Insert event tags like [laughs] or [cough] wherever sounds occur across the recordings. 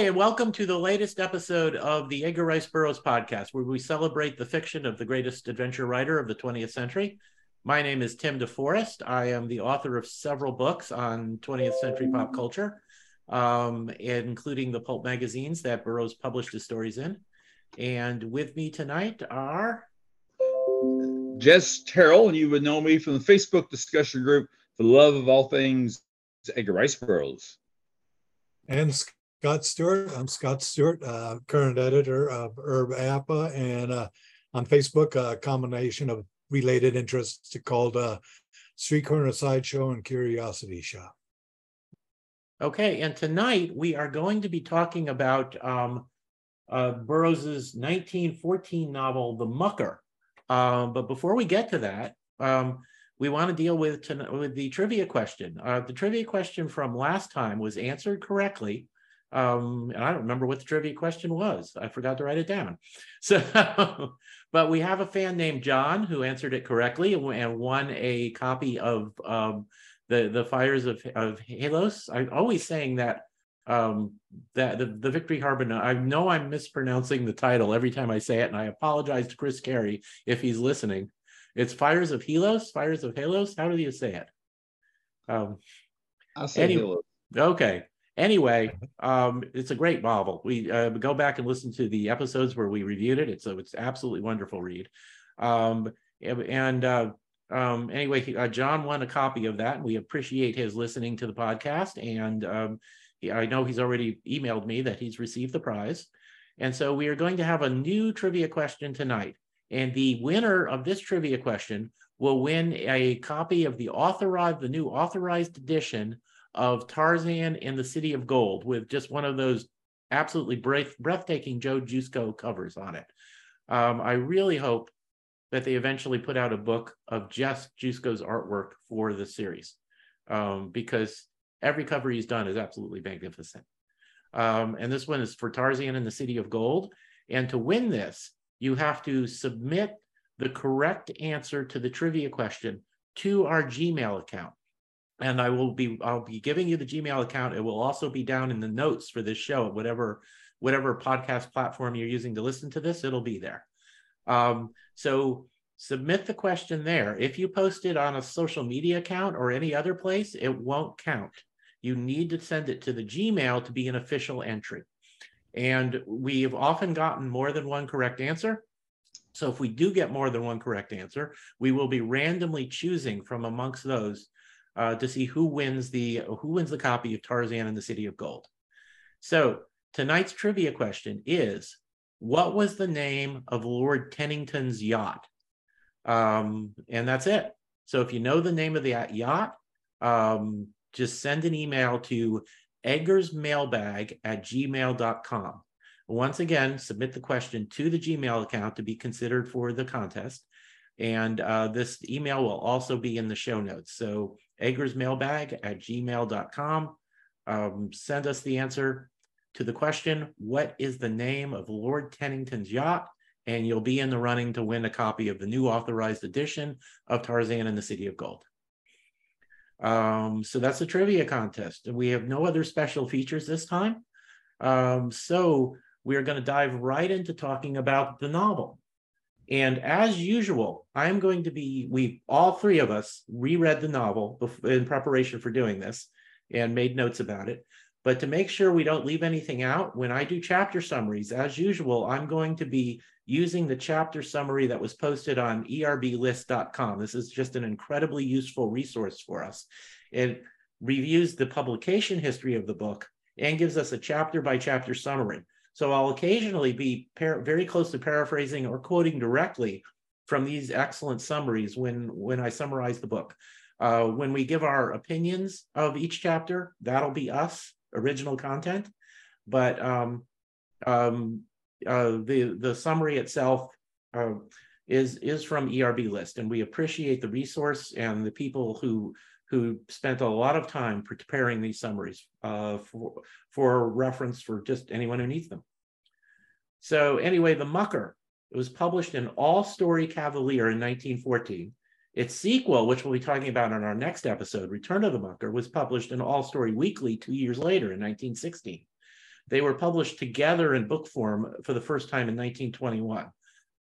Hey, and welcome to the latest episode of the Edgar Rice Burroughs podcast, where we celebrate the fiction of the greatest adventure writer of the 20th century. My name is Tim DeForest. I am the author of several books on 20th century pop culture, um, including the pulp magazines that Burroughs published his stories in. And with me tonight are Jess Terrell, and you would know me from the Facebook discussion group, The Love of All Things Edgar Rice Burroughs. And Scott Stewart. I'm Scott Stewart, uh, current editor of ERB-APA, and uh, on Facebook, a combination of related interests called uh, Street Corner Sideshow and Curiosity Shop. Okay, and tonight we are going to be talking about um, uh, Burroughs's 1914 novel, The Mucker. Um, but before we get to that, um, we want to deal with, with the trivia question. Uh, the trivia question from last time was answered correctly um, and I don't remember what the trivia question was. I forgot to write it down. [laughs] So, but we have a fan named John who answered it correctly and won a copy of um, the the Fires of of Halos. I'm always saying that um, that the, the Victory Harbor. I know I'm mispronouncing the title every time I say it, and I apologize to Chris Carey if he's listening. It's Fires of Helos, Fires of Halos. How do you say it? Um, I'll say anyway, Halos. Okay. Anyway, um, it's a great novel. We uh, go back and listen to the episodes where we reviewed it. It's a, it's absolutely wonderful read. Um, and uh, um, anyway, he, uh, John won a copy of that, and we appreciate his listening to the podcast. And um, he, I know he's already emailed me that he's received the prize. And so we are going to have a new trivia question tonight. And the winner of this trivia question will win a copy of the authorized, the new authorized edition of Tarzan and the City of Gold with just one of those absolutely breath- breathtaking Joe Jusko covers on it. Um, I really hope that they eventually put out a book of just Jusko's artwork for the series um, because every cover he's done is absolutely magnificent. Um, and this one is for Tarzan and the City of Gold. And to win this, you have to submit the correct answer to the trivia question to our Gmail account and I will be I'll be giving you the Gmail account. It will also be down in the notes for this show, whatever whatever podcast platform you're using to listen to this, it'll be there. Um, so submit the question there. If you post it on a social media account or any other place, it won't count. You need to send it to the Gmail to be an official entry. And we've often gotten more than one correct answer. So if we do get more than one correct answer, we will be randomly choosing from amongst those uh, to see who wins the who wins the copy of Tarzan and the City of Gold. So tonight's trivia question is: What was the name of Lord Tennington's yacht? Um, and that's it. So if you know the name of the yacht, um, just send an email to edgarsmailbag at gmail.com. Once again, submit the question to the Gmail account to be considered for the contest. And uh, this email will also be in the show notes. So edgarsmailbag at gmail.com. Um, send us the answer to the question, what is the name of Lord Tennington's yacht? And you'll be in the running to win a copy of the new authorized edition of Tarzan and the City of Gold. Um, so that's a trivia contest. We have no other special features this time. Um, so we're going to dive right into talking about the novel. And as usual, I'm going to be, we all three of us reread the novel in preparation for doing this and made notes about it. But to make sure we don't leave anything out, when I do chapter summaries, as usual, I'm going to be using the chapter summary that was posted on erblist.com. This is just an incredibly useful resource for us. It reviews the publication history of the book and gives us a chapter by chapter summary. So I'll occasionally be very close to paraphrasing or quoting directly from these excellent summaries when, when I summarize the book. Uh, when we give our opinions of each chapter, that'll be us, original content. But um, um, uh, the, the summary itself uh, is, is from ERB list, and we appreciate the resource and the people who who spent a lot of time preparing these summaries uh, for, for reference for just anyone who needs them. So anyway, The Mucker, it was published in All Story Cavalier in 1914. Its sequel, which we'll be talking about in our next episode, Return of the Mucker, was published in All Story Weekly two years later in 1916. They were published together in book form for the first time in 1921.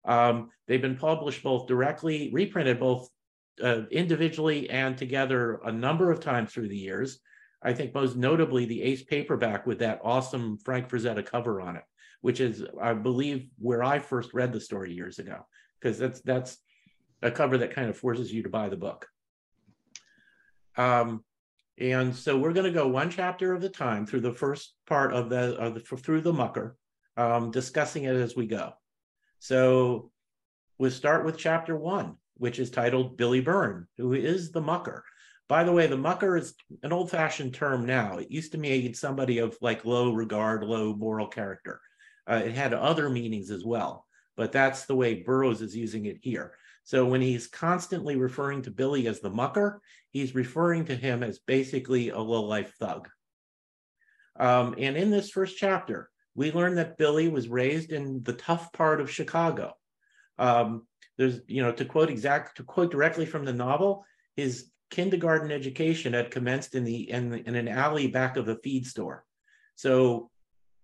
Um, they've been published both directly, reprinted both uh, individually and together a number of times through the years. I think most notably the Ace paperback with that awesome Frank Frazetta cover on it, which is, I believe, where I first read the story years ago, because that's that's a cover that kind of forces you to buy the book. Um, and so we're going to go one chapter at a time through the first part of the, of the through the mucker, um, discussing it as we go. So we'll start with chapter one, which is titled Billy Byrne, who is the mucker. By the way, the mucker is an old fashioned term now. It used to mean somebody of like low regard, low moral character. Uh, it had other meanings as well, but that's the way Burroughs is using it here. So when he's constantly referring to Billy as the mucker, he's referring to him as basically a low-life thug. Um, and in this first chapter, we learn that Billy was raised in the tough part of Chicago. Um, there's, you know, to quote exact, to quote directly from the novel, his kindergarten education had commenced in the in, in an alley back of a feed store. So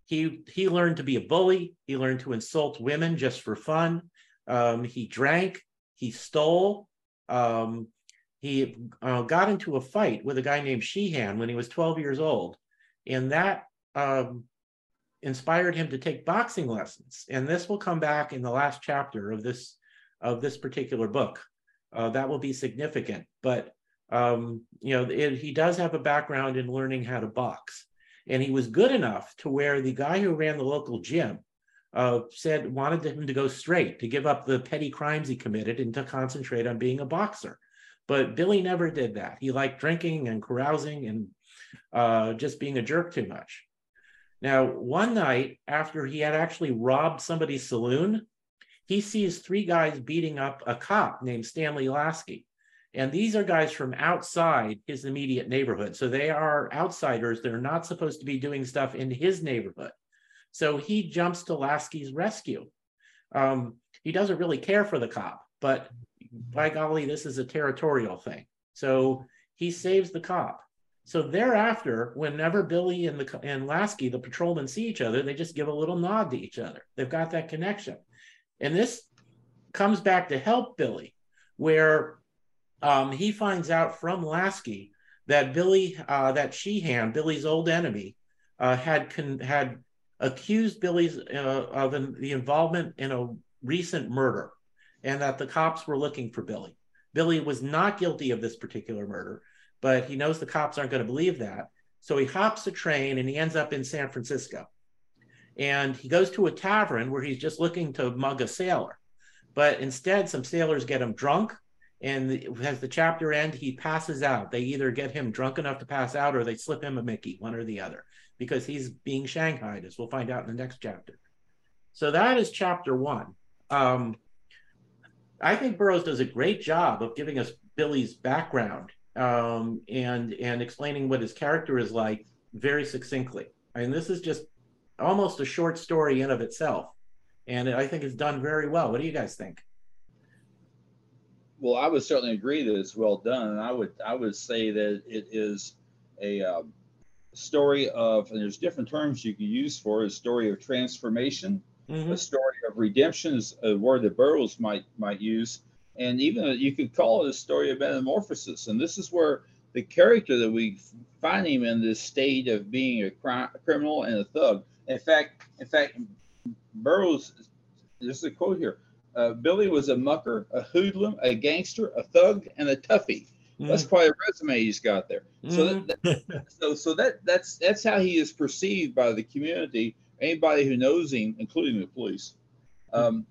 he he learned to be a bully. He learned to insult women just for fun. Um, he drank. He stole. Um, he uh, got into a fight with a guy named Sheehan when he was 12 years old. And that um, inspired him to take boxing lessons. And this will come back in the last chapter of this of this particular book. Uh, that will be significant. But um, you know, it, he does have a background in learning how to box, and he was good enough to where the guy who ran the local gym uh, said wanted him to go straight, to give up the petty crimes he committed and to concentrate on being a boxer. But Billy never did that. He liked drinking and carousing and uh, just being a jerk too much. Now, one night after he had actually robbed somebody's saloon, he sees three guys beating up a cop named Stanley Lasky. And these are guys from outside his immediate neighborhood. So they are outsiders. They're not supposed to be doing stuff in his neighborhood. So he jumps to Lasky's rescue. Um, he doesn't really care for the cop, but by golly, this is a territorial thing. So he saves the cop. So thereafter, whenever Billy and the and Lasky, the patrolmen, see each other, they just give a little nod to each other. They've got that connection, and this comes back to help Billy, where um, he finds out from Lasky that Billy, uh, that Sheehan, Billy's old enemy, uh, had con- had accused Billy's uh, of an, the involvement in a recent murder and that the cops were looking for Billy. Billy was not guilty of this particular murder, but he knows the cops aren't going to believe that. So he hops a train and he ends up in San Francisco. And he goes to a tavern where he's just looking to mug a sailor. But instead, some sailors get him drunk. And as the chapter ends, he passes out. They either get him drunk enough to pass out or they slip him a Mickey, one or the other because he's being shanghaied, as we'll find out in the next chapter. So that is chapter one. Um, I think Burroughs does a great job of giving us Billy's background um, and and explaining what his character is like very succinctly. I mean, this is just almost a short story in of itself, and I think it's done very well. What do you guys think? Well, I would certainly agree that it's well done, and I would I would say that it is a um, story of, and there's different terms you can use for it, a story of transformation, mm-hmm. a story of redemption is a word that Burroughs might might use, and even you could call it a story of metamorphosis. And this is where the character that we find him in this state of being a, crime, a criminal and a thug. In fact, in fact, Burroughs, there's a quote here. Uh, Billy was a mucker, a hoodlum, a gangster, a thug, and a toughie. Mm. That's quite a resume he's got there. Mm. So, that, that, [laughs] so, so that that's that's how he is perceived by the community, anybody who knows him, including the police. Um,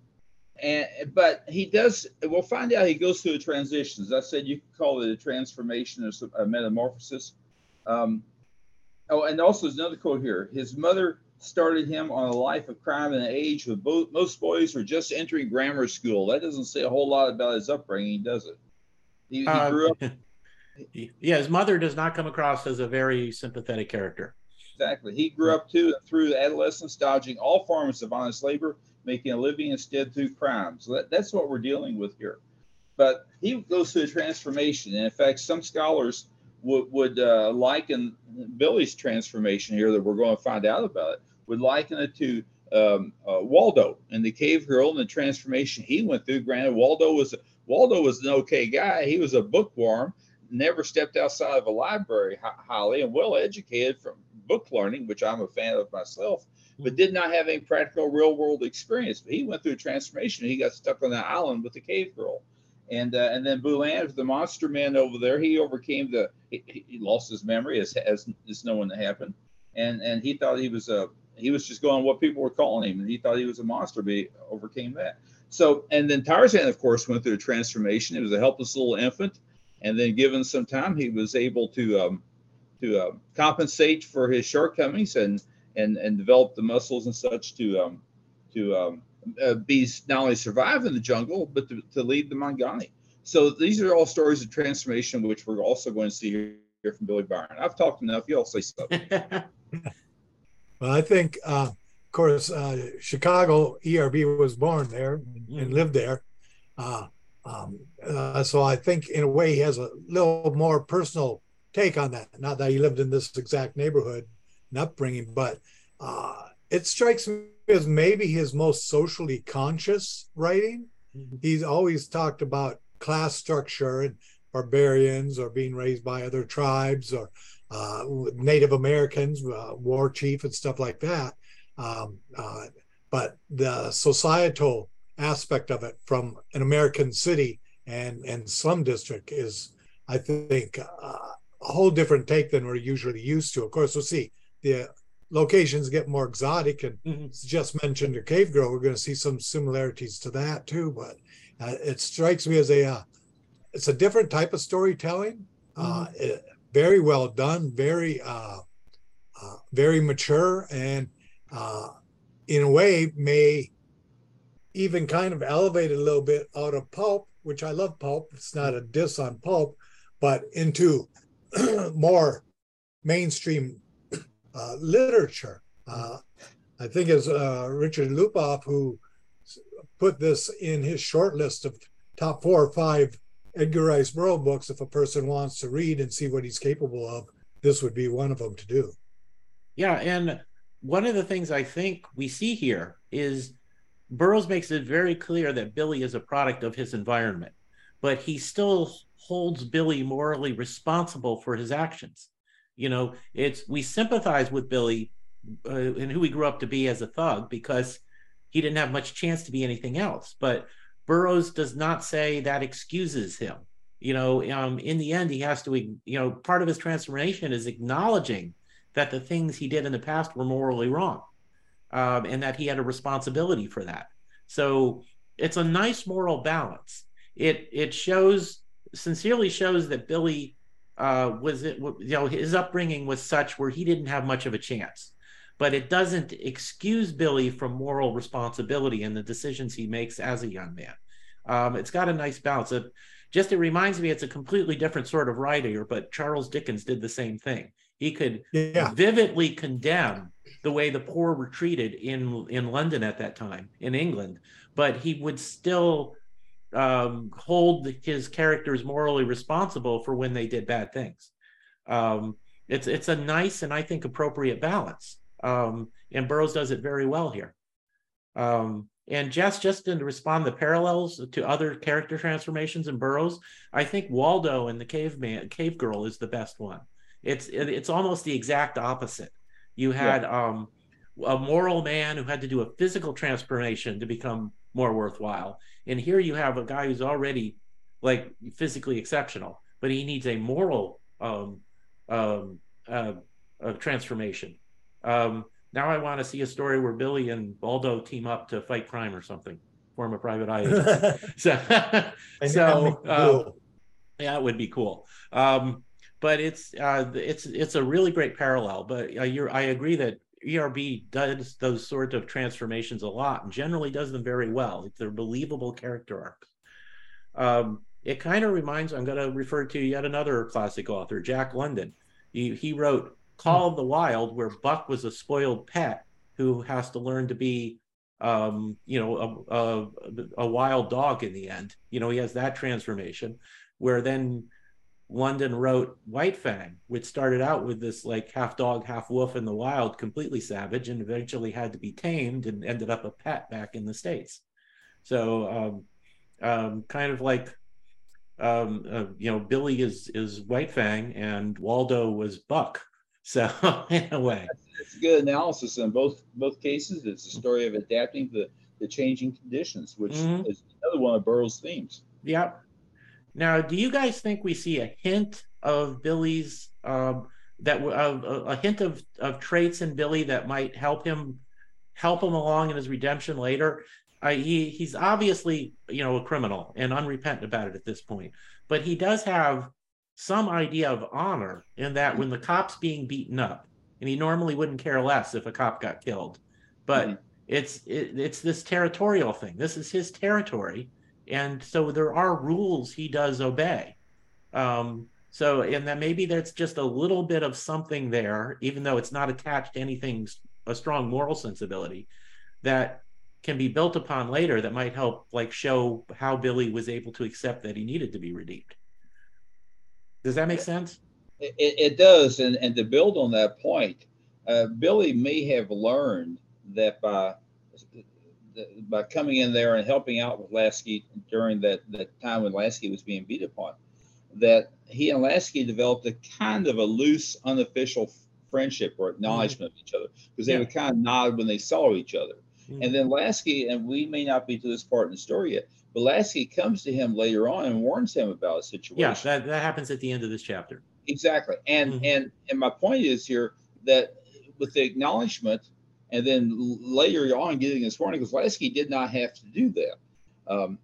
and but he does. We'll find out he goes through a transition. As I said, you could call it a transformation or a metamorphosis. Um, oh, and also there's another quote here. His mother started him on a life of crime at an age when both, most boys were just entering grammar school. That doesn't say a whole lot about his upbringing, does it? He, he uh, grew up. [laughs] yeah, his mother does not come across as a very sympathetic character. Exactly. He grew up too through adolescence, dodging all forms of honest labor, making a living instead through crime. So that, that's what we're dealing with here. But he goes through a transformation. And in fact, some scholars would, would uh, liken Billy's transformation here that we're going to find out about it would liken it to um, uh, Waldo and the cave girl and the transformation he went through. Granted, Waldo was Waldo was an okay guy. He was a bookworm, never stepped outside of a library highly, and well educated from book learning, which I'm a fan of myself, but did not have any practical real world experience. But he went through a transformation. He got stuck on the island with the cave girl. And, uh, and then Bulan, the monster man over there, he overcame the he, he lost his memory as as is known to happen, and and he thought he was a he was just going what people were calling him, and he thought he was a monster, but he overcame that. So, and then Tarzan, of course, went through a transformation. He was a helpless little infant, and then given some time, he was able to um, to uh, compensate for his shortcomings and and and develop the muscles and such to um, to um, uh, be not only survive in the jungle but to, to lead the Mangani. So these are all stories of transformation, which we're also going to see here, here from Billy Byron. I've talked enough. You all say something. [laughs] well, I think, uh, of course, uh, Chicago ERB was born there and mm-hmm. lived there. Uh, um, uh, so I think, in a way, he has a little more personal take on that. Not that he lived in this exact neighborhood and upbringing, but uh, it strikes me as maybe his most socially conscious writing. Mm-hmm. He's always talked about class structure and barbarians or being raised by other tribes or uh, Native Americans, uh, war chief, and stuff like that. Um, uh, but the societal aspect of it from an American city and and slum district is, I think, uh, a whole different take than we're usually used to. Of course, we'll see the locations get more exotic, and mm-hmm. just mentioned a cave girl. We're going to see some similarities to that too. But uh, it strikes me as a uh, it's a different type of storytelling. Uh, mm-hmm. It, very well done, very uh, uh, very mature, and in a way may even kind of elevate a little bit out of pulp, which I love pulp. It's not a diss on pulp, but into [clears throat] more mainstream uh, literature. Uh, I think it's uh, Richard Lupoff who put this in his short list of top four or five Edgar Rice Burroughs books. If a person wants to read and see what he's capable of, this would be one of them to do. Yeah, and one of the things I think we see here is Burroughs makes it very clear that Billy is a product of his environment, but he still holds Billy morally responsible for his actions. You know, it's we sympathize with Billy uh, and who he grew up to be as a thug because he didn't have much chance to be anything else. But Burroughs does not say that excuses him. You know, um, in the end, he has to, you know, part of his transformation is acknowledging that the things he did in the past were morally wrong um, and that he had a responsibility for that. So it's a nice moral balance. It it shows sincerely shows that Billy uh, was it you know his upbringing was such where he didn't have much of a chance. But it doesn't excuse billy from moral responsibility and the decisions he makes as a young man. Um, it's got a nice balance it just it reminds me it's a completely different sort of writer but charles dickens did the same thing. He could yeah. vividly condemn the way the poor were treated in in london at that time in england but he would still um, hold his characters morally responsible for when they did bad things. Um, it's it's a nice and I think appropriate balance, um, and Burroughs does it very well here. Um, and Jess, just to respond the parallels to other character transformations in Burroughs, I think Waldo and the caveman, cave girl, is the best one. It's it's almost the exact opposite. You had yeah. A moral man who had to do a physical transformation to become more worthwhile. And here you have a guy who's already like physically exceptional, but he needs a moral um, um, uh, uh, transformation. Um, now I want to see a story where Billy and Waldo team up to fight crime or something, form a private [laughs] eye [laughs] so, so uh, yeah, it would be cool. Um, but it's uh, it's it's a really great parallel. But uh, you're I agree that ERB does those sort of transformations a lot and generally does them very well. They're believable character arcs. Um, it kind of reminds, I'm going to refer to yet another classic author, Jack London. He, he wrote Call of the Wild, where Buck was a spoiled pet who has to learn to be, um, you know, a, a, a wild dog in the end. You know, he has that transformation where then London wrote White Fang, which started out with this like half dog, half wolf in the wild, completely savage, and eventually had to be tamed and ended up a pet back in the states. So, um, um, kind of like, um, uh, you know, Billy is is White Fang and Waldo was Buck. [laughs] So, in a way, it's a good analysis in both both cases. It's a story of adapting to the changing conditions, which mm-hmm. is another one of Burroughs' themes. Yep. Now, do you guys think we see a hint of Billy's um, that uh, a hint of of traits in Billy that might help him help him along in his redemption later? Uh, he he's obviously you know a criminal and unrepentant about it at this point, but he does have some idea of honor in that when the cop's being beaten up, and he normally wouldn't care less if a cop got killed, but mm-hmm. it's it, it's this territorial thing. This is his territory, and so there are rules he does obey. Um, so and then maybe that's just a little bit of something there even though it's not attached to anything a strong moral sensibility that can be built upon later that might help like show how billy was able to accept that he needed to be redeemed. Does that make sense? It, it does. And, and to build on that point uh, billy may have learned that by by coming in there and helping out with Lasky during that, that time when Lasky was being beat upon, that he and Lasky developed a kind of a loose, unofficial friendship or acknowledgement mm-hmm. of each other because they yeah. would kind of nod when they saw each other. Mm-hmm. And then Lasky, and we may not be to this part in the story yet, but Lasky comes to him later on and warns him about a situation. Yeah, that, that happens at the end of this chapter. Exactly. And mm-hmm. and and my point is here that with the acknowledgement and then later on getting this warning because Lasky did not have to do that. Um,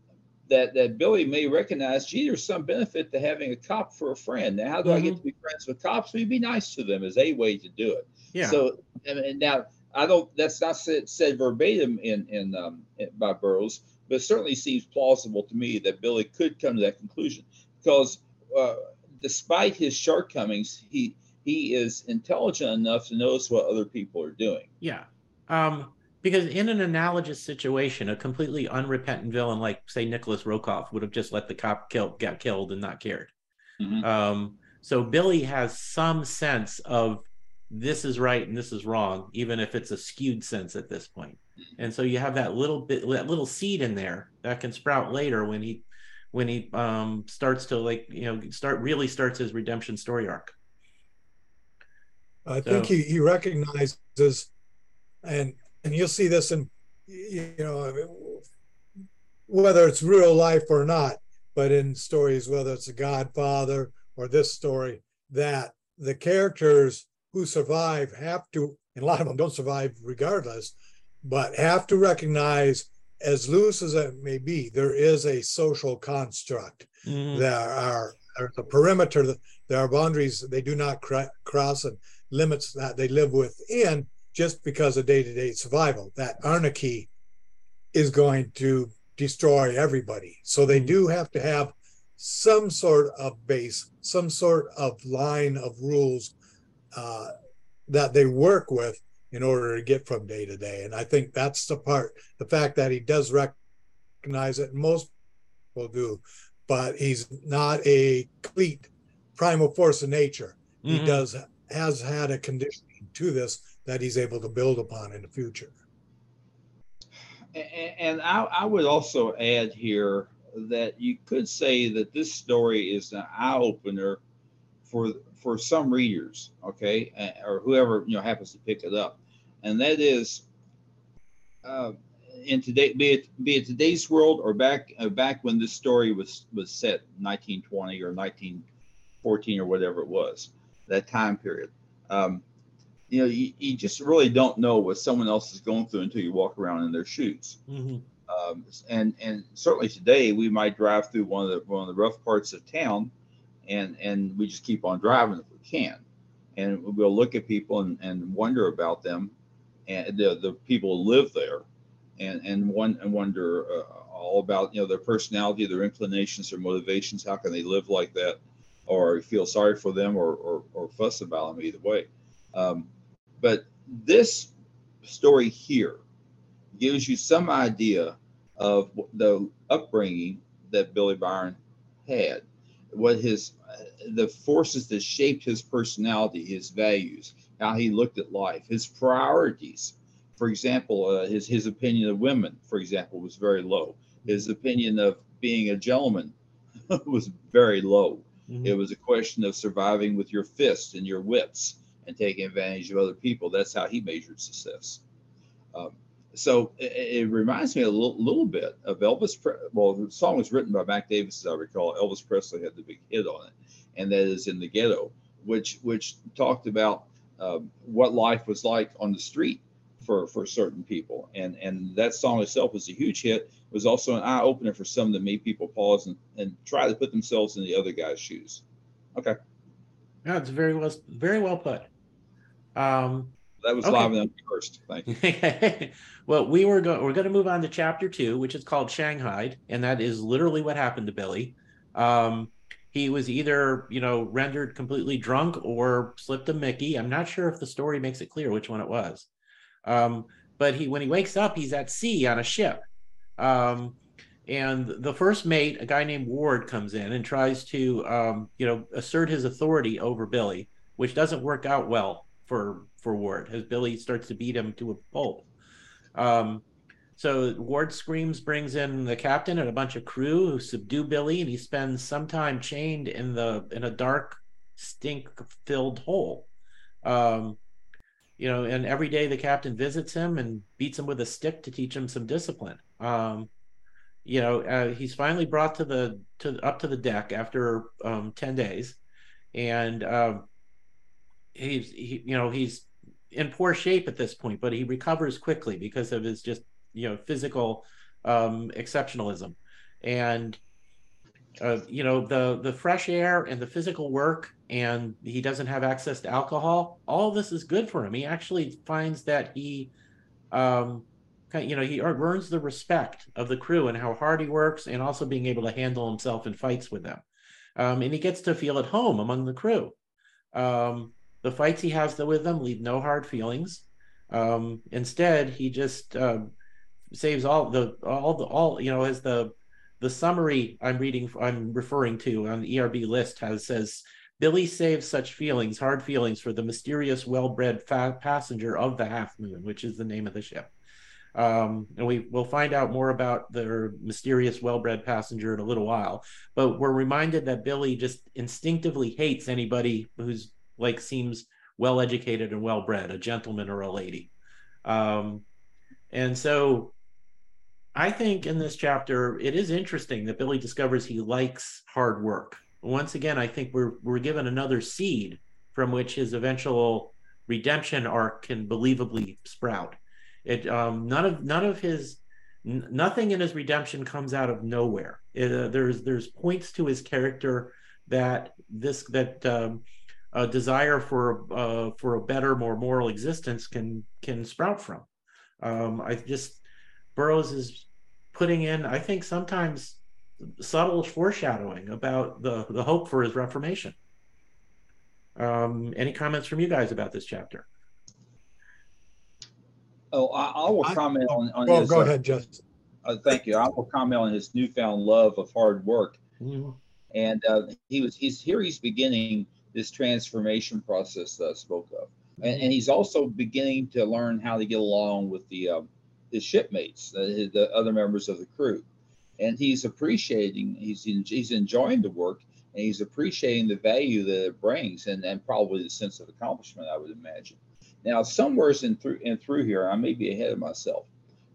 that that Billy may recognize, gee, there's some benefit to having a cop for a friend. Now, how do mm-hmm. I get mm-hmm. to be friends with cops? We be nice to them as a way to do it. Yeah. So and now I don't. That's not said, said verbatim in in, um, by Burroughs, but it certainly seems plausible to me that Billy could come to that conclusion because uh, despite his shortcomings, he he is intelligent enough to notice what other people are doing. Yeah. Um, because in an analogous situation, a completely unrepentant villain like, say, Nicholas Rokoff would have just let the cop kill, get killed and not cared. Mm-hmm. Um, so Billy has some sense of this is right and this is wrong, even if it's a skewed sense at this point. And so you have that little bit, that little seed in there that can sprout later when he, when he um, starts to like, you know, start really starts his redemption story arc. I so, think he, he recognizes and and you'll see this in you know whether it's real life or not but in stories whether it's a godfather or this story that the characters who survive have to and a lot of them don't survive regardless but have to recognize as loose as it may be there is a social construct mm-hmm. there are there's a perimeter there are boundaries they do not cross and limits that they live within just because of day-to-day survival. That anarchy is going to destroy everybody. So they do have to have some sort of base, some sort of line of rules uh, that they work with in order to get from day to day. And I think that's the part, the fact that he does recognize it, most people do, but he's not a complete primal force of nature. Mm-hmm. He does has had a conditioning to this that he's able to build upon in the future. And I, I would also add here that you could say that this story is an eye opener for for some readers, okay, or whoever you know happens to pick it up, and that is uh, in today, be it be it today's world or back uh, back when this story was was set, 1920 or 1914 or whatever it was, that time period. Um, you know, you, you, just really don't know what someone else is going through until you walk around in their shoes. Mm-hmm. Um, and and certainly today we might drive through one of the one of the rough parts of town, and and we just keep on driving if we can, and we'll look at people and, and wonder about them, and the the people who live there, and and one and wonder uh, all about you know their personality, their inclinations, their motivations. How can they live like that, or feel sorry for them, or or, or fuss about them either way. Um, but this story here gives you some idea of the upbringing that Billy Byron had. what his the forces that shaped his personality, his values, how he looked at life, his priorities. For example, uh, his his opinion of women, for example, was very low. His opinion of being a gentleman [laughs] was very low. Mm-hmm. It was a question of surviving with your fists and your wits and taking advantage of other people. That's how he measured success. Um, so it, it, reminds me a little, little, bit of Elvis. Pre- well, the song was written by Mac Davis, as I recall. Elvis Presley had the big hit on it, and that is in the ghetto, which which talked about um, what life was like on the street for for certain people, and and that song itself was a huge hit. It was also an eye opener for some that made people pause and, and try to put themselves in the other guy's shoes. Okay. Yeah, it's very well very well put. Um, that was okay. live and first. Thank you. [laughs] well, we were going. We're going to move on to chapter two, which is called Shanghai, and that is literally what happened to Billy. Um, he was either, you know, rendered completely drunk or slipped a Mickey. I'm not sure if the story makes it clear which one it was. Um, but he, when he wakes up, he's at sea on a ship. Um, and the first mate, a guy named Ward, comes in and tries to, um, you know, assert his authority over Billy, which doesn't work out well for for Ward as Billy starts to beat him to a pulp. Um, so Ward screams, brings in the captain and a bunch of crew who subdue Billy, and he spends some time chained in the in a dark, stink-filled hole. Um, you know, and every day the captain visits him and beats him with a stick to teach him some discipline. Um, you know, uh, he's finally brought to the to up to the deck after um, ten days, and um, he's he, you know he's in poor shape at this point, but he recovers quickly because of his just you know physical um, exceptionalism, and uh, you know the the fresh air and the physical work, and he doesn't have access to alcohol. All this is good for him. He actually finds that he, um, you know, he earns the respect of the crew and how hard he works, and also being able to handle himself in fights with them, um, and he gets to feel at home among the crew. Um, the fights he has with them leave no hard feelings. Um, instead, he just uh, saves all the all the all you know as the the summary I'm reading I'm referring to on the ERB list has says Billy saves such feelings, hard feelings, for the mysterious, well-bred fa- passenger of the Half Moon, which is the name of the ship. Um, and we will find out more about their mysterious, well-bred passenger in a little while. But we're reminded that Billy just instinctively hates anybody who's like seems well educated and well bred, a gentleman or a lady. Um, and so I think in this chapter, it is interesting that Billy discovers he likes hard work. Once again, I think we're we're given another seed from which his eventual redemption arc can believably sprout. It um, none of none of his n- nothing in his redemption comes out of nowhere. It, uh, there's there's points to his character that this that um, a desire for uh, for a better, more moral existence can can sprout from. Um, I just Burroughs is putting in, I think, sometimes subtle foreshadowing about the the hope for his reformation. Um, any comments from you guys about this chapter? Oh, I, I will comment on. on well, his, go uh, ahead, Justin. Uh, thank you. I will comment on his newfound love of hard work, mm-hmm. and uh, he was he's here. He's beginning this transformation process that I spoke of. And, and he's also beginning to learn how to get along with the um, his shipmates, the, the other members of the crew. And he's appreciating, he's, he's enjoying the work, and he's appreciating the value that it brings and, and probably the sense of accomplishment, I would imagine. Now, somewhere in through, in through here, I may be ahead of myself.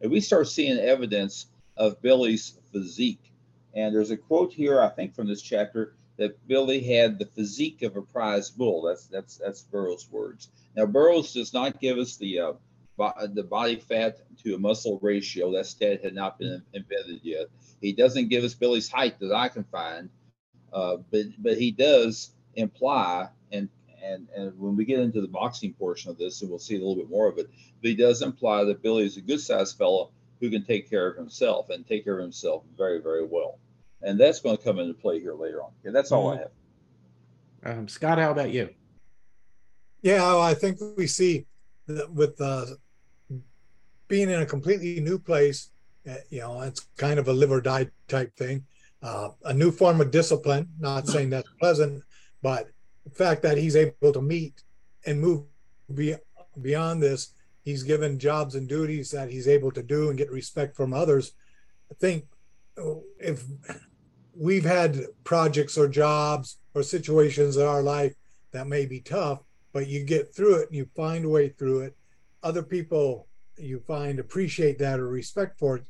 If we start seeing evidence of Billy's physique, and there's a quote here, I think, from this chapter that Billy had the physique of a prize bull. That's that's that's Burroughs' words. Now Burroughs does not give us the uh, bo- the body fat to muscle ratio. That stat had not been invented yet. He doesn't give us Billy's height that I can find, uh, but but he does imply and and and when we get into the boxing portion of this, and we'll see a little bit more of it, but he does imply that Billy is a good sized fellow who can take care of himself and take care of himself very very well and that's going to come into play here later on. Okay, that's all mm-hmm. I have. Um, Scott, how about you? Yeah, I think we see with uh, being in a completely new place, uh, you know, it's kind of a live or die type thing. uh, a new form of discipline. Not saying that's pleasant, but the fact that he's able to meet and move be, beyond this, he's given jobs and duties that he's able to do and get respect from others. I think if we've had projects or jobs or situations in our life that may be tough, but you get through it and you find a way through it. Other people you find appreciate that or respect for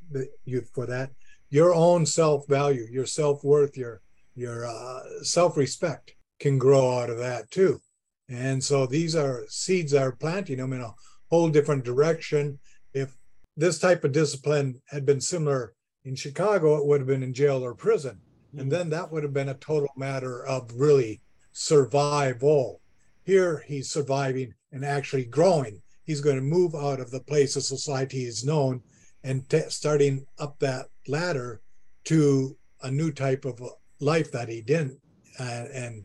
you for that. Your own self value, your self worth, your your uh, self respect can grow out of that too. And so these are seeds are planting them in a whole different direction. If this type of discipline had been similar in Chicago, it would have been in jail or prison. And then that would have been a total matter of really survival. Here, he's surviving and actually growing. He's going to move out of the place of society is known and t- starting up that ladder to a new type of life that he didn't. Uh, and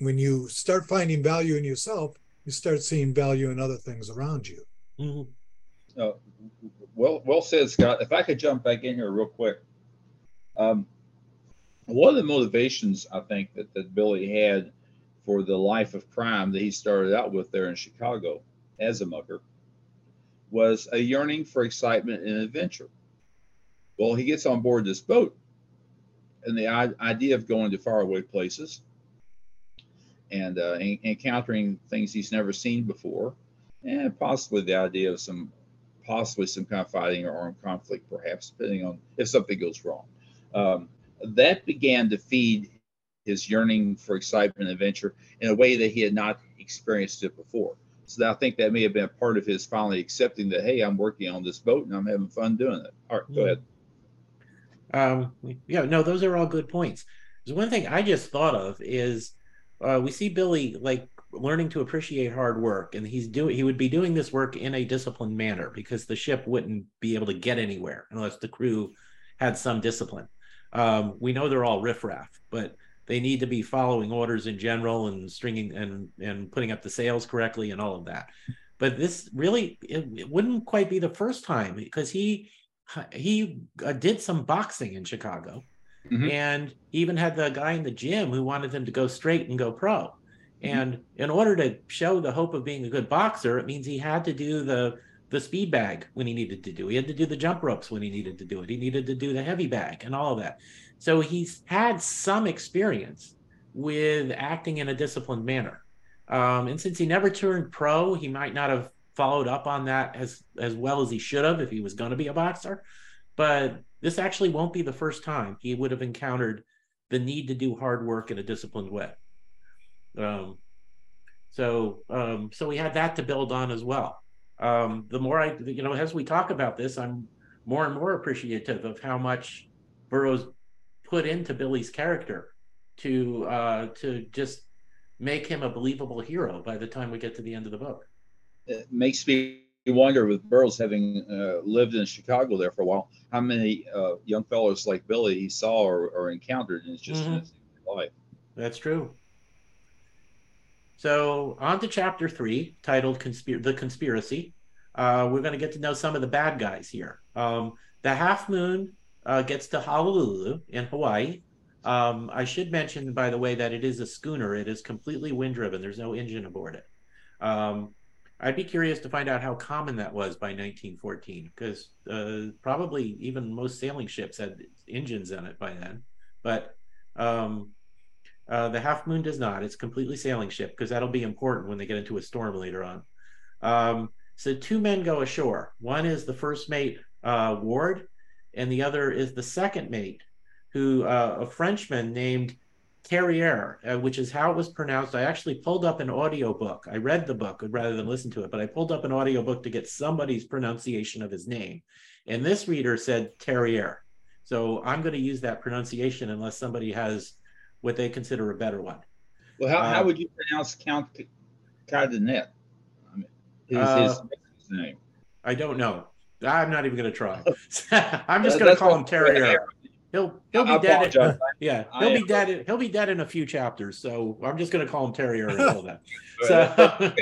when you start finding value in yourself, you start seeing value in other things around you. Mm-hmm. Uh, well, well said, Scott. If I could jump back in here real quick, um, one of the motivations I think that, that Billy had for the life of crime that he started out with there in Chicago as a mucker was a yearning for excitement and adventure. Well, he gets on board this boat, and the idea of going to faraway places and uh, encountering things he's never seen before, and possibly the idea of some, possibly some kind of fighting or armed conflict, perhaps, depending on if something goes wrong. Um, that began to feed his yearning for excitement and adventure in a way that he had not experienced it before. So I think that may have been a part of his finally accepting that, hey, I'm working on this boat and I'm having fun doing it. All right, go ahead. Um, yeah, no, those are all good points. There's one thing I just thought of is uh, we see Billy like learning to appreciate hard work, and he's doing he would be doing this work in a disciplined manner because the ship wouldn't be able to get anywhere unless the crew had some discipline. Um, we know they're all riffraff, but they need to be following orders in general and stringing and and putting up the sails correctly and all of that. But this really it, it wouldn't quite be the first time because he he uh, did some boxing in Chicago, mm-hmm. and even had the guy in the gym who wanted him to go straight and go pro. Mm-hmm. And in order to show the hope of being a good boxer, it means he had to do the the speed bag when he needed to do. He had to do the jump ropes when he needed to do it. He needed to do the heavy bag and all of that. So he's had some experience with acting in a disciplined manner. Um, and since he never turned pro, he might not have followed up on that as as well as he should have if he was going to be a boxer. But this actually won't be the first time he would have encountered the need to do hard work in a disciplined way. Um, so um, so we had that to build on as well um, the more I, you know, as we talk about this, I'm more and more appreciative of how much Burroughs put into Billy's character to uh, to just make him a believable hero by the time we get to the end of the book. It makes me wonder, with Burroughs having uh, lived in Chicago there for a while, how many uh, young fellows like Billy he saw or, or encountered in his just mm-hmm. his life. That's true. So on to chapter three, titled Conspir- "The Conspiracy." Uh, we're going to get to know some of the bad guys here. Um, the Half Moon uh, gets to Honolulu in Hawaii. Um, I should mention, by the way, that it is a schooner. It is completely wind driven. There's no engine aboard it. Um, I'd be curious to find out how common that was by 1914, because uh, probably even most sailing ships had engines in it by then. But um, uh, the Half Moon does not. It's completely sailing ship because that'll be important when they get into a storm later on. Um, so two men go ashore. One is the first mate uh, Ward, and the other is the second mate, who uh, a Frenchman named Theriere, uh, which is how it was pronounced. I actually pulled up an audio book. I read the book rather than listen to it, but I pulled up an audio book to get somebody's pronunciation of his name. And this reader said Theriere. So I'm going to use that pronunciation unless somebody has what they consider a better one. Well, how, uh, how would you pronounce Count Cardenet? I mean, his, uh, his name. I don't know. I'm not even going to try. [laughs] [laughs] I'm just going to call him Theriere. He'll he'll be dead. In, [laughs] yeah, he'll be dead. In, he'll be dead in a few chapters. So I'm just going to call him Theriere until then. so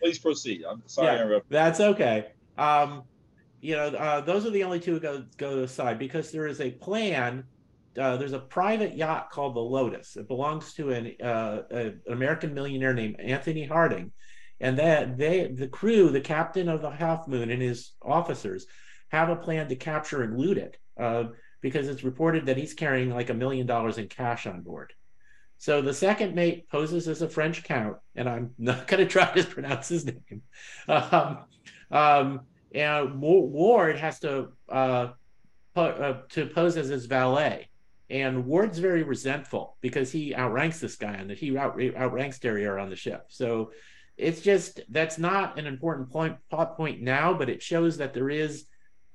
please proceed. I'm sorry. Yeah, that's okay. Um, you know, uh, those are the only two go go aside because there is a plan uh, there's a private yacht called the Lotus. It belongs to an, uh, an American millionaire named Anthony Harding, and that they the crew, the captain of the Half Moon and his officers, have a plan to capture and loot it uh, because it's reported that he's carrying like a million dollars in cash on board. So the second mate poses as a French count, and I'm [laughs] not going to try to pronounce his name. [laughs] Um, um, and Ward has to uh, uh, to pose as his valet. And Ward's very resentful because he outranks this guy and that he out, outranks Theriere on the ship. So it's just that's not an important point plot point now, but it shows that there is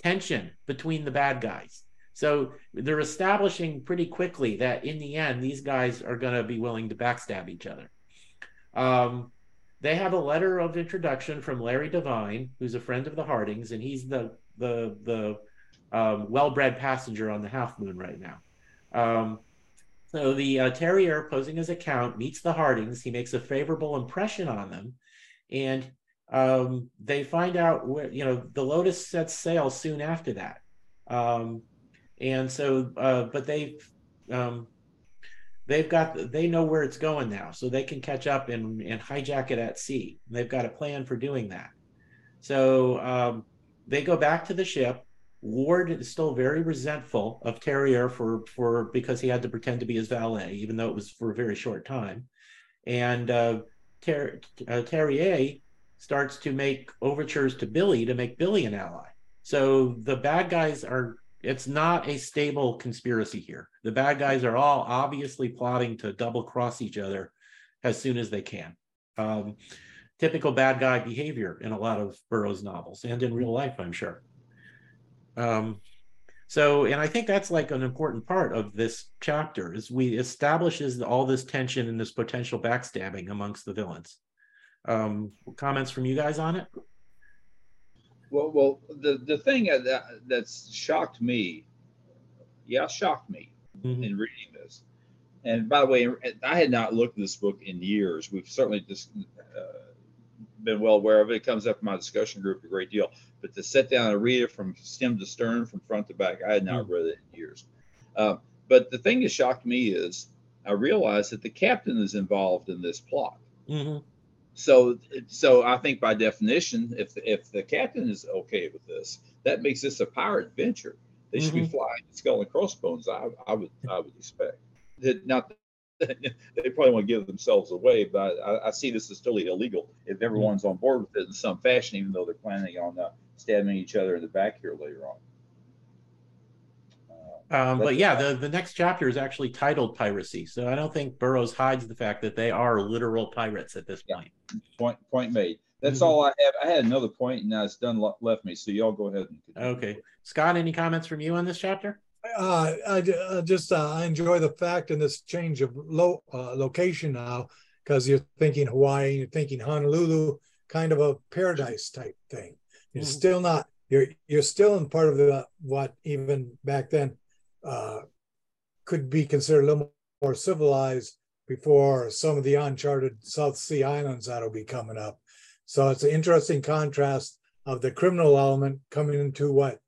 tension between the bad guys. So they're establishing pretty quickly that in the end, these guys are going to be willing to backstab each other. Um, they have a letter of introduction from Larry Divine, who's a friend of the Hardings, and he's the the the um, well-bred passenger on the Half Moon right now. Um, so the uh, Theriere, posing as a count, meets the Hardings. He makes a favorable impression on them, and um, they find out where you know the Lotus sets sail soon after that. Um, and so, uh, but they've um, they've got they know where it's going now, so they can catch up and and hijack it at sea. they've got a plan for doing that. So um, they go back to the ship Ward is still very resentful of Theriere for for because he had to pretend to be his valet, even though it was for a very short time. And uh, Ter- uh, Theriere starts to make overtures to Billy to make Billy an ally. So the bad guys are. It's not a stable conspiracy here. The bad guys are all obviously plotting to double cross each other as soon as they can. Um, typical bad guy behavior in a lot of Burroughs novels and in real life, I'm sure. Um, so, and I think that's like an important part of this chapter is we establishes all this tension and this potential backstabbing amongst the villains. Um, comments from you guys on it? Well, well, the the thing that that's shocked me, yeah, shocked me mm-hmm. in reading this. And by the way, I had not looked at this book in years. We've certainly just uh, been well aware of it. It comes up in my discussion group a great deal. But to sit down and read it from stem to stern, from front to back, I had not mm-hmm. read it in years. Uh, but the thing that shocked me is I realized that the captain is involved in this plot. Mm-hmm. So, so I think by definition, if if the captain is okay with this, that makes this a pirate venture. They should mm-hmm. be flying skull and crossbones. I, I would I would expect. Not [laughs] they probably want to give themselves away, but I, I, see this as totally illegal if mm-hmm. everyone's on board with it in some fashion, even though they're planning on uh, stabbing each other in the back here later on. Uh, um, but yeah, the, the next chapter is actually titled Piracy. So I don't think Burroughs hides the fact that they are literal pirates at this point. Yeah. Point point made. That's mm-hmm. all I have. I had another point, and now it's done left me. So y'all go ahead. And okay, Scott. Any comments from you on this chapter? Uh, I, I just uh, I enjoy the fact in this change of lo- uh, location now because you're thinking Hawaii, you're thinking Honolulu, kind of a paradise type thing. You're mm-hmm. still not you're you're still in part of the what even back then uh, could be considered a little more civilized before some of the uncharted South Sea islands that'll be coming up. So it's an interesting contrast of the criminal element coming into what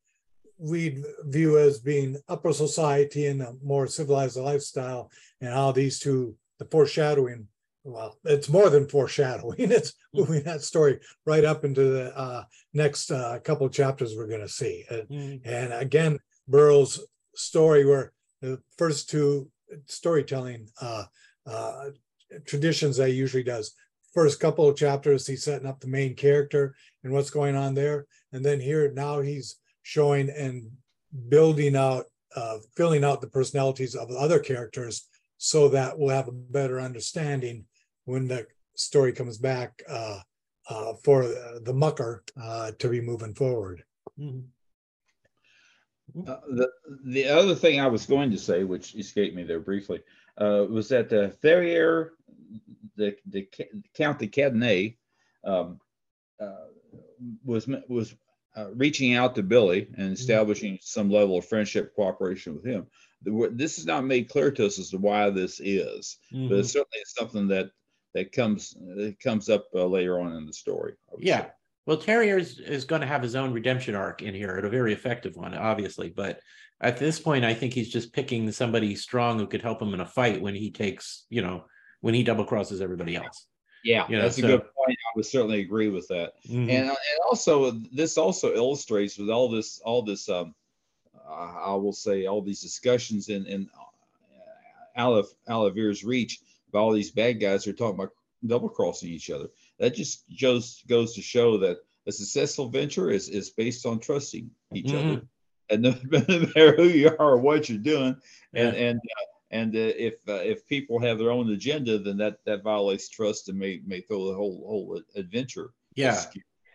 we view as being upper society and a more civilized lifestyle, and how these two, the foreshadowing, well, it's more than foreshadowing. [laughs] It's moving that story right up into the uh, next uh, couple chapters we're going to see. And, mm. and again, Burroughs' story, where the first two storytelling uh, uh, traditions that he usually does. First couple of chapters, he's setting up the main character and what's going on there. And then here, now he's showing and building out, uh, filling out the personalities of other characters so that we'll have a better understanding when the story comes back uh, uh, for the mucker uh, to be moving forward. Mm-hmm. Uh, the the other thing I was going to say, which escaped me there briefly, uh, was that the Theriere, the the Count de Cadenet, um, uh, was was uh, reaching out to Billy and mm-hmm. establishing some level of friendship cooperation with him. The, this is not made clear to us as to why this is, mm-hmm. but it's certainly is something that that comes that comes up uh, later on in the story. Yeah. Say. Well, Theriere is, is going to have his own redemption arc in here, a very effective one, obviously. But at this point, I think he's just picking somebody strong who could help him in a fight when he takes, you know, when he double crosses everybody else. Yeah, you know, that's so, a good. I would certainly agree with that. Mm-hmm. And and also this also illustrates with all this all this um, I will say all these discussions in in uh, Aleph Alavir's reach of all these bad guys who are talking about double crossing each other. That just goes goes to show that a successful venture is is based on trusting each mm-hmm. other, and [laughs] no matter who you are or what you're doing, and yeah. and uh, and uh, if uh, if people have their own agenda, then that that violates trust and may may throw the whole whole adventure. Yeah.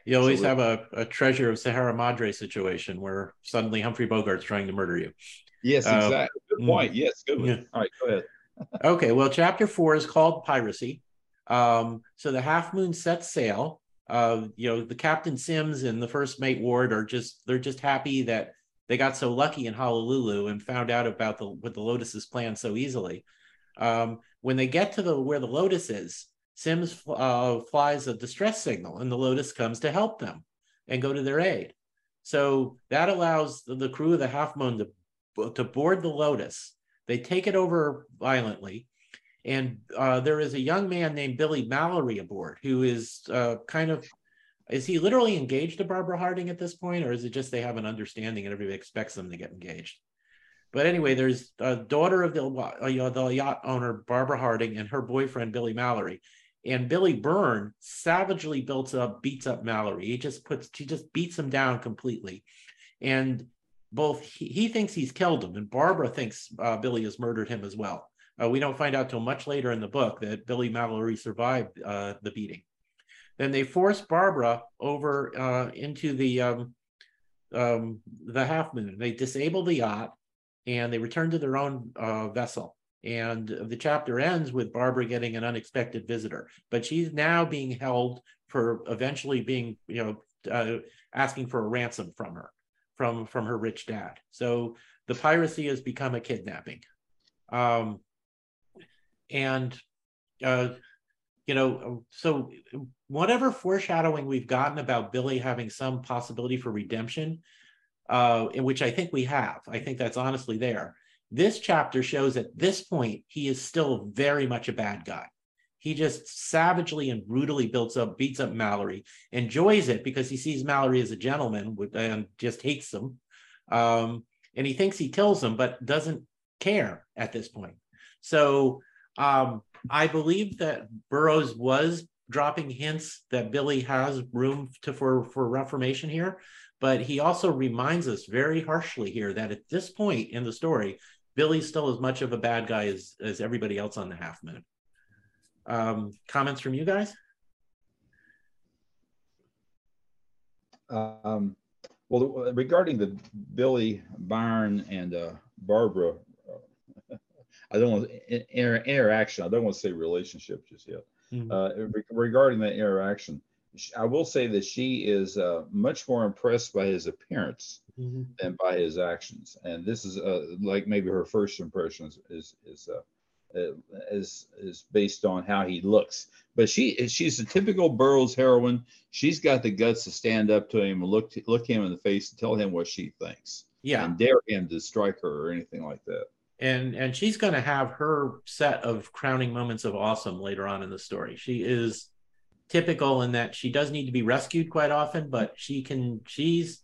You always so, have a, a treasure of Sierra Madre situation where suddenly Humphrey Bogart's trying to murder you. Yes, um, exactly. Good mm. point. Yes, good one. Yeah. All right, go ahead. [laughs] okay, well, chapter four is called Piracy. Um, so the Half Moon sets sail. Uh, you know, the Captain Sims and the First Mate Ward are just they're just happy that they got so lucky in Honolulu and found out about the what the Lotus's plan so easily. Um, when they get to the where the Lotus is, Sims uh, flies a distress signal, and the Lotus comes to help them and go to their aid. So that allows the, the crew of the Half Moon to to board the Lotus. They take it over violently, and uh, there is a young man named Billy Mallory aboard who is uh, kind of is he literally engaged to Barbara Harding at this point, or is it just they have an understanding and everybody expects them to get engaged? But anyway, there's a daughter of the, uh, the yacht owner, Barbara Harding, and her boyfriend, Billy Mallory. And Billy Byrne savagely built up, beats up Mallory. He just puts, he just beats him down completely. And both he, he thinks he's killed him, and Barbara thinks uh, Billy has murdered him as well. Uh, we don't find out till much later in the book that Billy Mallory survived uh, the beating. Then they force Barbara over uh, into the um, um, the Half Moon. They disable the yacht and they return to their own uh, vessel. And the chapter ends with Barbara getting an unexpected visitor, but she's now being held for eventually being, you know, uh, asking for a ransom from her, from from her rich dad. So the piracy has become a kidnapping, um, and uh, you know, so whatever foreshadowing we've gotten about Billy having some possibility for redemption, uh, in which I think we have, I think that's honestly there. This chapter shows at this point he is still very much a bad guy. He just savagely and brutally builds up, beats up Mallory, enjoys it because he sees Mallory as a gentleman and just hates him. Um, and he thinks he kills him, but doesn't care at this point. So um, I believe that Burroughs was dropping hints that Billy has room to for for reformation here, but he also reminds us very harshly here that at this point in the story, Billy's still as much of a bad guy as as everybody else on the Half Moon. Um, comments from you guys? Um, well, regarding the Billy Byrne and uh, Barbara I don't want inter- interaction. I don't want to say relationship just yet. Mm-hmm. Uh, re- regarding that interaction, I will say that she is uh, much more impressed by his appearance mm-hmm. than by his actions, and this is uh, like maybe her first impression is is is, uh, uh, is, is based on how he looks. But she she's a typical Burroughs heroine. She's got the guts to stand up to him and look to, look him in the face and tell him what she thinks. Yeah, and dare him to strike her or anything like that and and she's going to have her set of crowning moments of awesome later on in the story. She is typical in that she does need to be rescued quite often but she can she's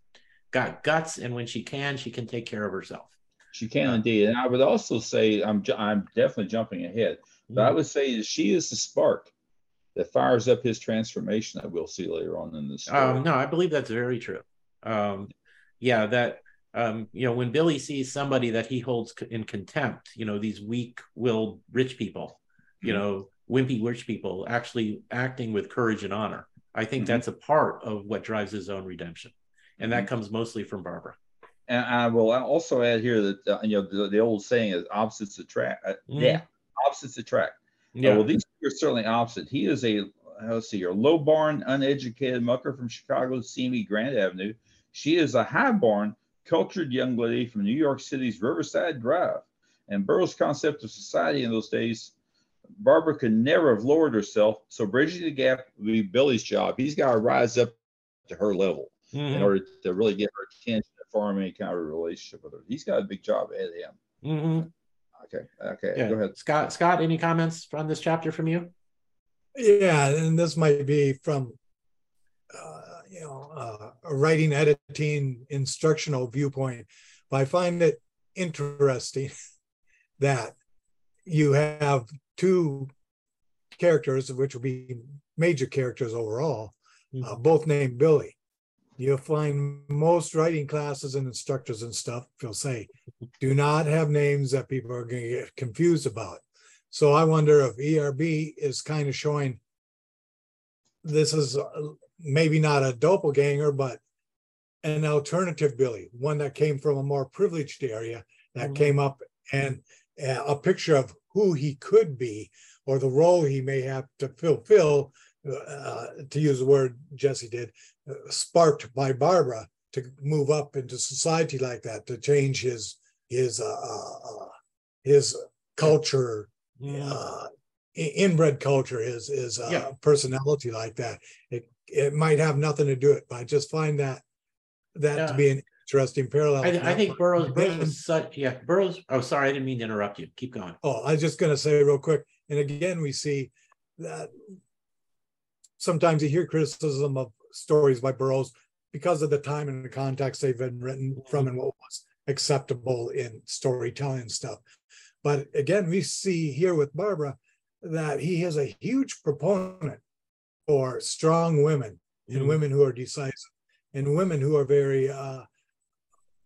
got guts and when she can she can take care of herself. She can indeed. And i would also say i'm i'm definitely jumping ahead but mm-hmm. i would say she is the spark that fires up his transformation that we'll see later on in this um, no i believe that's very true. Um, yeah that um, you know, when Billy sees somebody that he holds in contempt, you know, these weak-willed rich people, you mm-hmm. know, wimpy rich people actually acting with courage and honor. I think mm-hmm. that's a part of what drives his own redemption, and that mm-hmm. comes mostly from Barbara. And I will also add here that uh, you know the, the, old saying is opposites attract. Uh, mm-hmm. Yeah, opposites attract. Uh, yeah. Uh, well, these are certainly opposite. He is a let's see, a low born, uneducated mucker from Chicago's seamy Grand Avenue. She is a high barn, cultured young lady from New York City's Riverside Drive. And Burroughs' concept of society in those days, Barbara could never have lowered herself. So bridging the gap would be Billy's job. He's got to rise up to her level mm-hmm. in order to really get her attention and form any kind of relationship with her. He's got a big job ahead of him. Mm-hmm. Okay. Okay. Yeah. Go ahead. Scott, Scott, any comments on this chapter from you? Yeah, and this might be from uh, you know uh, a writing, editing, instructional viewpoint, but I find it interesting [laughs] that you have two characters, which will be major characters overall, uh, mm-hmm. uh, both named Billy. You'll find most writing classes and instructors and stuff will say, do not have names that people are going to get confused about. So I wonder if ERB is kind of showing this is uh, maybe not a doppelganger, but an alternative Billy, one that came from a more privileged area that mm-hmm. came up and uh, a picture of who he could be or the role he may have to fulfill, uh, to use the word Jesse did, uh, sparked by Barbara to move up into society like that, to change his his uh, uh, his culture, yeah. inbred culture, his his yeah. personality like that. It it might have nothing to do with it, but I just find that that yeah. to be an interesting parallel. I, I think Burroughs, Burroughs such, yeah, Burroughs. Oh, sorry, I didn't mean to interrupt you. Keep going. Oh, I was just going to say real quick. And again, we see that sometimes you hear criticism of stories by Burroughs because of the time and the context they've been written from and what was acceptable in storytelling and stuff. But again, we see here with Barbara that he is a huge proponent for strong women and mm. women who are decisive and women who are very uh,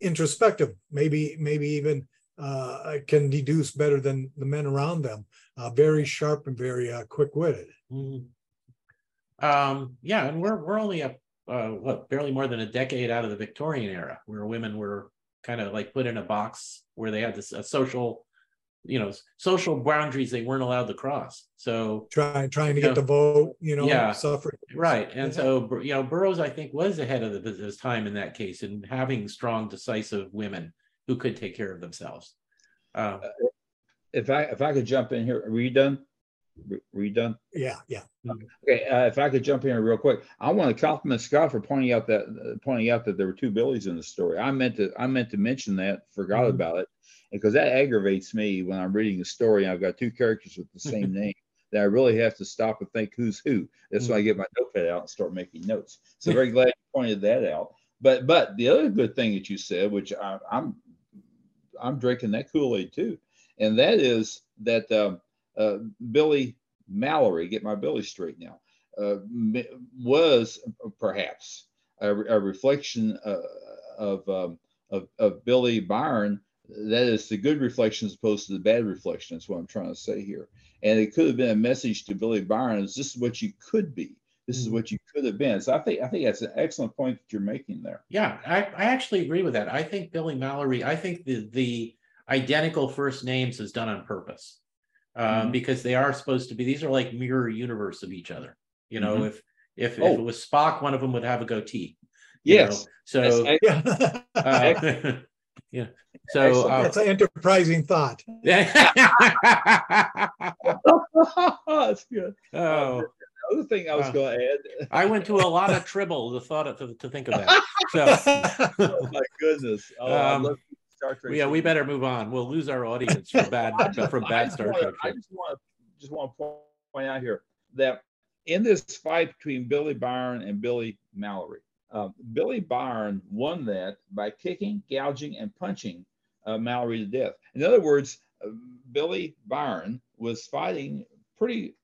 introspective, maybe maybe even uh, can deduce better than the men around them. Uh, very sharp and very uh, quick witted. Mm-hmm. Um, yeah, and we're we're only a uh, what barely more than a decade out of the Victorian era, where women were kind of like put in a box where they had this a social you know social boundaries they weren't allowed to cross. So trying trying to get know, the vote you know yeah suffering right. And yeah. so you know burroughs i think was ahead of the, his time in that case in having strong decisive women who could take care of themselves. Uh, if i if i could jump in here are you done? Were you done? Yeah yeah. Okay uh, if i could jump in here real quick i want to compliment scott for pointing out that uh, pointing out that there were two billies in the story. I meant to i meant to mention that forgot mm-hmm. about it because that aggravates me when I'm reading a story and I've got two characters with the same [laughs] name that I really have to stop and think who's who. That's mm-hmm. when I get my notepad out and start making notes. So very glad you pointed that out. But but the other good thing that you said, which I, I'm I'm drinking that Kool Aid too, and that is that um, uh, Billy Mallory, get my Billy straight now, uh, was perhaps a, a reflection uh, of, um, of, of Billy Byron that is the good reflection as opposed to the bad reflection. That's what I'm trying to say here. And it could have been a message to Billy Byron: "Is this is what you could be? This is mm-hmm. what you could have been." So I think I think that's an excellent point that you're making there. Yeah, I, I actually agree with that. I think Billy Mallory. I think the the identical first names is done on purpose um, mm-hmm. because they are supposed to be. These are like mirror universe of each other. You know, mm-hmm. if if, oh. if it was Spock, one of them would have a goatee. Yes. Know? So yeah. [laughs] uh, yeah. So uh, that's an enterprising thought. [laughs] that's good. Oh. Other thing I was uh, going to add. I went to a lot of tribble to thought to, to think of that. [laughs] So, oh my goodness! Oh, um, yeah, we better move on. We'll lose our audience from bad [laughs] from bad Star Trek. I just want to just want to point out here that in this fight between Billy Byron and Billy Mallory, uh, Billy Byron won that by kicking, gouging, and punching uh, Mallory to death. In other words, uh, Billy Byron was fighting pretty,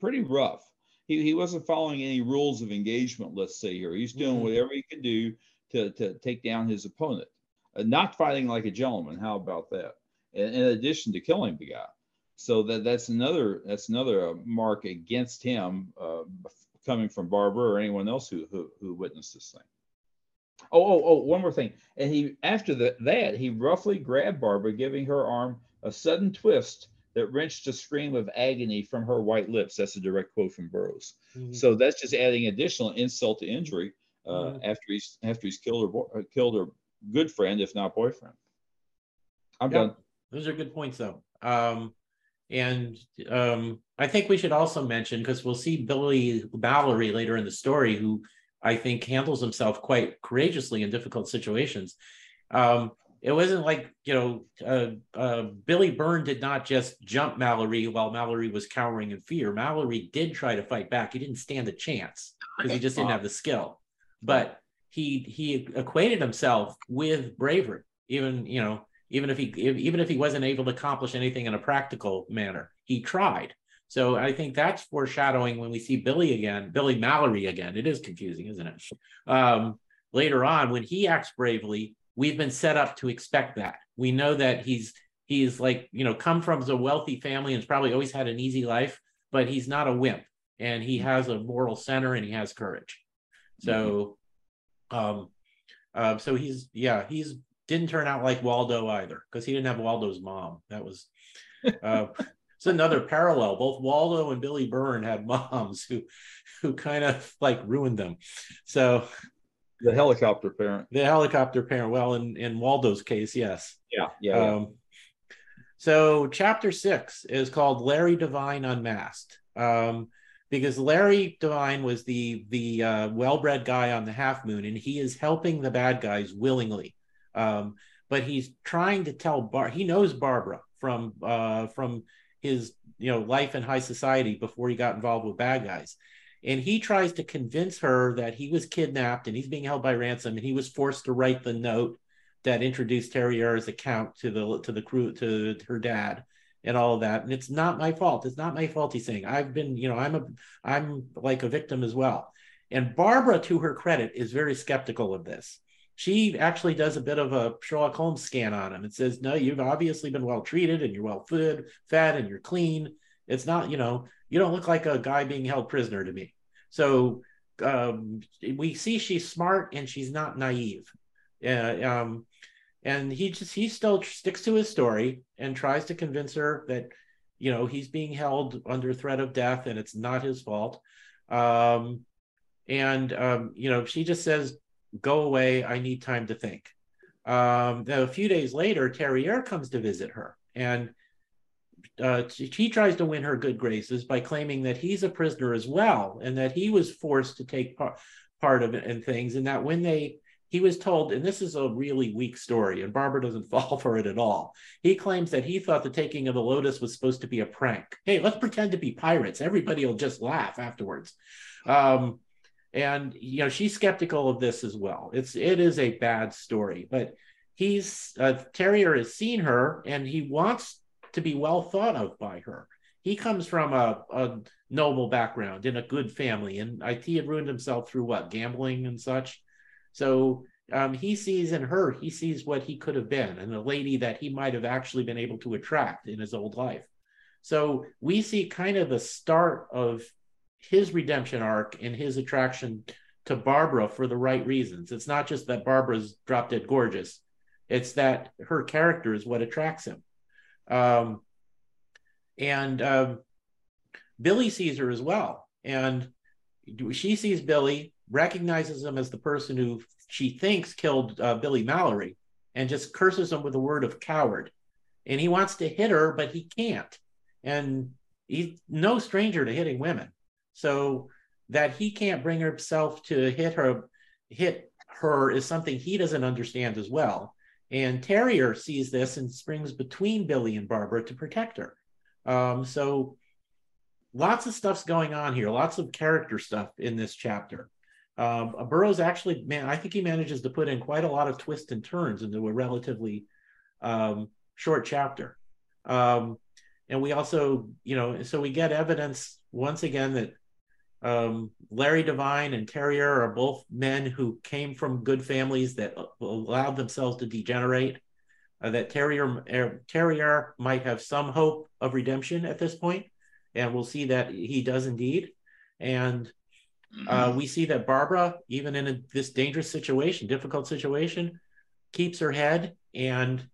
pretty rough. He, he wasn't following any rules of engagement, let's say here. He's doing mm-hmm. whatever he could do to, to take down his opponent. Uh, not fighting like a gentleman. How about that? In, in, addition to killing the guy. So that that's another that's another uh, mark against him uh, coming from Barbara or anyone else who, who, who witnessed this thing. Oh, oh, oh, one more thing. And he, after the, that, he roughly grabbed Barbara, giving her arm a sudden twist that wrenched a scream of agony from her white lips. That's a direct quote from Burroughs. Mm-hmm. So that's just adding additional insult to injury uh, mm-hmm. after he's after he's killed her uh, killed her good friend, if not boyfriend. I'm yeah, done. Those are good points, though. Um, and um, I think we should also mention because we'll see Billy Mallory later in the story, who I think handles himself quite courageously in difficult situations. Um, it wasn't like you know uh, uh, Billy Byrne did not just jump Mallory while Mallory was cowering in fear. Mallory did try to fight back. He didn't stand a chance because he just didn't have the skill. But he he equated himself with bravery, even you know even if he even if he wasn't able to accomplish anything in a practical manner, he tried. So I think that's foreshadowing when we see Billy again, Billy Mallory again. It is confusing, isn't it? Um, later on, when he acts bravely, we've been set up to expect that. We know that he's he's like you know come from a wealthy family and probably always had an easy life, but he's not a wimp, and he has a moral center and he has courage. So, um, uh, so he's yeah he's didn't turn out like Waldo either because he didn't have Waldo's mom. That was uh, [laughs] it's another parallel. Both Waldo and Billy Byrne had moms who who kind of like ruined them. So the helicopter parent. The helicopter parent. Well, in in Waldo's case, yes. Yeah, yeah. Um, yeah. So chapter six is called Larry Divine Unmasked. Um, because Larry Divine was the the uh, well-bred guy on the Half Moon, and he is helping the bad guys willingly. Um, but he's trying to tell Bar. He knows Barbara from uh, from his you know life in high society before he got involved with bad guys, and he tries to convince her that he was kidnapped and he's being held by ransom, and he was forced to write the note that introduced Theriere's account to the to the crew to her dad and all of that. And it's not my fault. It's not my fault. He's saying I've been you know I'm a I'm like a victim as well. And Barbara, to her credit, is very skeptical of this she actually does a bit of a Sherlock Holmes scan on him and says, No, you've obviously been well treated and you're well fed, fed and you're clean. It's not, you know, you don't look like a guy being held prisoner to me. So um, we see she's smart and she's not naive. Uh, um, and he just he still sticks to his story and tries to convince her that you know he's being held under threat of death and it's not his fault um, and um, you know she just says go away. I need time to think. Um, a few days later, Theriere comes to visit her, and uh, he tries to win her good graces by claiming that he's a prisoner as well, and that he was forced to take part part of it and things, and that when they he was told, and this is a really weak story, and Barbara doesn't [laughs] fall for it at all. He claims that he thought the taking of the Lotus was supposed to be a prank. Hey, let's pretend to be pirates. Everybody will just laugh afterwards. Um, and you know she's skeptical of this as well. It's it is a bad story but he's uh, Theriere has seen her and he wants to be well thought of by her. He comes from a, a noble background in a good family and I, he had ruined himself through what gambling and such? So um, he sees in her he sees what he could have been and a lady that he might have actually been able to attract in his old life. So we see kind of the start of his redemption arc and his attraction to Barbara for the right reasons. It's not just that Barbara's drop dead gorgeous, it's that her character is what attracts him. Um, and um, Billy sees her as well. And she sees Billy, recognizes him as the person who she thinks killed uh, Billy Mallory, and just curses him with the word of coward. And he wants to hit her, but he can't. And he's no stranger to hitting women so that he can't bring himself to hit her hit her is something he doesn't understand as well. And Theriere sees this and springs between billy and barbara to protect her. Um, so lots of stuff's going on here. Lots of character stuff in this chapter. Um, burroughs actually man i think he manages to put in quite a lot of twists and turns into a relatively um, short chapter. Um, and we also you know so we get evidence once again that um, Larry Divine and Theriere are both men who came from good families that allowed themselves to degenerate. Uh, that Theriere er, Theriere might have some hope of redemption at this point, and we'll see that he does indeed. And uh, mm-hmm. we see that Barbara, even in a, this dangerous situation, difficult situation, keeps her head and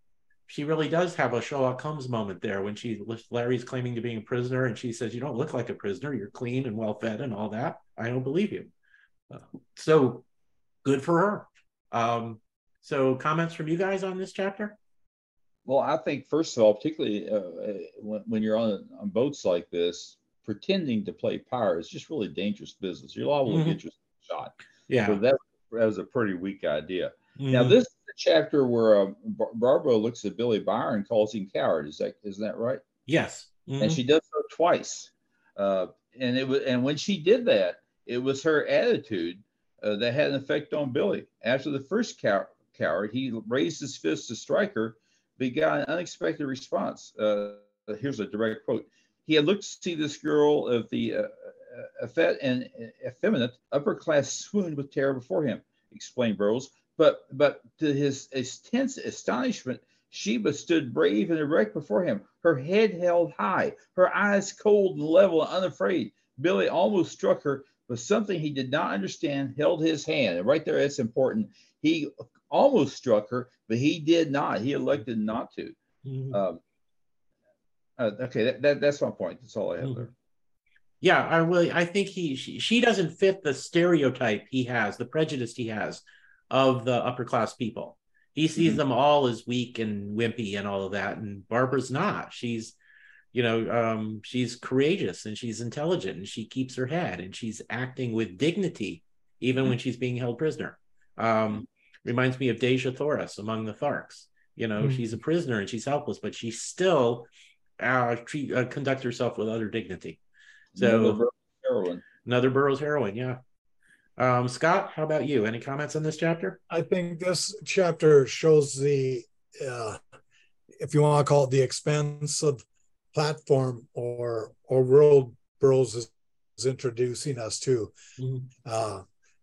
she really does have a Sherlock Holmes moment there when she Larry's claiming to being a prisoner and she says, "You don't look like a prisoner. You're clean and well fed and all that. I don't believe you." Uh, so good for her. Um, so comments from you guys on this chapter? Well, I think first of all, particularly uh, uh, when, when, you're on on boats like this, pretending to play pirate is just really dangerous business. You're liable mm-hmm. to get your shot. Yeah. So that, that was a pretty weak idea. Mm-hmm. Now, this chapter where uh, Barbara looks at Billy Byron and calls him coward. Is that isn't that right? Yes. Mm-hmm. And she does so twice. Uh, and it was, and when she did that, it was her attitude uh, that had an effect on Billy. After the first cow- coward, he raised his fist to strike her, but he got an unexpected response. Uh, here's a direct quote. He had looked to see this girl of the uh, uh effete and effeminate upper class swoon with terror before him, explained Burroughs. But but to his intense astonishment, Sheba stood brave and erect before him, her head held high, her eyes cold and level and unafraid. Billy almost struck her, but something he did not understand held his hand. And right there, that's important. He almost struck her, but he did not. He elected not to. Mm-hmm. Um, uh, okay, that, that, that's my point. That's all I have mm-hmm. there. Yeah, I really, I think he she, she doesn't fit the stereotype he has, the prejudice he has of the upper class people. He sees mm-hmm. them all as weak and wimpy and all of that, and Barbara's not. She's, you know, um, she's courageous and she's intelligent and she keeps her head and she's acting with dignity even mm-hmm. when she's being held prisoner. Um, reminds me of Dejah Thoris among the Tharks. You know, mm-hmm. she's a prisoner and she's helpless, but she still uh, treat, uh, conduct herself with utter dignity. So another heroine. Another Burroughs heroine, yeah. Um, Scott, how about you? Any comments on this chapter? I think this chapter shows the, uh, if you want to call it the expansive platform or or world Burroughs is, is introducing us to, mm-hmm. uh,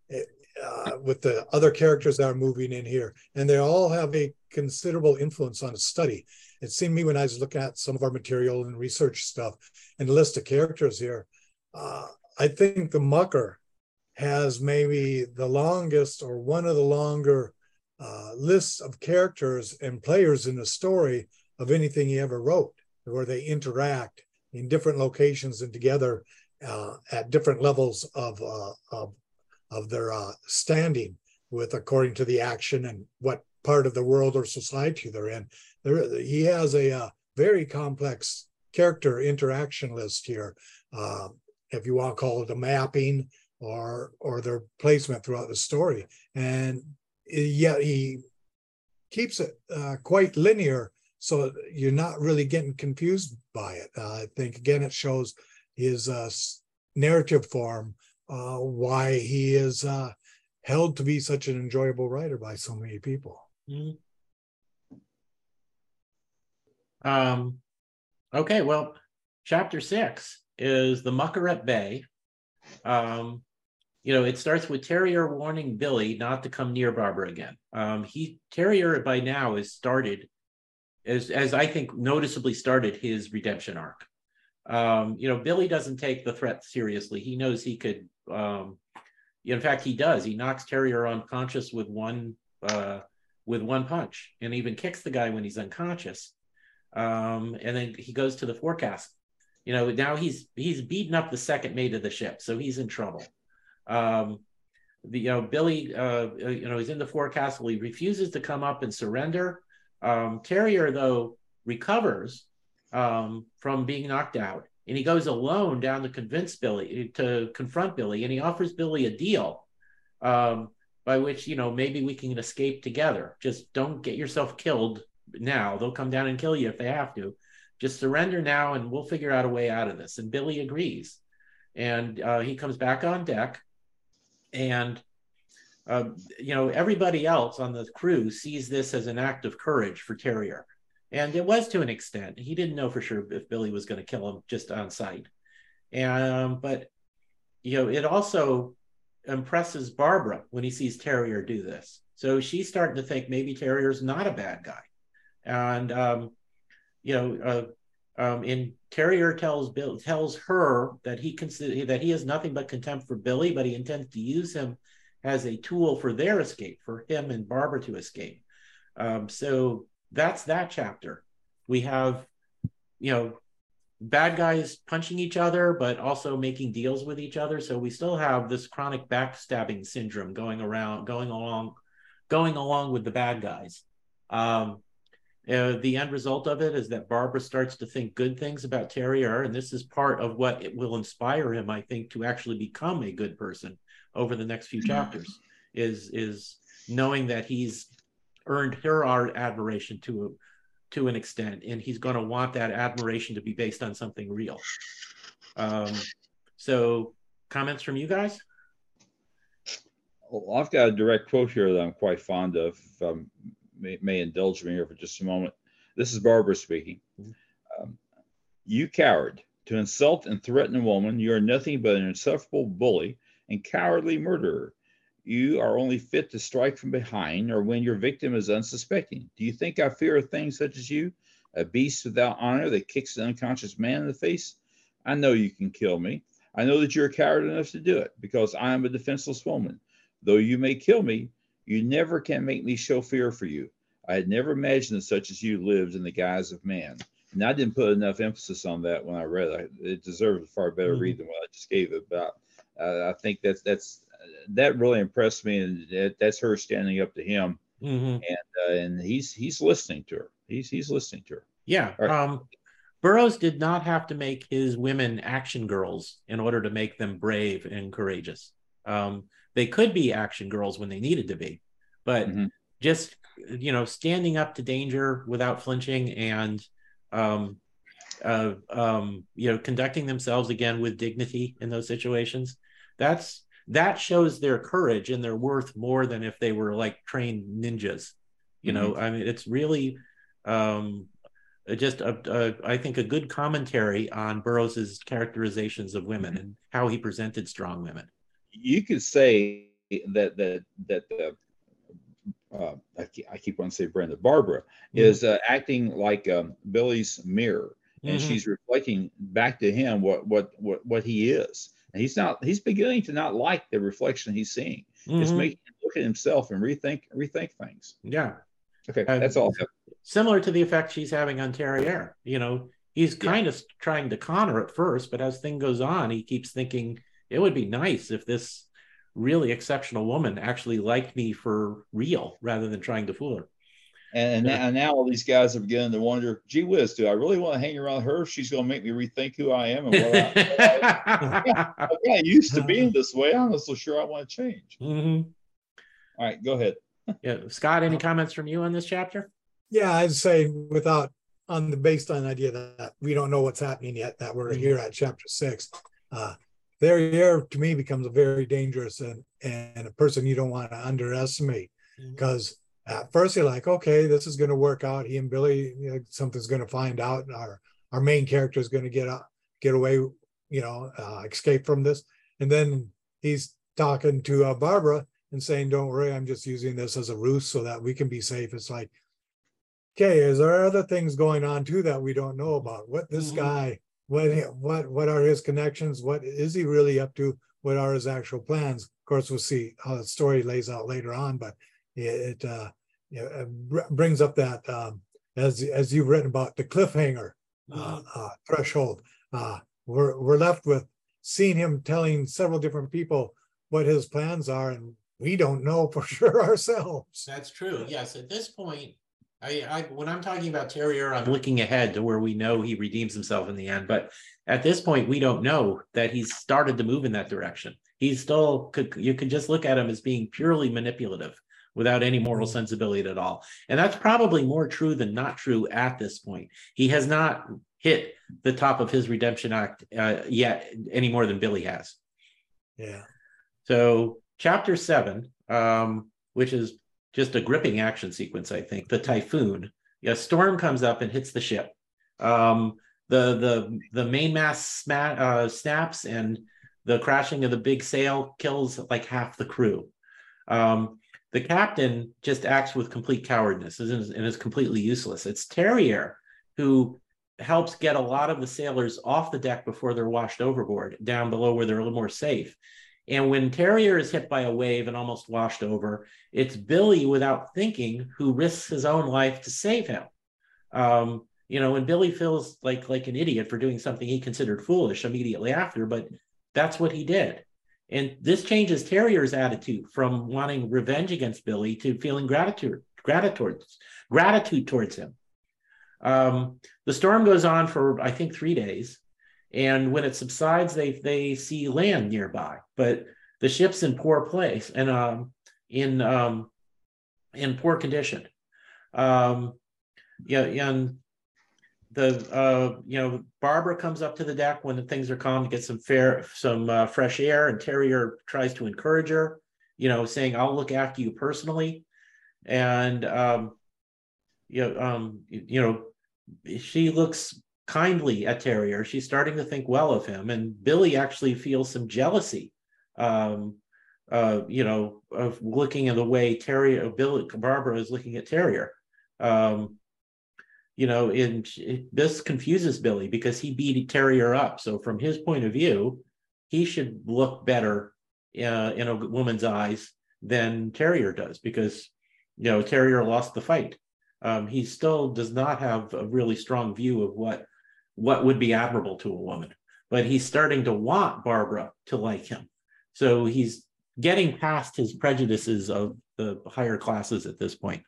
it, uh, with the other characters that are moving in here, and they all have a considerable influence on the study. It seemed to me when I was looking at some of our material and research stuff and the list of characters here, uh, I think the mucker has maybe the longest or one of the longer uh, lists of characters and players in the story of anything he ever wrote, where they interact in different locations and together uh, at different levels of uh, of, of their uh, standing, with according to the action and what part of the world or society they're in. There, he has a uh, very complex character interaction list here. Uh, if you want to call it a mapping or or their placement throughout the story. And yet he keeps it uh, quite linear so you're not really getting confused by it. Uh, i think again it shows his uh, narrative form uh, why he is uh, held to be such an enjoyable writer by so many people. Mm-hmm. um, okay well chapter six is the mucker at bay. Um, you know, it starts with Theriere warning Billy not to come near Barbara again. Um, he Theriere by now has started, as as I think noticeably started his redemption arc. Um, you know, Billy doesn't take the threat seriously. He knows he could. Um, in fact, he does. He knocks Theriere unconscious with one uh, with one punch, and even kicks the guy when he's unconscious. Um, and then he goes to the forecast. You know, now he's he's beaten up the second mate of the ship, so he's in trouble. Um, the, you know, Billy, uh, you know, he's in the forecastle. He refuses to come up and surrender. Um, Theriere, though, recovers um, from being knocked out, and he goes alone down to convince Billy to confront Billy, and he offers Billy a deal um, by which you know maybe we can escape together. Just don't get yourself killed now. They'll come down and kill you if they have to. Just surrender now, and we'll figure out a way out of this. And Billy agrees, and uh, he comes back on deck and uh, you know everybody else on the crew sees this as an act of courage for Theriere, and it was to an extent. He didn't know for sure if Billy was going to kill him just on sight, and um, but you know it also impresses Barbara when he sees Theriere do this. So she's starting to think maybe Theriere's not a bad guy, and um, you know, uh, um, and Theriere tells Bill tells her that he consider that he has nothing but contempt for Billy, but he intends to use him as a tool for their escape, for him and Barbara to escape. Um, so that's that chapter. We have, you know, bad guys punching each other, but also making deals with each other. So we still have this chronic backstabbing syndrome going around, going along, going along with the bad guys. Um, uh, the end result of it is that Barbara starts to think good things about Theriere, and this is part of what it will inspire him, I think, to actually become a good person over the next few chapters. Is is knowing that he's earned her our admiration to to an extent, and he's going to want that admiration to be based on something real. Um, so, comments from you guys? Well, I've got a direct quote here that I'm quite fond of. Um, may, may, indulge me here for just a moment. This is Barbara speaking. Mm-hmm. Um, you coward, to insult and threaten a woman, you are nothing but an insufferable bully and cowardly murderer. You are only fit to strike from behind or when your victim is unsuspecting. Do you think I fear a thing such as you, a beast without honor that kicks an unconscious man in the face? I know you can kill me. I know that you're a coward enough to do it because I am a defenseless woman. Though you may kill me, you never can make me show fear for you. I had never imagined that such as you lived in the guise of man. And I didn't put enough emphasis on that when I read it. It deserves a far better mm-hmm. read than what I just gave it. But uh, I think that's that's that really impressed me, and that, that's her standing up to him, mm-hmm. and uh, and he's he's listening to her. He's he's listening to her. Yeah. Right. Um, Burroughs did not have to make his women action girls in order to make them brave and courageous. Um, they could be action girls when they needed to be, but mm-hmm. just you know, standing up to danger without flinching and um, uh, um, you know, conducting themselves again with dignity in those situations. That's that shows their courage and their worth more than if they were like trained ninjas. You mm-hmm. know, I mean, it's really um, just a, a, I think a good commentary on Burroughs's characterizations of women and how he presented strong women. You could say that that that the uh, I, keep, I keep wanting to say Brenda Barbara mm-hmm. is uh, acting like um, Billy's mirror, and mm-hmm. she's reflecting back to him what what what what he is. And he's not he's beginning to not like the reflection he's seeing. Mm-hmm. It's making him look at himself and rethink rethink things. Yeah. Okay, that's all. Similar to the effect she's having on Theriere. You know, he's kind yeah. of trying to con her at first, but as thing goes on, he keeps thinking it would be nice if this really exceptional woman actually liked me for real rather than trying to fool her. And, yeah. now, and now all these guys are beginning to wonder, gee whiz, do I really want to hang around her? She's going to make me rethink who I am and what I, [laughs] am I used to being this way. I'm not so sure I want to change. Mm-hmm. All right, go ahead. [laughs] yeah, Scott, any comments from you on this chapter? Yeah, I'd say without on the based on the idea that we don't know what's happening yet, that we're mm-hmm. here at chapter six. Uh, there, to me becomes a very dangerous and, and a person you don't want to underestimate because. Mm-hmm at first you're like, okay, this is going to work out. He and Billy, you know, something's going to find out. Our our main character is going to get up, get away, you know, uh, escape from this. And then he's talking to uh, Barbara and saying, "Don't worry, I'm just using this as a ruse so that we can be safe." It's like, okay, is there other things going on too that we don't know about? What this mm-hmm. guy, what what what are his connections? What is he really up to? What are his actual plans? Of course, we'll see how the story lays out later on, but it, uh, know, uh, brings up that um, as as you've written about the cliffhanger uh, mm-hmm. uh, threshold. Uh, we're we're left with seeing him telling several different people what his plans are, and we don't know for [laughs] sure ourselves. That's true. Yes, at this point, I, I when I'm talking about Theriere, I'm looking ahead to where we know he redeems himself in the end. But at this point, we don't know that he's started to move in that direction. He's still could you could just look at him as being purely manipulative without any moral sensibility at all. And that's probably more true than not true at this point. He has not hit the top of his redemption act uh, yet any more than Billy has. Yeah. So chapter seven, um, which is just a gripping action sequence, I think. The typhoon. A storm comes up and hits the ship. Um, the the the mainmast sma- uh, snaps and the crashing of the big sail kills like half the crew. Um, the captain just acts with complete cowardness and is completely useless. It's Theriere who helps get a lot of the sailors off the deck before they're washed overboard down below where they're a little more safe. And when Theriere is hit by a wave and almost washed over, it's Billy, without thinking, who risks his own life to save him. Um, you know, and Billy feels like like an idiot for doing something he considered foolish immediately after, but that's what he did. And this changes Theriere's attitude from wanting revenge against Billy to feeling gratitude, gratitude, gratitude towards him. Um, the storm goes on for I think three days, and when it subsides, they they see land nearby, but the ship's in poor place and um, in um, in poor condition. Um, yeah, and the uh, you know Barbara comes up to the deck when the things are calm to get some fair some uh, fresh air, and Theriere tries to encourage her, you know, saying I'll look after you personally, and um, you know, um, you know, she looks kindly at Theriere. She's starting to think well of him, and Billy actually feels some jealousy. Um, uh, you know, of looking at the way Theriere, Billy, Barbara is looking at Theriere. Um, you know, and this confuses Billy because he beat Theriere up. So from his point of view, he should look better uh, in a woman's eyes than Theriere does because you know Theriere lost the fight. Um, he still does not have a really strong view of what what would be admirable to a woman, but he's starting to want Barbara to like him. So he's getting past his prejudices of the higher classes at this point.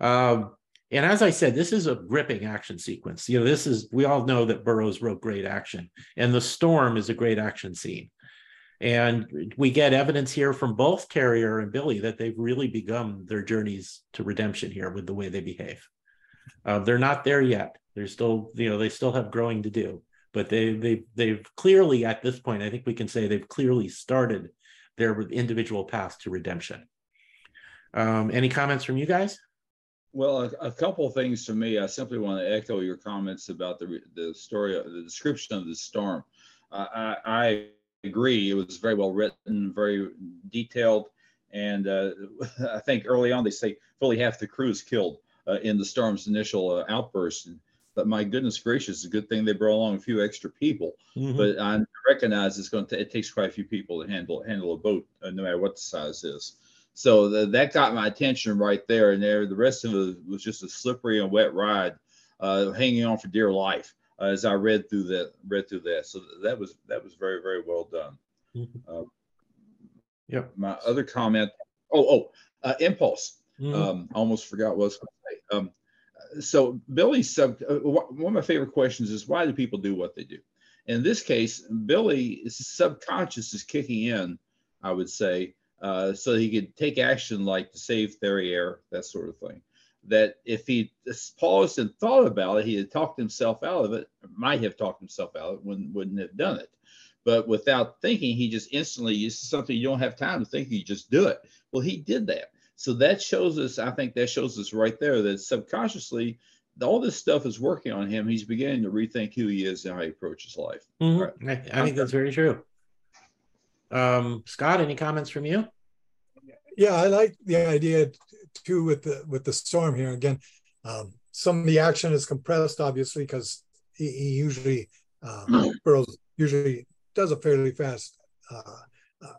Um, and as I said, this is a gripping action sequence. You know, this is, we all know that Burroughs wrote great action, and The Storm is a great action scene. And we get evidence here from both Theriere and Billy that they've really begun their journeys to redemption here with the way they behave. Uh, they're not there yet. They're still, you know, they still have growing to do, but they they they've clearly at this point, I think we can say they've clearly started their individual path to redemption. Um, any comments from you guys? Well, a, a couple things to me. I simply want to echo your comments about the the story, the description of the storm. Uh, I, I, agree. It was very well written, very detailed, and uh, [laughs] I think early on they say fully half the crew is killed uh, in the storm's initial uh, outburst. And, but my goodness gracious, it's a good thing they brought along a few extra people. Mm-hmm. But I recognize it's going to it takes quite a few people to handle handle a boat, uh, no matter what the size is. So the, that got my attention right there. And there, the rest of it was just a slippery and wet ride, uh, hanging on for dear life uh, as I read through that. Read through that. So that was that was very very well done. Mm-hmm. Uh, yep. My other comment. Oh oh, uh, impulse. Mm-hmm. Um, almost forgot what I was going to say. Um, so Billy's sub. Uh, one of my favorite questions is why do people do what they do? In this case, Billy's subconscious is kicking in. I would say uh, so he could take action like to save Theriere, that sort of thing. That if he paused and thought about it, he had talked himself out of it, might have talked himself out of it, wouldn't, wouldn't have done it. But without thinking, he just instantly, it's something you don't have time to think, you just do it. Well, he did that. So that shows us, I think that shows us right there that subconsciously, all this stuff is working on him. He's beginning to rethink who he is and how he approaches life. Mm-hmm. Right. I, I think that's very true. Um, Scott, any comments from you? Yeah, I like the idea too with the with the storm here. Again, um, some of the action is compressed, obviously, because he, he, usually um, Burroughs usually does a fairly fast uh, uh,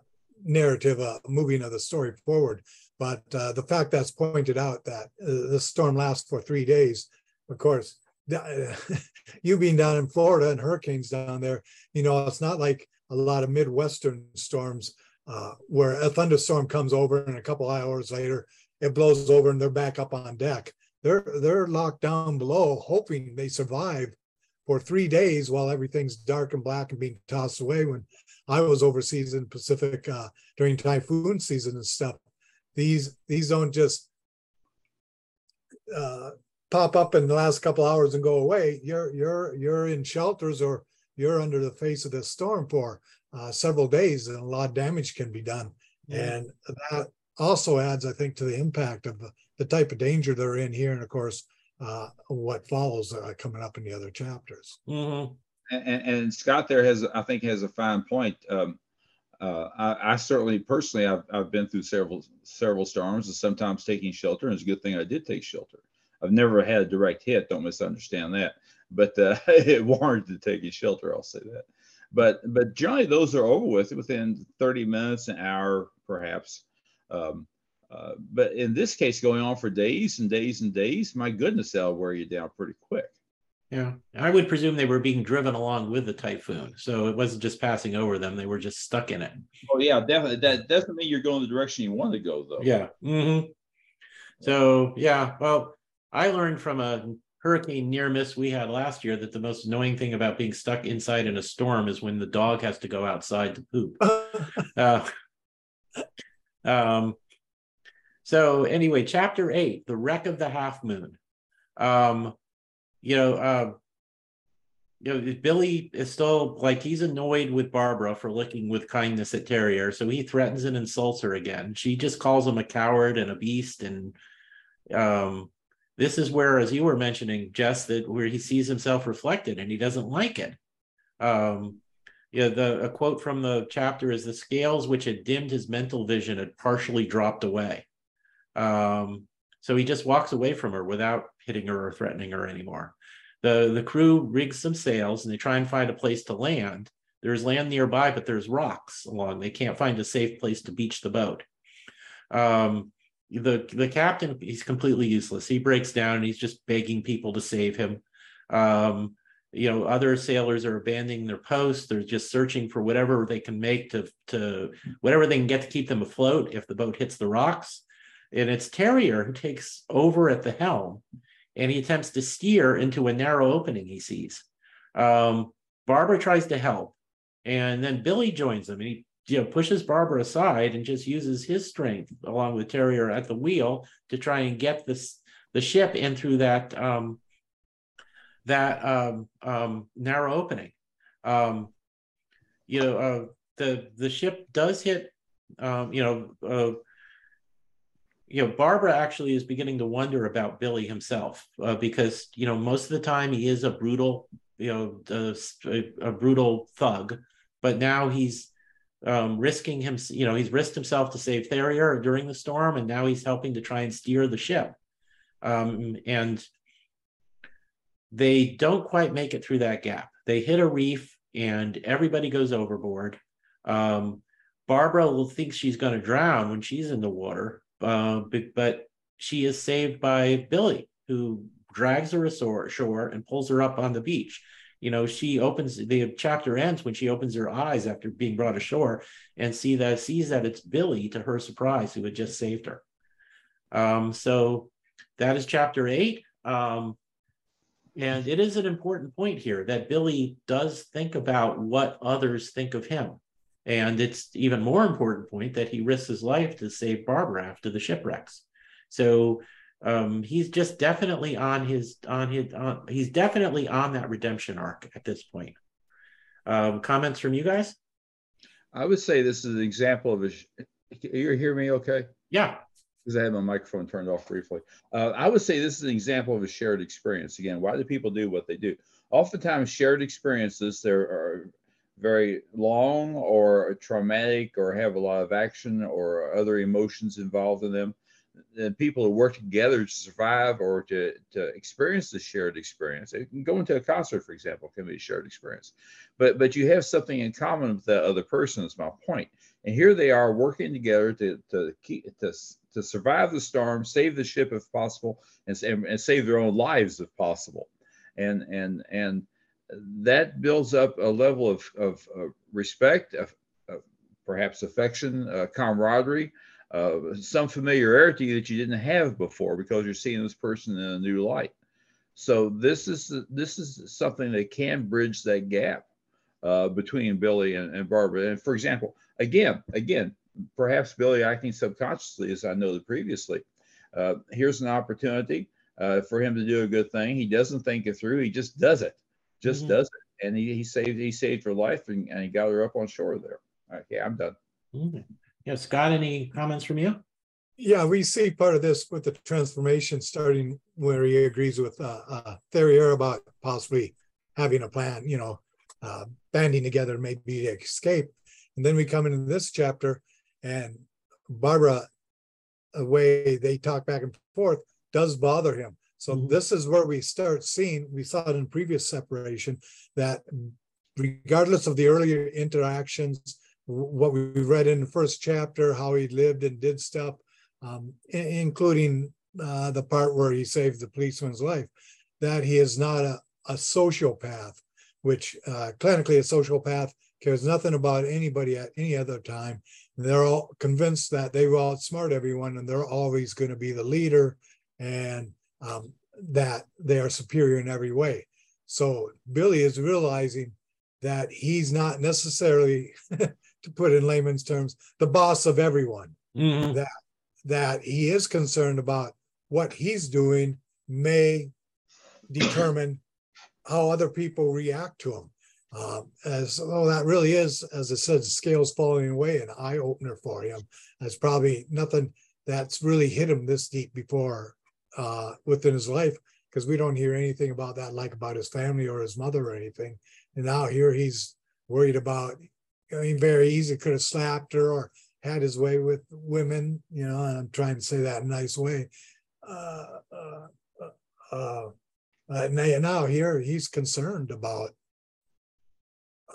narrative, uh, moving of the story forward. But uh, the fact that's pointed out that uh, the storm lasts for three days, of course, [laughs] you being down in Florida and hurricanes down there, you know, it's not like a lot of Midwestern storms uh, where a thunderstorm comes over and a couple hours later it blows over and they're back up on deck. They're they're locked down below, hoping they survive for three days while everything's dark and black and being tossed away. When I was overseas in Pacific uh, during typhoon season and stuff, these these don't just uh, pop up in the last couple hours and go away. You're you're you're in shelters or you're under the face of this storm for uh, several days, and a lot of damage can be done. Yeah. And that also adds, I think, to the impact of the, the type of danger they're in here, and of course, uh, what follows uh, coming up in the other chapters. Mm-hmm. And, and, Scott there has, I think, has a fine point. Um, uh, I, I, certainly personally, I've, I've been through several several storms, and sometimes taking shelter. And it's a good thing I did take shelter. I've never had a direct hit. Don't misunderstand that. But uh, [laughs] it warranted taking shelter. I'll say that. But but generally those are over with within 30 minutes, an hour, perhaps. Um, uh, but in this case, going on for days and days and days, my goodness, that'll wear you down pretty quick. Yeah, I would presume they were being driven along with the typhoon, so it wasn't just passing over them; they were just stuck in it. Oh yeah, definitely. That doesn't mean you're going the direction you want to go, though. Yeah. Mm-hmm. So yeah, well, I learned from a hurricane near miss we had last year that the most annoying thing about being stuck inside in a storm is when the dog has to go outside to poop. [laughs] uh, um, so anyway, chapter eight, the wreck of the half moon. Um, you know, uh, you know, Billy is still like he's annoyed with Barbara for looking with kindness at Theriere, so he threatens and insults her again. She just calls him a coward and a beast, and um, this is where, as you were mentioning, Jess, that where he sees himself reflected and he doesn't like it. Um, yeah, the a quote from the chapter is the scales which had dimmed his mental vision had partially dropped away. Um, so he just walks away from her without hitting her or threatening her anymore. The, the crew rigs some sails and they try and find a place to land. There's land nearby, but there's rocks along. They can't find a safe place to beach the boat. Um, the the captain he's completely useless. He breaks down and he's just begging people to save him. Um, you know, other sailors are abandoning their posts. They're just searching for whatever they can make to to whatever they can get to keep them afloat if the boat hits the rocks. And it's Theriere who takes over at the helm and he attempts to steer into a narrow opening he sees. Um, Barbara tries to help, and then Billy joins him, and he you know pushes Barbara aside and just uses his strength along with Theriere at the wheel to try and get this the ship in through that um, that um, um, narrow opening. Um, you know, uh, the the ship does hit. Um, you know, uh, you know, Barbara actually is beginning to wonder about Billy himself uh, because you know most of the time he is a brutal, you know, a, a brutal thug, but now he's um, risking him. You know, he's risked himself to save Theriere during the storm, and now he's helping to try and steer the ship. Um, and they don't quite make it through that gap. They hit a reef, and everybody goes overboard. Um, Barbara thinks she's going to drown when she's in the water, uh, but she is saved by Billy, who drags her ashore and pulls her up on the beach. You know, she opens the chapter ends when she opens her eyes after being brought ashore and see that sees that it's Billy to her surprise who had just saved her. Um, so that is chapter eight. Um, and it is an important point here that Billy does think about what others think of him. And it's even more important point that he risks his life to save Barbara after the shipwrecks. So um, he's just definitely on his on his on, he's definitely on that redemption arc at this point. Um, comments from you guys? I would say this is an example of a. You hear me okay? Yeah. Because I had my microphone turned off briefly. Uh, I would say this is an example of a shared experience. Again, why do people do what they do? Oftentimes, shared experiences there are very long or traumatic or have a lot of action or other emotions involved in them. And people who work together to survive or to, to experience the shared experience. It can go into a concert, for example, can be a shared experience. But but you have something in common with that other person, is my point. And here they are working together to to keep to, to survive the storm, save the ship if possible, and, and save their own lives if possible. And and and that builds up a level of, of, of respect, of, of, perhaps affection, uh, camaraderie, uh, some familiarity that you didn't have before because you're seeing this person in a new light. So this is this is something that can bridge that gap uh, between Billy and, and Barbara. And for example, again, again, perhaps Billy acting subconsciously, as I noted previously. Uh, here's an opportunity uh, for him to do a good thing. He doesn't think it through. He just does it just mm-hmm. does it. And he, he saved he saved her life and, and he got her up on shore there. Okay, I'm done. Mm-hmm. Yeah, Scott, any comments from you? Yeah, we see part of this with the transformation starting where he agrees with uh, uh, Theriere about possibly having a plan, you know, uh, banding together maybe to escape. And then we come into this chapter and Barbara, the way they talk back and forth does bother him. So this is where we start seeing, we saw it in previous separation, that regardless of the earlier interactions, what we read in the first chapter, how he lived and did stuff, um, including uh, the part where he saved the policeman's life, that he is not a, a sociopath, which uh, clinically a sociopath cares nothing about anybody at any other time. They're all convinced that they will outsmart everyone and they're always going to be the leader and um, that they are superior in every way. So Billy is realizing that he's not necessarily, [laughs] to put in layman's terms, the boss of everyone. Mm-hmm. That that he is concerned about what he's doing may determine how other people react to him. Um, as though that really is, as I said, scales falling away, an eye opener for him. That's probably nothing that's really hit him this deep before uh, within his life, because we don't hear anything about that, like about his family or his mother or anything. And now here he's worried about. I mean, very easy could have slapped her or had his way with women. You know, and I'm trying to say that in a nice way. Uh, uh, uh, uh now here he's concerned about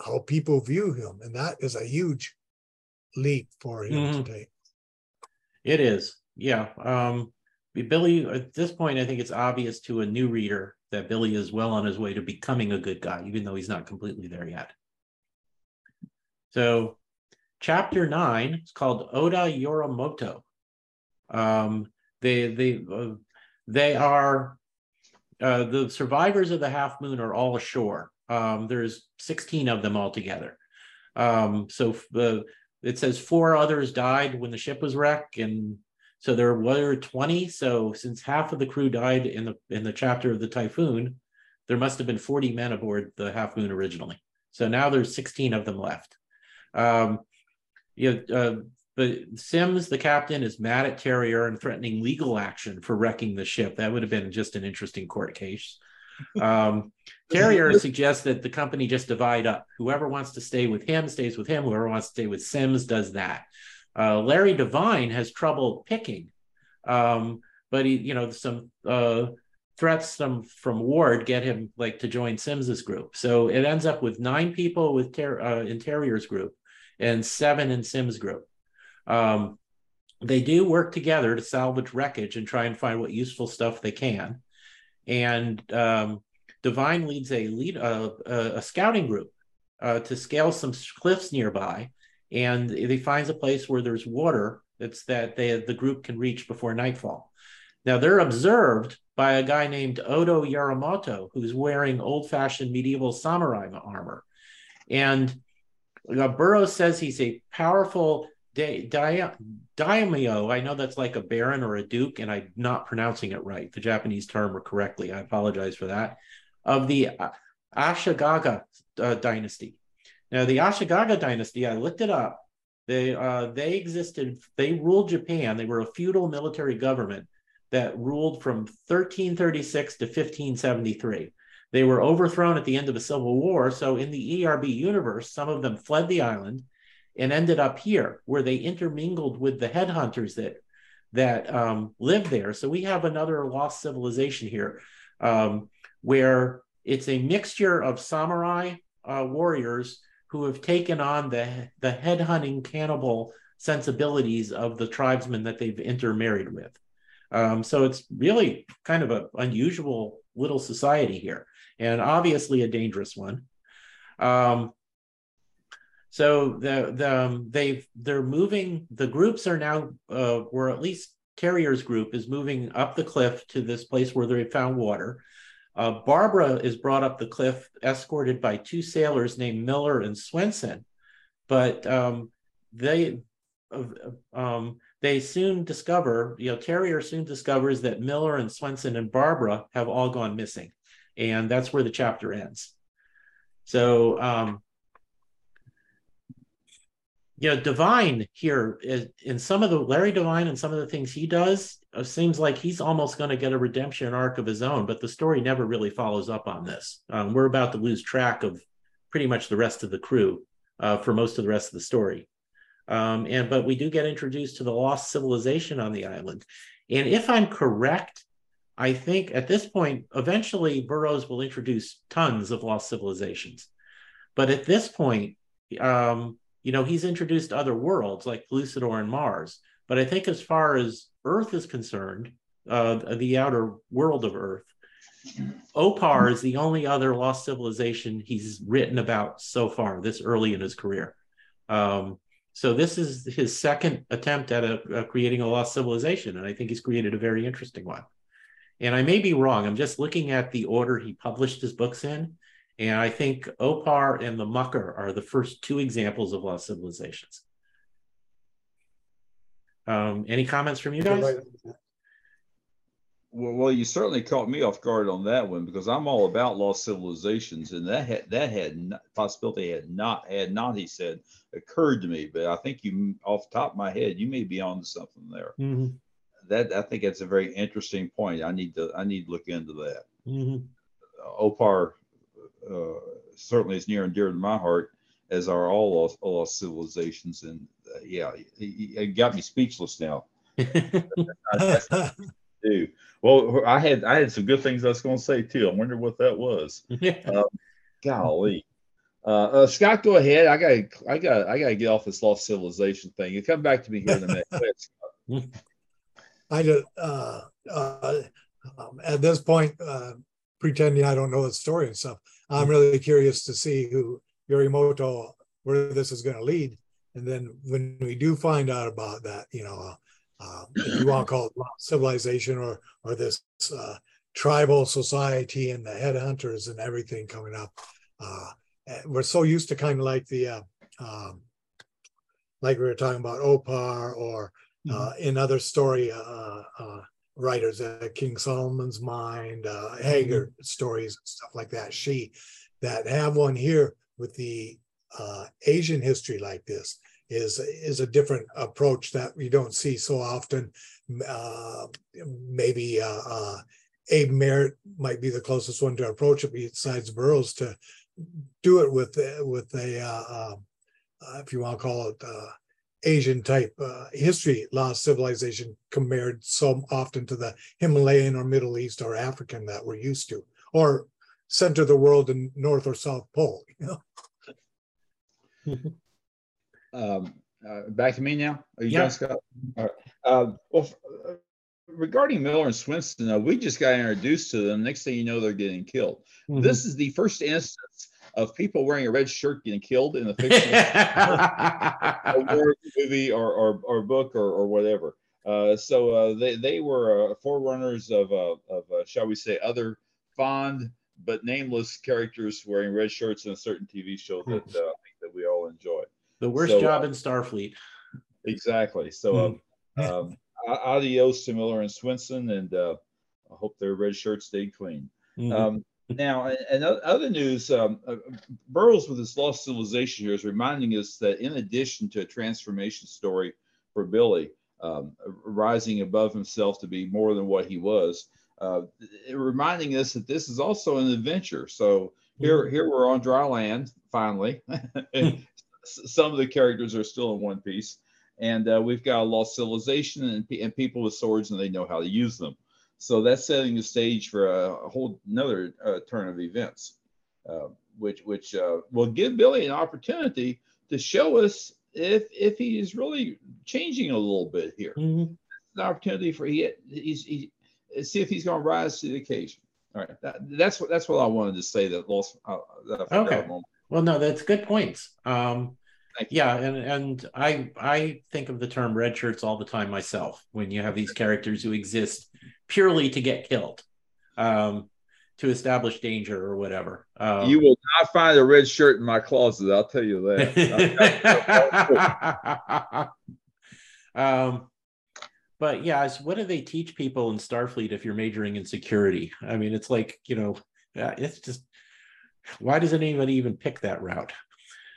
how people view him, and that is a huge leap for him mm-hmm. to take. It is, yeah. Um, Billy, at this point, I think it's obvious to a new reader that Billy is well on his way to becoming a good guy, even though he's not completely there yet. So, chapter nine is called Oda Yorimoto. Um, they they uh, they are uh, the survivors of the half moon are all ashore. Um, there's 16 of them altogether. Um, so the it says four others died when the ship was wrecked, and so there were 20. So since half of the crew died in the in the chapter of the typhoon, there must have been 40 men aboard the half moon originally. So now there's 16 of them left. Um, you know, uh, but Sims, the captain, is mad at Theriere and threatening legal action for wrecking the ship. That would have been just an interesting court case. Um, [laughs] Theriere suggests that the company just divide up. Whoever wants to stay with him stays with him. Whoever wants to stay with Sims does that. Uh, Larry Divine has trouble picking, um, but he, you know, some uh, threats from from Ward get him like to join Sims's group. So it ends up with nine people with ter- uh, in Theriere's group and seven in Sims group. Um, they do work together to salvage wreckage and try and find what useful stuff they can. And um, Divine leads a lead uh, a scouting group uh, to scale some cliffs nearby, and he finds a place where there's water that's that they the group can reach before nightfall. Now they're observed by a guy named Odo Yorimoto, who's wearing old-fashioned medieval samurai armor, and Burroughs says he's a powerful Di, daimyo, I know that's like a baron or a duke, and I'm not pronouncing it right, the Japanese term or correctly. I apologize for that. Of the uh, Ashikaga uh, dynasty. Now, the Ashikaga dynasty, I looked it up. They uh, they existed. They ruled Japan. They were a feudal military government that ruled from 1336 to 1573. They were overthrown at the end of the Civil War. So, in the ERB universe, some of them fled the island and ended up here where they intermingled with the headhunters that that um, live there. So we have another lost civilization here, um, where it's a mixture of samurai uh, warriors who have taken on the the headhunting cannibal sensibilities of the tribesmen that they've intermarried with. Um, so it's really kind of an unusual little society here, and obviously a dangerous one. Um, so the the um, they've they're moving. The groups are now, uh, or at least Theriere's group is moving up the cliff to this place where they found water. Uh, Barbara is brought up the cliff, escorted by two sailors named Miller and Swenson, but um, they uh, um, they soon discover, you know, Theriere soon discovers that Miller and Swenson and Barbara have all gone missing, and that's where the chapter ends. So um, you know, Divine here in some of the Larry Divine and some of the things he does uh, seems like he's almost going to get a redemption arc of his own, but the story never really follows up on this. Um, we're about to lose track of pretty much the rest of the crew uh, for most of the rest of the story. Um, and but we do get introduced to the lost civilization on the island. And if I'm correct, I think at this point, eventually Burroughs will introduce tons of lost civilizations. But at this point, um, you know, he's introduced other worlds like Lucidor and Mars. But I think as far as Earth is concerned, uh, the outer world of Earth, Opar is the only other lost civilization he's written about so far, this early in his career. Um, so this is his second attempt at a, a creating a lost civilization, and I think he's created a very interesting one. and I may be wrong. I'm just looking at the order he published his books in, and I think Opar and the Mucker are the first two examples of lost civilizations. Um, any comments from you guys? Well, well, you certainly caught me off guard on that one because I'm all about lost civilizations, and that had that had not, possibility had not had not he said occurred to me. But I think you, off the top of my head, you may be on to something there. Mm-hmm. That I think that's a very interesting point. I need to I need to look into that. Mm-hmm. Opar uh, certainly is near and dear to my heart, as are all lost, all lost civilizations. And uh, yeah, he, he got me speechless now. [laughs] do. Well, I had I had some good things I was going to say too. I wonder what that was. um, golly, uh, uh, Scott, go ahead. I got I got I got to get off this lost civilization thing. You come back to me here in a minute. [laughs] I just uh, uh, um, at this point, uh, pretending I don't know the story and stuff. I'm really curious to see who Yorimoto where this is going to lead, and then when we do find out about that, you know, uh, uh, if you want to call it civilization or or this uh, tribal society and the headhunters and everything coming up. Uh, we're so used to kind of like the uh, um, like we were talking about Opar or uh, mm-hmm. in other story uh, writers, King Solomon's Mines, Haggard mm-hmm. stories stuff like that. She that have one here with the Asian history like this is is a different approach that we don't see so often. Uh, maybe uh, uh, Abe Merritt might be the closest one to approach it, besides Burroughs, to do it with with a uh, um, uh, if you want to call it uh, Asian type history, lost civilization compared so often to the Himalayan or Middle East or African that we're used to, or center the world in North or South Pole. [laughs] You know. [laughs] Um, uh, back to me now. Are you yeah. done, Scott? All right. Uh, well, uh, regarding Miller and Swenson, uh, we just got introduced to them. Next thing you know, they're getting killed. Mm-hmm. This is the first instance of people wearing a red shirt getting killed in a [laughs] fiction movie or, or, or book or, or whatever. Uh, so uh, they, they were uh, forerunners of, uh, of uh, shall we say, other fond but nameless characters wearing red shirts in a certain TV show that uh, I think that we all enjoy. The worst so, job in Starfleet. Exactly. So, mm. um, um, adios to Miller and Swenson, and uh, I hope their red shirts stayed clean. Mm-hmm. Um, now, and other news, um, uh, Burroughs with his Lost Civilization here is reminding us that in addition to a transformation story for Billy, um, rising above himself to be more than what he was, uh, reminding us that this is also an adventure. So here, mm-hmm. here we're on dry land finally, [laughs] [laughs] some of the characters are still in One Piece, and uh, we've got a lost civilization and, and people with swords, and they know how to use them. So that's setting the stage for a, a whole another uh, turn of events, uh, which which uh, will give Billy an opportunity to show us if if he is really changing a little bit here. Mm-hmm. An opportunity for he he's he, see if he's going to rise to the occasion. All right, that, that's what that's what I wanted to say. That lost. Uh, that okay. Well, no, that's good points. Um, yeah, and and I I think of the term red shirts all the time myself. When you have these characters who exist purely to get killed, um, to establish danger or whatever. Um, you will not find a red shirt in my closet. I'll tell you that. [laughs] um, but yeah, what do they teach people in Starfleet if you're majoring in security? I mean, it's like you know, it's just why does anybody even pick that route?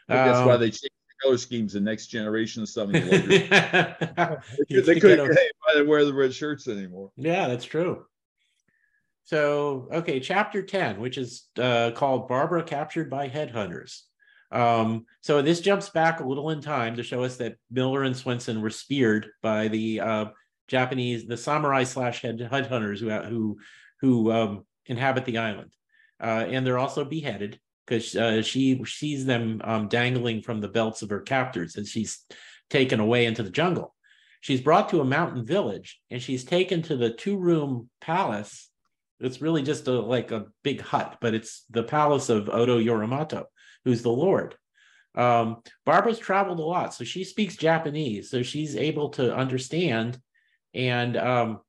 that's um, why they changed the color schemes the next generation of some. [laughs] they, they couldn't hey, why they wear the red shirts anymore. Yeah, that's true. So, okay, chapter 10, which is uh, called Barbara Captured by Headhunters. Um, so this jumps back a little in time to show us that Miller and Swenson were speared by the uh, Japanese, the samurai slash headhunters who who who um, inhabit the island uh, and they're also beheaded because uh, she sees them um, dangling from the belts of her captors as she's taken away into the jungle. She's brought to a mountain village and she's taken to the two room palace. It's really just a, like a big hut, but it's the palace of Odo Yorimoto, who's the Lord. Um, Barbara's traveled a lot, so she speaks Japanese, so she's able to understand and um,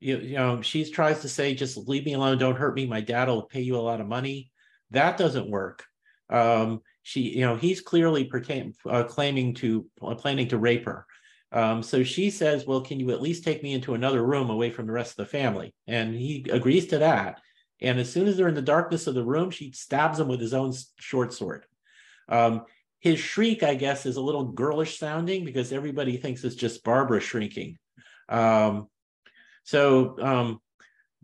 you, you know, she tries to say, just leave me alone, don't hurt me. My dad will pay you a lot of money. That doesn't work. Um, she, you know, he's clearly pertain, uh, claiming to uh, planning to rape her. Um, so she says, Well, can you at least take me into another room away from the rest of the family? And he agrees to that. And as soon as they're in the darkness of the room, she stabs him with his own short sword. Um, his shriek, I guess, is a little girlish sounding because everybody thinks it's just Barbara shrinking. Um, so um,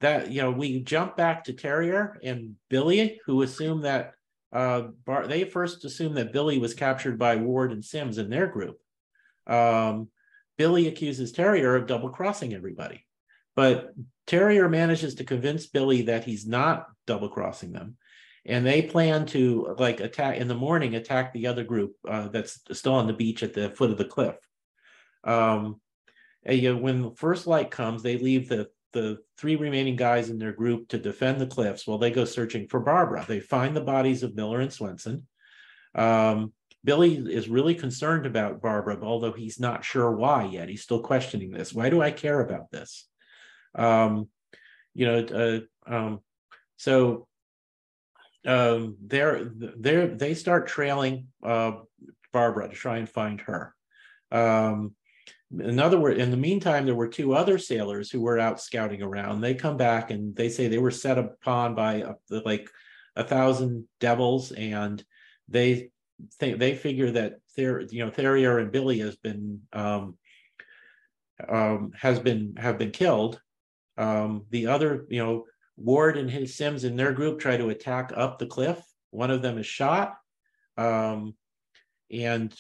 that you know, we jump back to Theriere and Billy, who assume that uh, Bar- they first assumed that Billy was captured by Ward and Sims in their group. Um, Billy accuses Theriere of double crossing everybody, but Theriere manages to convince Billy that he's not double crossing them. And they plan to like attack in the morning, attack the other group uh, that's still on the beach at the foot of the cliff. Um, and, you know, when the first light comes, they leave the the three remaining guys in their group to defend the cliffs while they go searching for Barbara. They find the bodies of Miller and Swenson. Um, Billy is really concerned about Barbara, although he's not sure why yet. He's still questioning this. Why do I care about this? Um, you know, uh, um, so um, they're they're they start trailing uh, Barbara to try and find her. Um, in other words, in the meantime, there were two other sailors who were out scouting around. They come back and they say they were set upon by a, like a thousand devils, and they think they figure that Ther, you know, Theriere and Billy has been um, um, has been have been killed. Um, the other, you know, Ward and his Sims in their group try to attack up the cliff. One of them is shot, um, and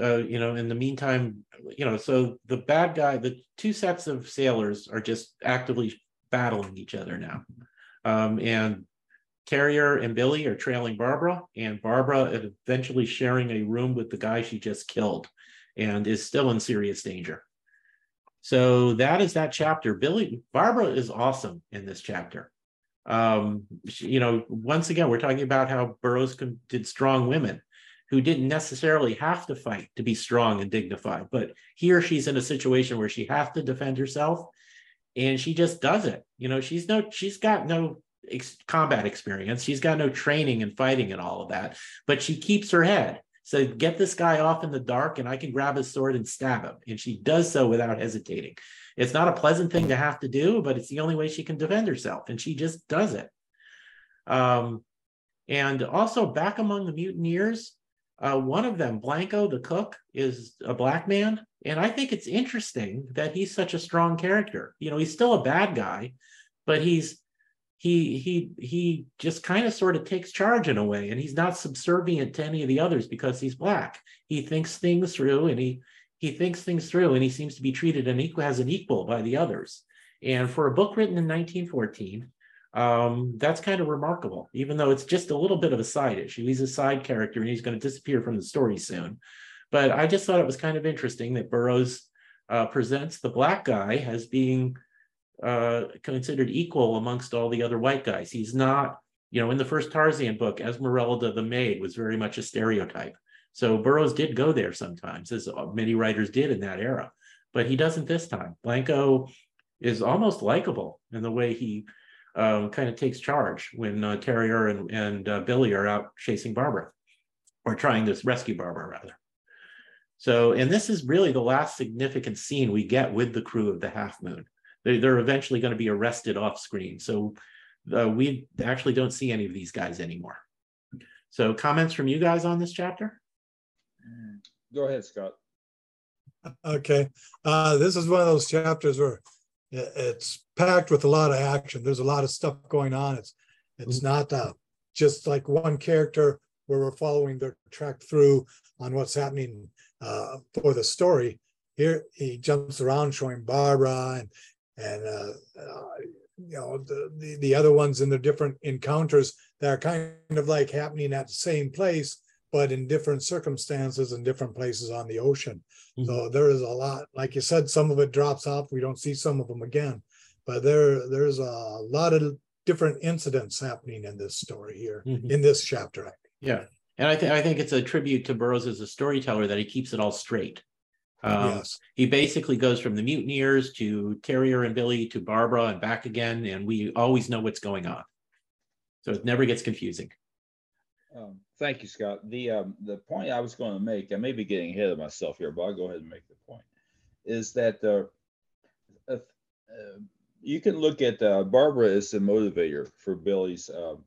uh, you know, in the meantime, you know, so the bad guy, the two sets of sailors are just actively battling each other now. Um, and Theriere and Billy are trailing Barbara, and Barbara eventually sharing a room with the guy she just killed and is still in serious danger. So that is that chapter. Billy, Barbara is awesome in this chapter. Um, she, you know, once again, we're talking about how Burroughs did strong women who didn't necessarily have to fight to be strong and dignified, but here she's in a situation where she has to defend herself and she just does it. You know, she's no, she's got no ex- combat experience. She's got no training and fighting and all of that, but she keeps her head. So get this guy off in the dark and I can grab his sword and stab him. And she does so without hesitating. It's not a pleasant thing to have to do, but it's the only way she can defend herself. And she just does it. Um, and also back among the mutineers, uh, one of them, Blanco the cook, is a black man. And I think it's interesting that he's such a strong character. You know, he's still a bad guy, but he's he he he just kind of sort of takes charge in a way and he's not subservient to any of the others because he's black he thinks things through and he he thinks things through and he seems to be treated an equal as an equal by the others and for a book written in 1914 um, that's kind of remarkable even though it's just a little bit of a side issue he's a side character and he's going to disappear from the story soon but i just thought it was kind of interesting that burroughs uh, presents the black guy as being uh, considered equal amongst all the other white guys. He's not, you know, in the first Tarzan book, Esmeralda the maid was very much a stereotype. So Burroughs did go there sometimes, as many writers did in that era, but he doesn't this time. Blanco is almost likable in the way he um, kind of takes charge when uh, Theriere and, and uh, Billy are out chasing Barbara, or trying to rescue Barbara, rather. So, and this is really the last significant scene we get with the crew of the Half Moon they, they're eventually going to be arrested off screen. So uh, we actually don't see any of these guys anymore. So comments from you guys on this chapter? Go ahead, Scott. Okay. Uh, this is one of those chapters where it's packed with a lot of action. There's a lot of stuff going on. It's it's mm-hmm. not uh, just like one character where we're following their track through on what's happening uh, for the story. Here he jumps around showing Barbara and and uh, uh, you know the, the, the other ones in the different encounters that are kind of like happening at the same place but in different circumstances and different places on the ocean mm-hmm. so there is a lot like you said some of it drops off we don't see some of them again but there there's a lot of different incidents happening in this story here mm-hmm. in this chapter yeah and I think I think it's a tribute to Burroughs as a storyteller that he keeps it all straight Um, yes. He basically goes from the mutineers to Theriere and Billy to Barbara and back again, and we always know what's going on. So it never gets confusing. Um, thank you, Scott. The um, the point I was going to make, I may be getting ahead of myself here, but I'll go ahead and make the point, is that uh, uh, you can look at uh, Barbara as the motivator for Billy's um,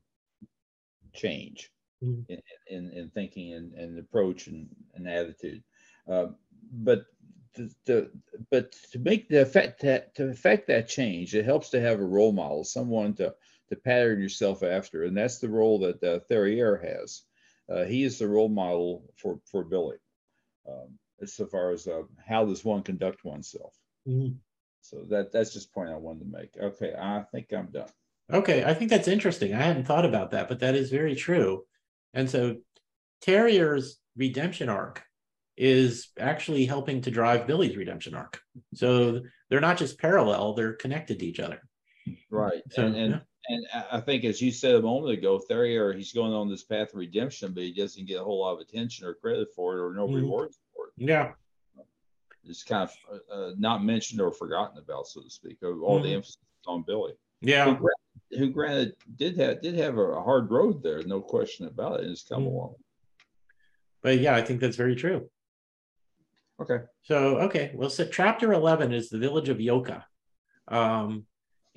change mm-hmm. in, in, in, thinking and, and approach and, and attitude. Um, but the, the, but to make the effect that to affect that change, it helps to have a role model, someone to to pattern yourself after, and that's the role that uh, Theriere has. Uh, he is the role model for for Billy, um, as far as uh, how does one conduct oneself. Mm-hmm. So that that's just point I wanted to make. Okay, I think I'm done. Okay, I think that's interesting. I hadn't thought about that, but that is very true. And so Theriere's redemption arc is actually helping to drive Billy's redemption arc. So they're not just parallel, they're connected to each other. Right. So, and and, yeah. And I think as you said a moment ago, Theriere, he's going on this path of redemption, but he doesn't get a whole lot of attention or credit for it or no mm. rewards for it. Yeah. It's kind of uh, not mentioned or forgotten about, so to speak. All mm. the emphasis on Billy. Yeah. Who, who, granted did have did have a hard road there, no question about it. And it's come mm. along. But yeah, I think that's very true. Okay. So okay, well, so chapter eleven is the village of Yoka, um,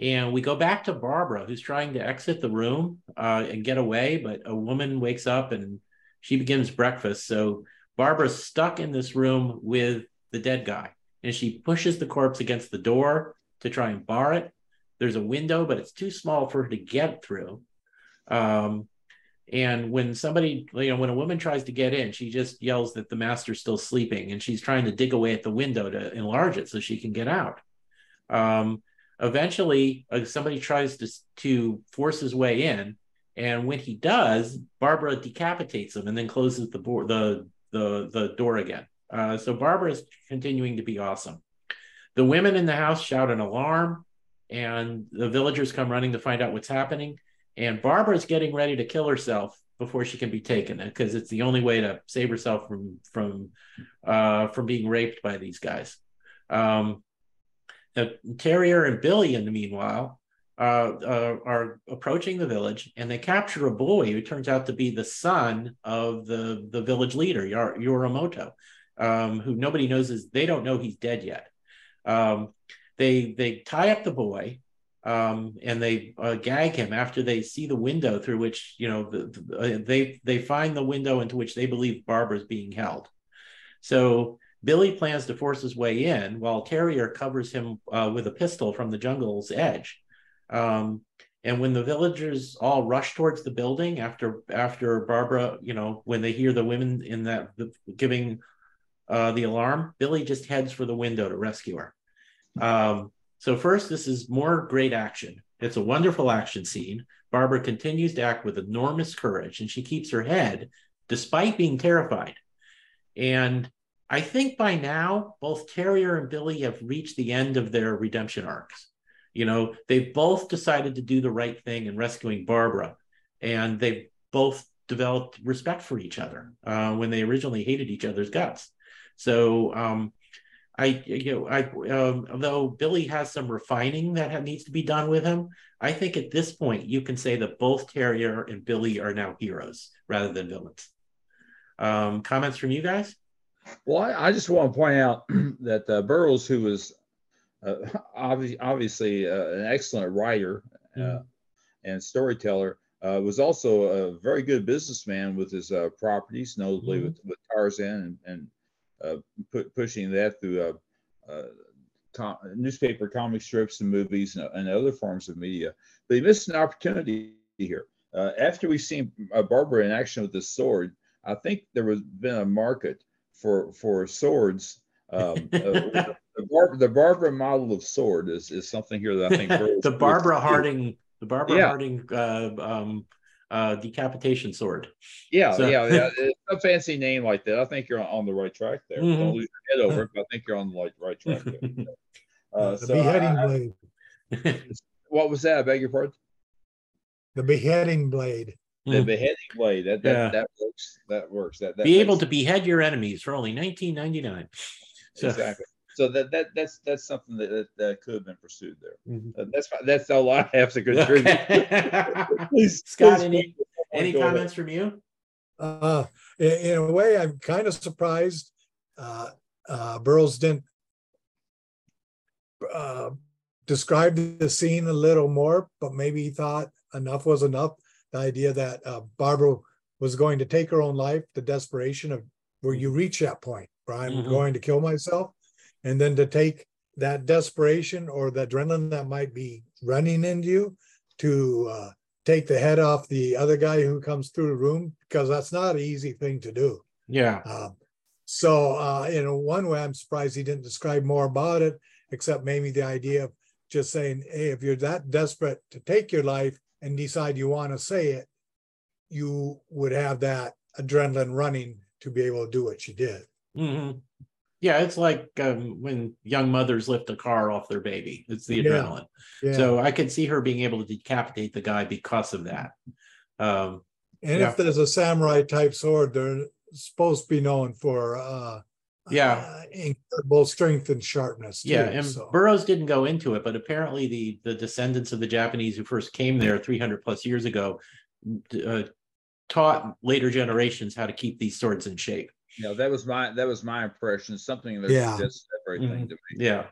and we go back to Barbara, who's trying to exit the room uh, and get away, but a woman wakes up and she begins breakfast. So Barbara's stuck in this room with the dead guy, and she pushes the corpse against the door to try and bar it. There's a window, but it's too small for her to get through. Um, and when somebody, you know, when a woman tries to get in, she just yells that the master's still sleeping and she's trying to dig away at the window to enlarge it so she can get out. Um, eventually, uh, somebody tries to, to force his way in. And when he does, Barbara decapitates him and then closes the, bo- the, the, the door again. Uh, so Barbara is continuing to be awesome. The women in the house shout an alarm, and the villagers come running to find out what's happening and Barbara's getting ready to kill herself before she can be taken because it's the only way to save herself from from uh, from being raped by these guys. Um, Theriere and Billy, in the meanwhile, uh, uh, are approaching the village and they capture a boy who turns out to be the son of the, the village leader, Yorimoto, um, who nobody knows is they don't know he's dead yet. Um, they they tie up the boy um, and they uh, gag him after they see the window through which you know the, the, uh, they they find the window into which they believe Barbara's being held. So Billy plans to force his way in while Theriere covers him uh, with a pistol from the jungle's edge. Um, and when the villagers all rush towards the building after after Barbara, you know, when they hear the women in that giving uh, the alarm, Billy just heads for the window to rescue her. Um, so, first, this is more great action. It's a wonderful action scene. Barbara continues to act with enormous courage and she keeps her head despite being terrified. And I think by now, both Theriere and Billy have reached the end of their redemption arcs. You know, they've both decided to do the right thing in rescuing Barbara, and they've both developed respect for each other uh, when they originally hated each other's guts. So, um, I, you know, I, um, although Billy has some refining that needs to be done with him, I think at this point you can say that both Theriere and Billy are now heroes rather than villains. Um, comments from you guys? Well, I, I just want to point out [clears throat] that uh, Burroughs, who was uh, obviously, obviously uh, an excellent writer mm. and storyteller, uh, was also a very good businessman with his uh, properties, notably mm. with, with Tarzan and, and uh, put, pushing that through uh, uh, com- newspaper comic strips and movies and, and, other forms of media. But he missed an opportunity here. after we've seen Barbara in action with the sword, I think there was been a market for for swords. Um, [laughs] uh, the, Bar- the Barbara model of sword is, is something here that I think [laughs] the Barbara [laughs] Harding the Barbara yeah. Harding uh, um, uh, decapitation sword. Yeah, so. yeah, yeah. It's a fancy name like that. I think you're on, the right track there. Mm-hmm. Don't lose your head over it, but I think you're on the right, right track there. Uh, the so beheading I, blade. what was that? I beg your pardon. The beheading blade. The mm. beheading blade. That that, yeah. that works. That works. That, that be able to behead your enemies for only nineteen ninety nine. [laughs] So, exactly. So that, that that's that's something that, that, that could have been pursued there. Mm-hmm. Uh, that's that's all I have to contribute. Okay. [laughs] [laughs] please, Scott, please any any comments from you? Uh, in, in, a way, I'm kind of surprised. Uh, uh, Burroughs didn't uh, describe the scene a little more, but maybe he thought enough was enough. The idea that uh, Barbara was going to take her own life, the desperation of where you reach that point, where I'm mm-hmm. going to kill myself and then to take that desperation or the adrenaline that might be running into you to uh, take the head off the other guy who comes through the room because that's not an easy thing to do. Yeah. Um, so uh, in one way, I'm surprised he didn't describe more about it, except maybe the idea of just saying, "Hey, if you're that desperate to take your life and decide you want to say it, you would have that adrenaline running to be able to do what she did." Mm-hmm. Yeah, it's like um, when young mothers lift a car off their baby. It's the adrenaline. Yeah. Yeah. So I could see her being able to decapitate the guy because of that. Um, and yeah. if there's a samurai type sword, they're supposed to be known for uh, yeah uh, incredible strength and sharpness. Too, yeah, and so. Burroughs didn't go into it, but apparently the the descendants of the Japanese who first came there 300 plus years ago uh, taught later generations how to keep these swords in shape. Yeah, that was my that was my impression. Something that yeah. just everything mm-hmm. to me. Yeah.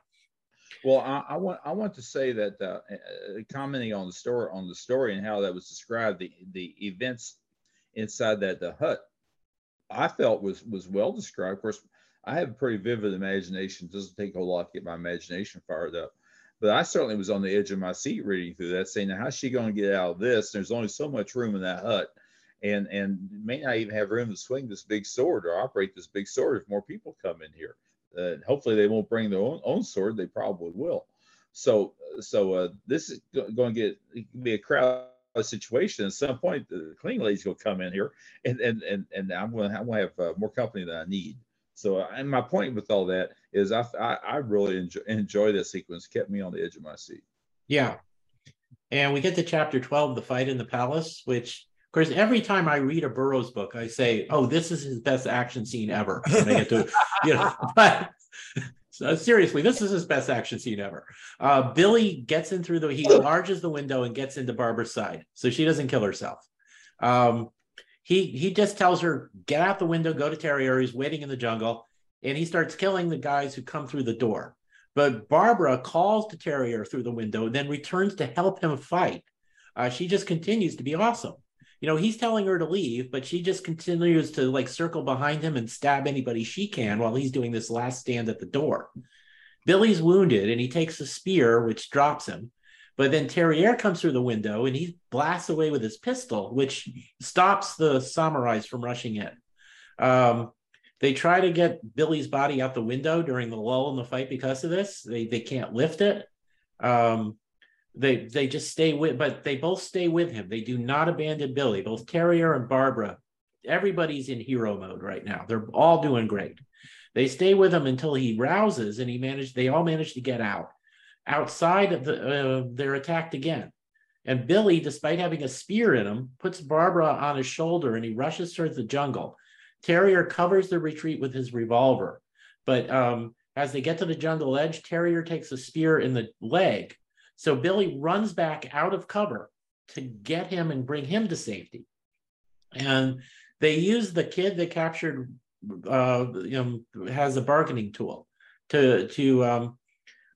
Well, I, I, want I want to say that uh, uh, commenting on the story on the story and how that was described, the the events inside that the hut, I felt was was well described. Of course, I have a pretty vivid imagination. It doesn't take a whole lot to get my imagination fired up. But I certainly was on the edge of my seat reading through that, saying, "How's she going to get out of this?" There's only so much room in that hut and and may not even have room to swing this big sword or operate this big sword if more people come in here. Uh, hopefully, they won't bring their own, own sword. They probably will. So so uh, this is going to get be a crowd situation. At some point, the cleaning ladies will come in here, and and and and I'm going to have, have uh, more company than I need. So, and my point with all that is, I I, I really enjoy, enjoy this sequence. Kept me on the edge of my seat. Yeah, and we get to chapter twelve, the fight in the palace, which of course, every time I read a Burroughs book, I say, "Oh, this is his best action scene ever." [laughs] I get to, you know, [laughs] but so seriously, this is his best action scene ever. Uh, Billy gets in through the he [laughs] enlarges the window and gets into Barbara's side, so she doesn't kill herself. Um, he he just tells her, "Get out the window, go to Theriere." He's waiting in the jungle, and he starts killing the guys who come through the door. But Barbara calls to Theriere through the window, and then returns to help him fight. Uh, she just continues to be awesome you know, he's telling her to leave, but she just continues to like circle behind him and stab anybody she can while he's doing this last stand at the door. Billy's wounded and he takes a spear, which drops him. But then Theriere comes through the window and he blasts away with his pistol, which stops the samurais from rushing in. Um, they try to get Billy's body out the window during the lull in the fight because of this. They they can't lift it. Um, they they just stay with but they both stay with him they do not abandon billy both Theriere and barbara everybody's in hero mode right now they're all doing great they stay with him until he rouses and he managed they all manage to get out outside of the uh, they're attacked again. And billy despite having a spear in him puts barbara on his shoulder and he rushes towards the jungle. Theriere covers the retreat with his revolver. But um, as they get to the jungle edge Theriere takes a spear in the leg. So Billy runs back out of cover to get him and bring him to safety. And they use the kid they captured, uh, you know, has a bargaining tool to to um,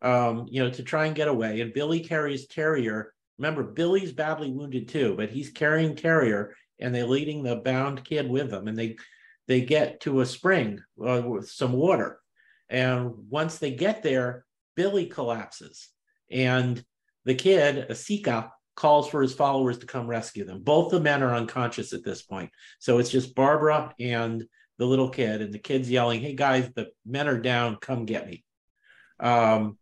um, you know to try and get away. And Billy carries Theriere. Remember, Billy's badly wounded too, but he's carrying Theriere, and they're leading the bound kid with them. And they they get to a spring uh, with some water, and once they get there, Billy collapses, and the kid, Asika, calls for his followers to come rescue them. Both the men are unconscious at this point. So it's just Barbara and the little kid, and the kid's yelling, Hey guys, the men are down, come get me. Um,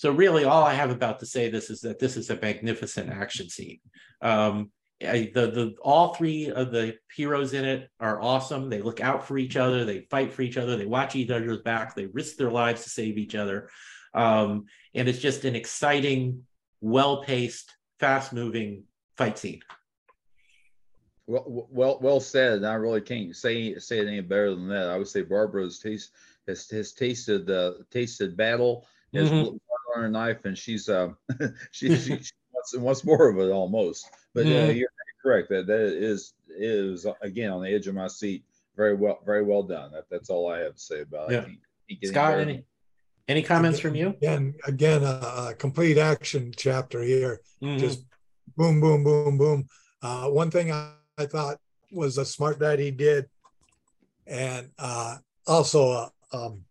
so really all I have about to say this is that this is a magnificent action scene. Um, I, the the all three of the heroes in it are awesome. They look out for each other, they fight for each other, they watch each other's back, they risk their lives to save each other. Um, and it's just an exciting well paced, fast moving fight scene. Well, well, well said. I really can't say say it any better than that. I would say Barbara's has has has tasted the tasted battle, has mm-hmm. On her knife, and she's um [laughs] she, she, [laughs] she wants, wants more of it almost. But mm-hmm. uh, you're correct that that is is again on the edge of my seat. Very well, very well done. That, that's all I have to say about yeah. it. Scott, any any comments again, from you? Again, again, a, a complete action chapter here. Mm-hmm. Just boom, boom, boom, boom. Uh, one thing I, I, thought was a smart that he did, and uh, also uh, um,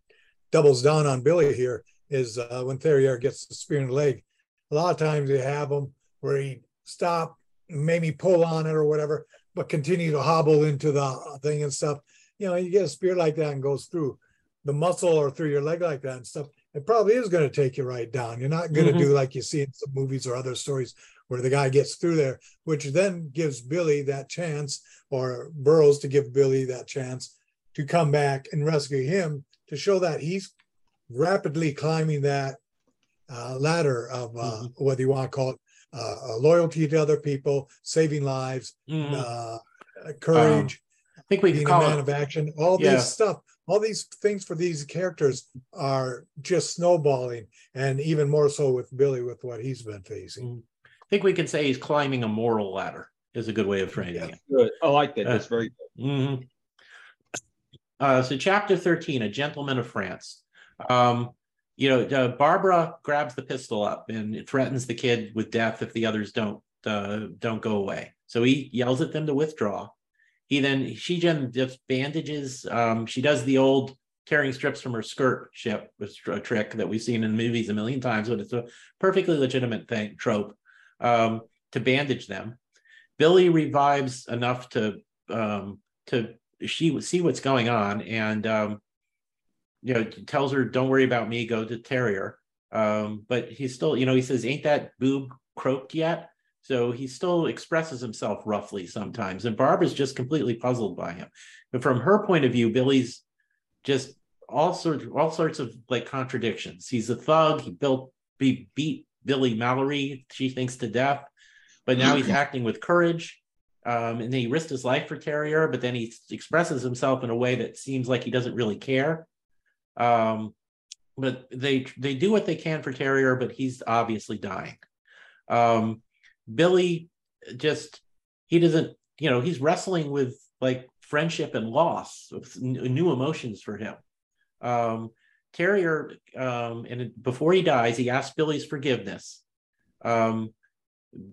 doubles down on Billy here is uh, when Theriere gets the spear in the leg. A lot of times you have him where he stop, maybe pull on it or whatever, but continue to hobble into the thing and stuff. You know, you get a spear like that and goes through the muscle or through your leg like that and stuff. It probably is going to take you right down. You're not going to mm-hmm. do like you see in some movies or other stories where the guy gets through there, which then gives Billy that chance, or Burroughs to give Billy that chance to come back and rescue him to show that he's rapidly climbing that uh, ladder of uh, mm-hmm. whether you want to call it uh, loyalty to other people, saving lives, mm-hmm. Uh, courage. Um, I think we being call a man it, of action. All yeah. these stuff, all these things for these characters are just snowballing, and even more so with Billy with what he's been facing. Mm-hmm. I think we can say he's climbing a moral ladder. Is a good way of framing yeah. it. Good. I like that. That's very good. Mm-hmm. Uh, so, chapter 13, A Gentleman of France. Um, you know, uh, Barbara grabs the pistol up and threatens the kid with death if the others don't uh, don't go away. So he yells at them to withdraw. He then she then just bandages. Um, she does the old tearing strips from her skirt ship, which a trick that we've seen in movies a million times, but it's a perfectly legitimate thing trope um, to bandage them. Billy revives enough to um, to she see what's going on and um, you know tells her don't worry about me go to Theriere." um, but he's still you know he says ain't that boob croaked yet? So he still expresses himself roughly sometimes and barbara's just completely puzzled by him. But from her point of view billy's just all sorts all sorts of like contradictions. He's a thug. He built he beat billy mallory she thinks to death. But now he's [clears throat] acting with courage um, and then he risked his life for Theriere, but then he expresses himself in a way that seems like he doesn't really care. Um, but they they do what they can for Theriere, but he's obviously dying. Um, Billy just he doesn't, you know, he's wrestling with like friendship and loss, new emotions for him. Um, Theriere, um, and before he dies, he asks Billy's forgiveness. Um,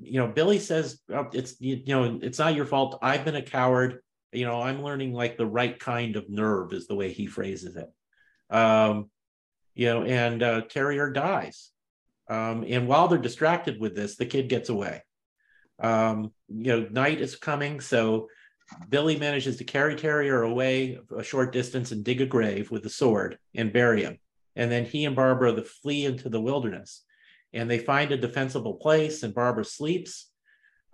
you know, Billy says oh, it's you, you know it's not your fault. I've been a coward. You know, I'm learning like the right kind of nerve is the way he phrases it. Um, you know, and uh, Theriere dies. Um, and while they're distracted with this, the kid gets away. Um, you know, night is coming, so Billy manages to carry Theriere away a short distance and dig a grave with a sword and bury him. And then he and Barbara the flee into the wilderness and they find a defensible place and Barbara sleeps.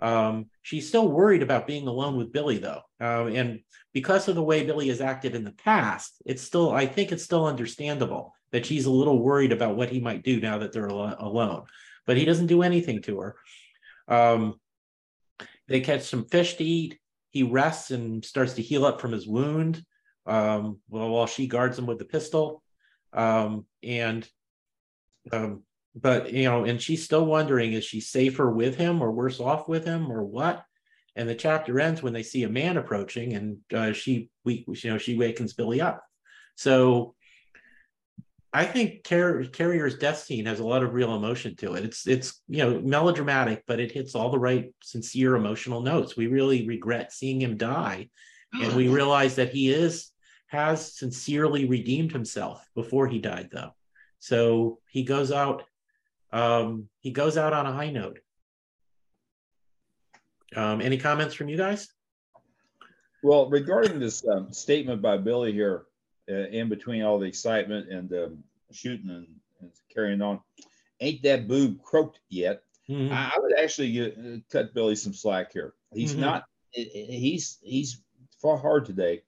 Um, she's still worried about being alone with Billy though. Um, and because of the way Billy has acted in the past, it's still, I think it's still understandable that she's a little worried about what he might do now that they're al- alone. But he doesn't do anything to her. Um, they catch some fish to eat. He rests and starts to heal up from his wound um, while she guards him with the pistol. Um, and um, but you know, and she's still wondering is she safer with him or worse off with him or what? And the chapter ends when they see a man approaching, and uh, she we you know she wakens Billy up. So I think Car- Theriere's death scene has a lot of real emotion to it. It's it's you know melodramatic, but it hits all the right sincere emotional notes. We really regret seeing him die, and we realize that he is has sincerely redeemed himself before he died, though. So he goes out um, he goes out on a high note. Um, any comments from you guys? Well, regarding this um, statement by Billy here, uh, in between all the excitement and um, shooting and, and, carrying on, ain't that boob croaked yet? Mm-hmm. I, I, would actually get, uh, cut Billy some slack here. He's mm-hmm. not. He's he's fought hard today,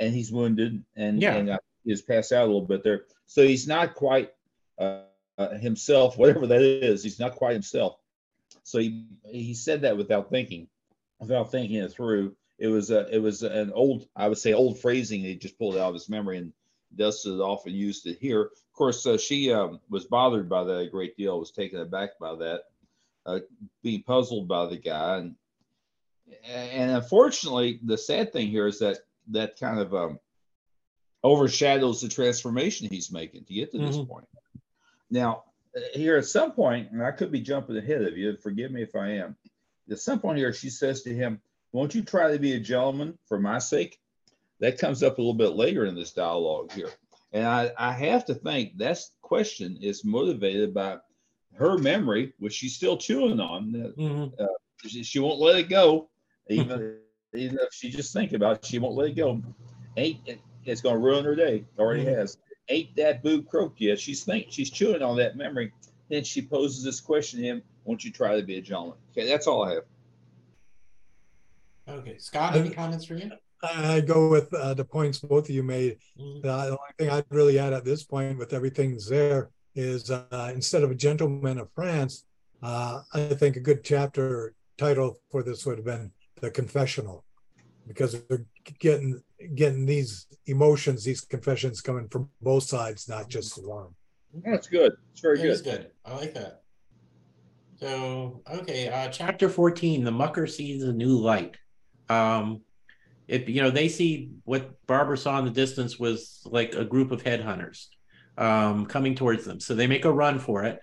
and he's wounded, and yeah. and uh, he's passed out a little bit there. So he's not quite. Uh, uh, himself, whatever that is. He's not quite himself. So he he said that without thinking, without thinking it through. It was a, it was an old, I would say, old phrasing. He just pulled it out of his memory, and Dustin often used it here. Of course, uh, she um, was bothered by that a great deal, was taken aback by that, uh, being puzzled by the guy. And, and unfortunately, the sad thing here is that that kind of um, overshadows the transformation he's making to get to this mm-hmm. point. Now, here at some point, and I could be jumping ahead of you, forgive me if I am. At some point here, she says to him, Won't you try to be a gentleman for my sake? That comes up a little bit later in this dialogue here. And I, I have to think that question is motivated by her memory, which she's still chewing on. Mm-hmm. Uh, she, she, won't let it go, even, [laughs] even if she just think about it, she won't let it go. Ain't it's going to ruin her day. Already mm-hmm. has. Ain't that boo croaked yet? She's think she's chewing on that memory. Then she poses this question to him: Won't you try to be a gentleman? Okay, that's all I have. Okay, Scott, any comments for you? I go with uh, the points both of you made. Mm-hmm. Uh, the only thing I'd really add at this point, with everything's there, is uh, instead of a gentleman of France, uh, I think a good chapter title for this would have been the confessional, because they're getting getting these emotions, these confessions coming from both sides, not just one. That's good. It's very good. good. I like that. So okay, uh, chapter fourteen: the mucker sees a new light. Um, it you know they see what Barbara saw in the distance was like a group of headhunters um, coming towards them, so they make a run for it.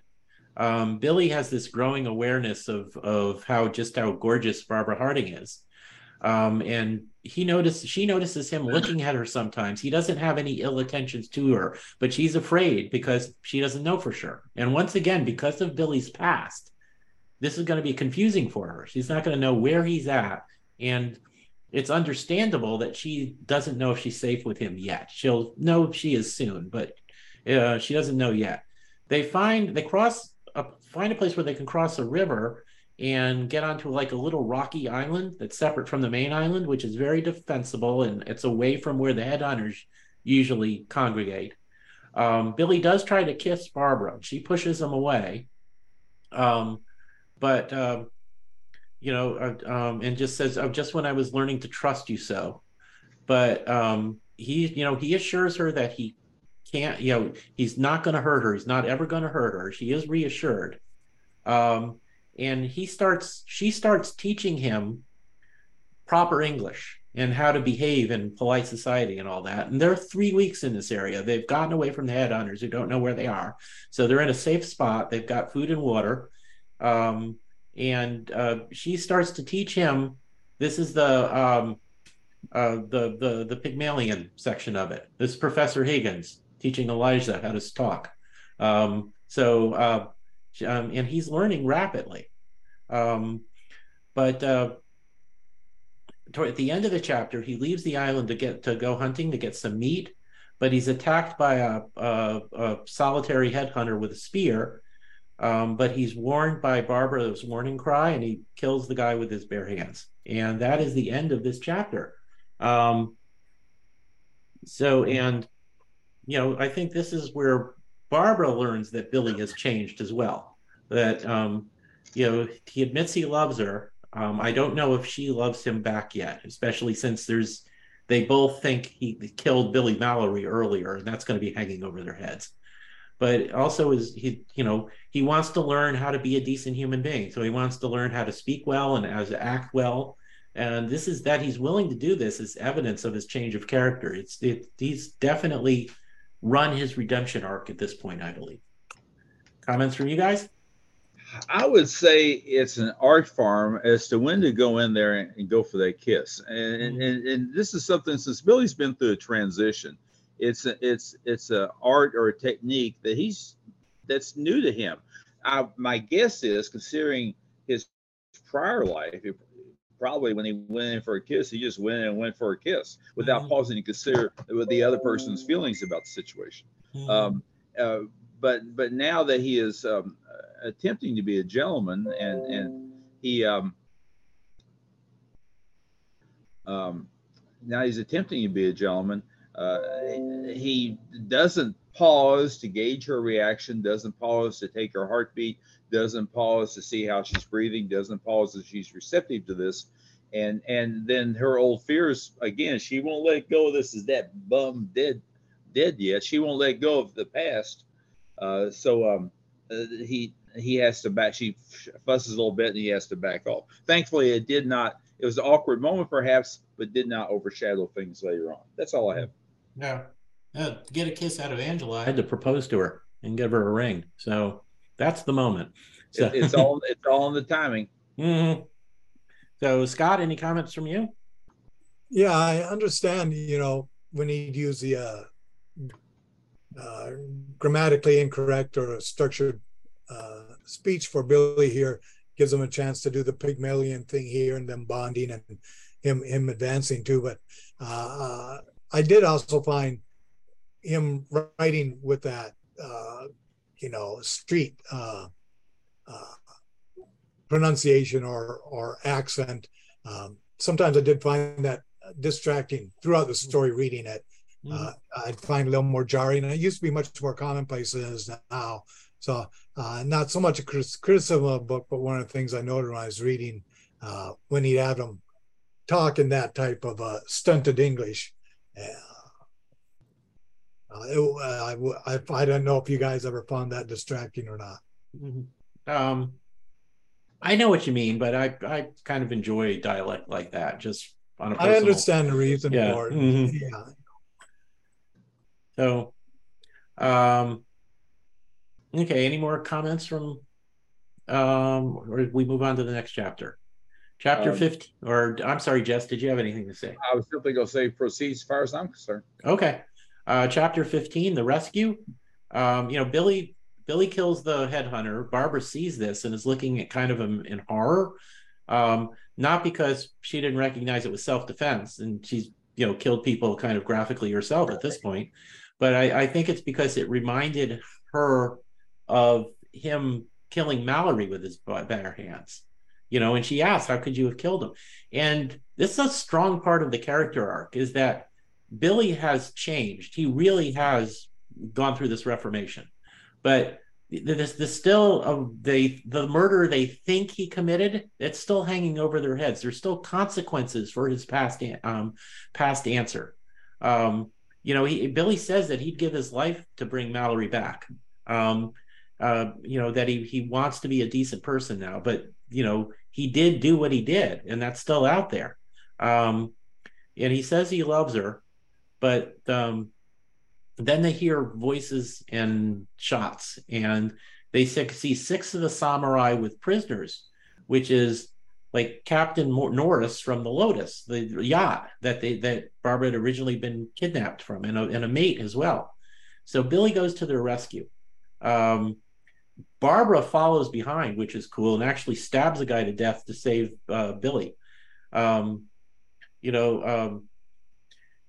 Um, Billy has this growing awareness of of how just how gorgeous Barbara Harding is, um, and he notices she notices him looking at her sometimes. He doesn't have any ill intentions to her, but she's afraid because she doesn't know for sure. And once again, because of Billy's past, this is going to be confusing for her. She's not going to know where he's at, and it's understandable that she doesn't know if she's safe with him yet. She'll know if she is soon, but uh, she doesn't know yet. They find they cross a, find a place where they can cross a river and get onto like a little rocky island that's separate from the main island, which is very defensible and it's away from where the headhunters usually congregate. Um, Billy does try to kiss Barbara. She pushes him away. Um, but, uh, you know, uh, um, and just says, oh, just when I was learning to trust you so. But um, he, you know, he assures her that he can't, you know, he's not going to hurt her. He's not ever going to hurt her. She is reassured. Um, and he starts she starts teaching him proper english and how to behave in polite society and all that. And they're three weeks in this area. They've gotten away from the headhunters who don't know where they are. So they're in a safe spot. They've got food and water. Um, and uh, she starts to teach him this is the um, uh, the the the Pygmalion section of it. This is Professor Higgins teaching Eliza how to talk. Um, so uh, um, and he's learning rapidly. Um, but uh, toward, at the end of the chapter, he leaves the island to get to go hunting to get some meat, but he's attacked by a, a, a solitary headhunter with a spear. Um, but he's warned by Barbara's warning cry, and he kills the guy with his bare hands. And that is the end of this chapter. Um, so, and you know, I think this is where Barbara learns that Billy has changed as well. That um, you know he admits he loves her. Um, I don't know if she loves him back yet, especially since there's they both think he killed Billy Mallory earlier, and that's going to be hanging over their heads. But also is he, you know, he wants to learn how to be a decent human being. So he wants to learn how to speak well and how to act well. And this is that he's willing to do this is evidence of his change of character. It's it, he's definitely run his redemption arc at this point, I believe. Comments from you guys? I would say it's an art farm as to when to go in there and, and go for that kiss. And, mm-hmm. and, and this is something since Billy's been through a transition. It's a, it's it's a art or a technique that he's that's new to him. I, my guess is, considering his prior life, probably when he went in for a kiss, he just went and went for a kiss without mm-hmm. pausing to consider the other person's feelings about the situation. Mm-hmm. Um, uh, but but now that he is um, attempting to be a gentleman and and he um, um, now he's attempting to be a gentleman. Uh, he doesn't pause to gauge her reaction, doesn't pause to take her heartbeat, doesn't pause to see how she's breathing, doesn't pause if she's receptive to this. And and then her old fears again, she won't let go of this is that bum dead dead yet. She won't let go of the past. Uh, so um, uh, he he has to back. She fusses a little bit, and he has to back off. Thankfully, it did not. It was an awkward moment, perhaps, but did not overshadow things later on. That's all I have. Yeah. Uh, get a kiss out of Angela. I had to propose to her and give her a ring. So that's the moment. So. It, it's all it's all in the timing. [laughs] Mm-hmm. So Scott, any comments from you? Yeah, I understand. You know, when he'd use the uh, uh, grammatically incorrect or structured uh, speech for Billy here gives him a chance to do the Pygmalion thing here and then bonding and him him advancing too. But uh, I did also find him writing with that uh, you know street uh, uh, pronunciation or or accent. Um, sometimes I did find that distracting throughout the story reading it mm-hmm. uh, I'd find a little more jarring. And it used to be much more commonplace than it is now. So, uh, not so much a criticism of a book, but one of the things I noted when I was reading uh, when he'd have them talk in that type of uh, stunted English. Uh, it, uh, I, I, I don't know if you guys ever found that distracting or not. Mm-hmm. Um, I know what you mean, but I, I kind of enjoy dialect like that, just on a personal, I understand the reason yeah. for it. Mm-hmm. Yeah. So, um, okay. Any more comments from, um, or we move on to the next chapter? Chapter um, 15, or I'm sorry, Jess, did you have anything to say? I was simply going to say proceed as far as I'm concerned. Okay. Uh, chapter 15, the rescue. Um, you know, Billy Billy kills the headhunter. Barbara sees this and is looking at kind of him in horror. Um, not because she didn't recognize it was self-defense and she's you know killed people kind of graphically herself at this point but I, I think it's because it reminded her of him killing Mallory with his bare hands, you know, and she asked, How could you have killed him? And this is a strong part of the character arc is that Billy has changed. He really has gone through this reformation. But this this still uh, they the murder they think he committed it's still hanging over their heads there's still consequences for his past um past answer um you know, he, Billy says that he'd give his life to bring Mallory back. Um, uh, you know, that he he wants to be a decent person now, but you know, he did do what he did, and that's still out there. Um, and he says he loves her, but um, then they hear voices and shots, and they see six of the samurai with prisoners, which is like Captain Norris from the Lotus, the yacht that they that Barbara had originally been kidnapped from, and a, and a mate as well. So Billy goes to their rescue. Um, Barbara follows behind, which is cool, and actually stabs a guy to death to save uh, Billy. Um, you know, um,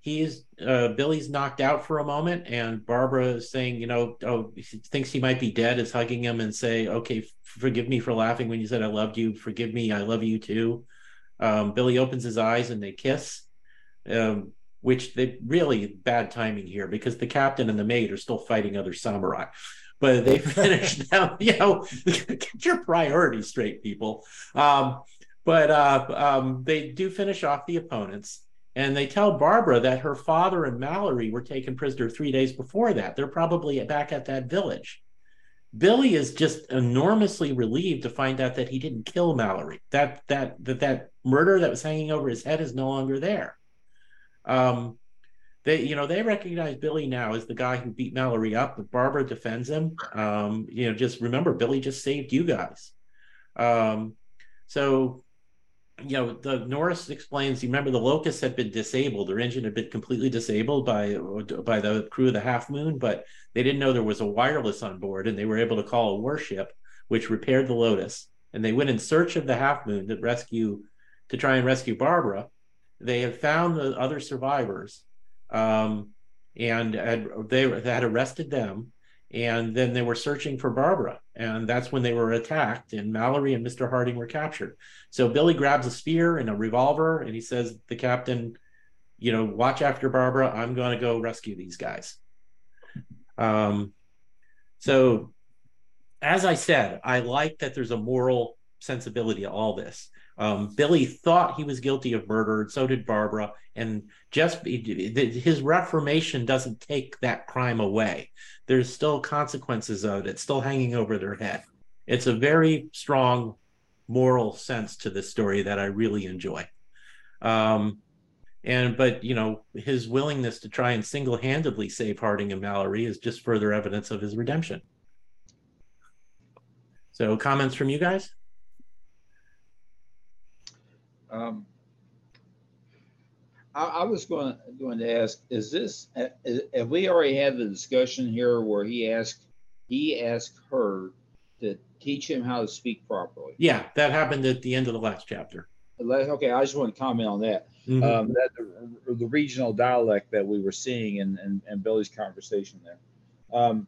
he's uh, Billy's knocked out for a moment, and Barbara is saying, you know, oh, thinks he might be dead, is hugging him and say, okay, forgive me for laughing when you said I loved you. Forgive me, I love you too. Um, Billy opens his eyes and they kiss, um, which they really bad timing here because the captain and the mate are still fighting other samurai. But they [laughs] finish now, you know, [laughs] get your priorities straight, people. Um, but uh, um, they do finish off the opponents and they tell Barbara that her father and Mallory were taken prisoner three days before that. They're probably back at that village. Billy is just enormously relieved to find out that he didn't kill Mallory. That that that that murder that was hanging over his head is no longer there. Um, they you know they recognize Billy now as the guy who beat Mallory up, but Barbara defends him. Um, you know, just remember Billy just saved you guys. Um, so you know, the Norris explains. You remember the Lotus had been disabled; their engine had been completely disabled by by the crew of the Half Moon, but they didn't know there was a wireless on board, and they were able to call a warship, which repaired the Lotus. And they went in search of the Half Moon to rescue, to try and rescue Barbara. They had found the other survivors, um, and had, they, they had arrested them and then they were searching for Barbara, and that's when they were attacked. And Mallory and Mr. Harding were captured. So Billy grabs a spear and a revolver, and he says, "The captain, you know, watch after Barbara. I'm going to go rescue these guys." Um, so, as I said, I like that there's a moral sensibility to all this. Um, Billy thought he was guilty of murder, and so did Barbara. And just his reformation doesn't take that crime away. There's still consequences of it, it's still hanging over their head. It's a very strong moral sense to this story that I really enjoy. Um, and but you know his willingness to try and single-handedly save Harding and Mallory is just further evidence of his redemption. So comments from you guys? Um, I, I, was going going to ask: Is this have we already had the discussion here where he asked he asked her to teach him how to speak properly? Yeah, that happened at the end of the last chapter. Okay, I just want to comment on that. Mm-hmm. Um, that the, the, regional dialect that we were seeing in, in, in Billy's conversation there. Um,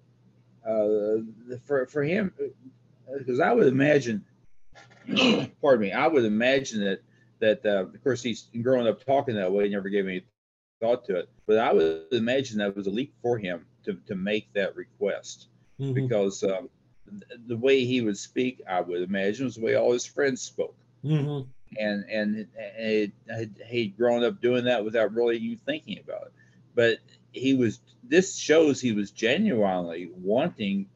uh, for for him, because I would imagine, [clears throat] pardon me, I would imagine that that uh, of course he's growing up talking that way, he never gave any thought to it. But I would imagine that was a leap for him to to make that request mm-hmm. because um, the way he would speak, I would imagine, was the way all his friends spoke. Mm-hmm. And and, and he'd grown up doing that without really you thinking about it. But he was. This shows he was genuinely wanting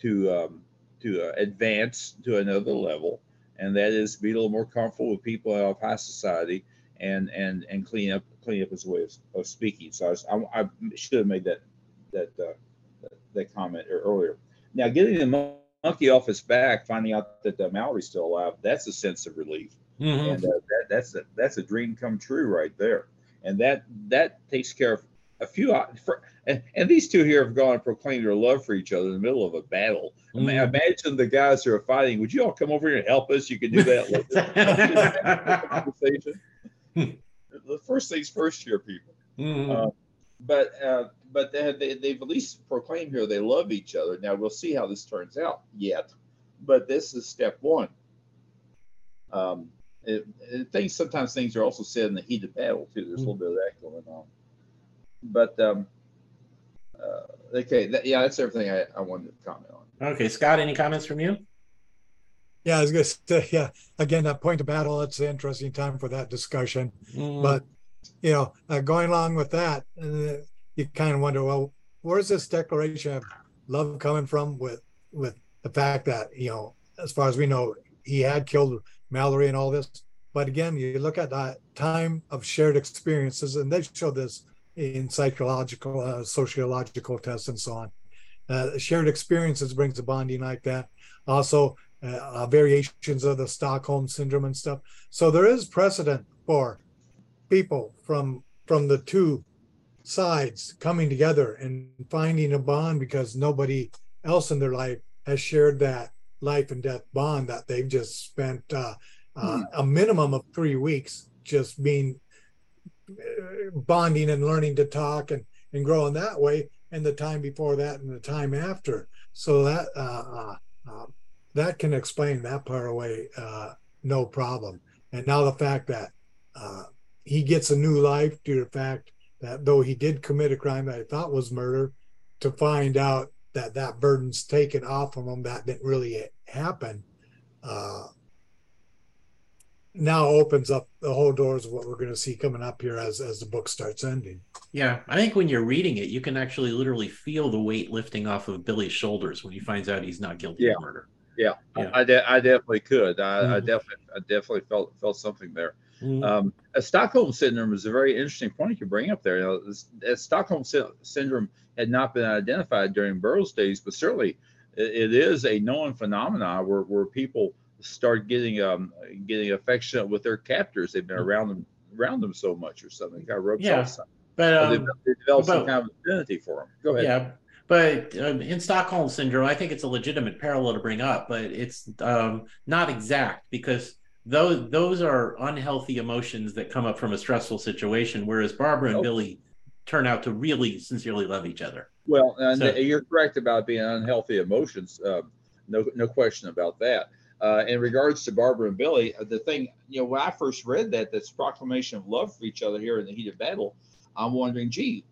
to um, to uh, advance to another level and that is be a little more comfortable with people of high society and and and clean up clean up his way of, of speaking. So I, was, I, I, should have made that that uh, that comment earlier. Now getting the monkey off his back, finding out that the Mallory's still alive, that's a sense of relief, mm-hmm. and uh, that, that's a that's a dream come true right there, and that that takes care of a few. For, and, and these two here have gone and proclaimed their love for each other in the middle of a battle. Mm. I mean, mm. imagine the guys who are fighting. Would you all come over here and help us? You can do that. [laughs] conversation. the first things first here, people. Mm-hmm. Uh, but uh, but they have, they, they've at least proclaimed here they love each other. Now we'll see how this turns out yet, but this is step one. Um, it, it, things sometimes things are also said in the heat of battle too. There's mm-hmm. a little bit of that going on. But um, uh, okay, that, yeah, that's everything I, I wanted to comment on. Okay, Scott, any comments from you? Yeah, I was going to say, [laughs] yeah, again, that point of battle, it's an interesting time for that discussion. Mm. But, you know, uh, going along with that, uh, you kind of wonder, well, where's this declaration of love coming from with, with the fact that, you know, as far as we know, he had killed Mallory and all this. But again, you look at that time of shared experiences, and they show this in psychological, uh, sociological tests, and so on. Uh, shared experiences brings a bonding like that. Also, uh, uh, variations of the Stockholm syndrome and stuff. So there is precedent for people from from the two sides coming together and finding a bond because nobody else in their life has shared that life and death bond that they've just spent uh, uh, hmm. a minimum of three weeks just being bonding and learning to talk and, and growing that way and the time before that and the time after. So that uh, uh, uh, that can explain that part away uh, no problem. And now the fact that uh, he gets a new life due to the fact that though he did commit a crime that i thought was murder to find out that that burden's taken off of him that didn't really happen uh, now opens up the whole doors of what we're going to see coming up here as as the book starts ending. Yeah, I think when you're reading it, you can actually literally feel the weight lifting off of Billy's shoulders when he finds out he's not guilty yeah. of murder. Yeah, yeah. I, de- I definitely could. I, mm-hmm. I, definitely I definitely felt felt something there. Mm-hmm. Um, Stockholm syndrome is a very interesting point you bring up there. You know, this, Stockholm sy- syndrome had not been identified during Burroughs' days, but certainly it, it is a known phenomenon where where people start getting um getting affectionate with their captors. They've been mm-hmm. around them around them so much or something. Got rubs yeah, off. But um, they, develop some kind of affinity for them. Go ahead. Yeah, but um, in Stockholm syndrome, I think it's a legitimate parallel to bring up, but it's um, not exact because those those are unhealthy emotions that come up from a stressful situation, whereas Barbara and oh. Billy turn out to really sincerely love each other. Well, and so, you're correct about being unhealthy emotions. Uh, no, no question about that. Uh, in regards to Barbara and Billy, uh, the thing, you know, when I first read that, this proclamation of love for each other here in the heat of battle, I'm wondering, gee,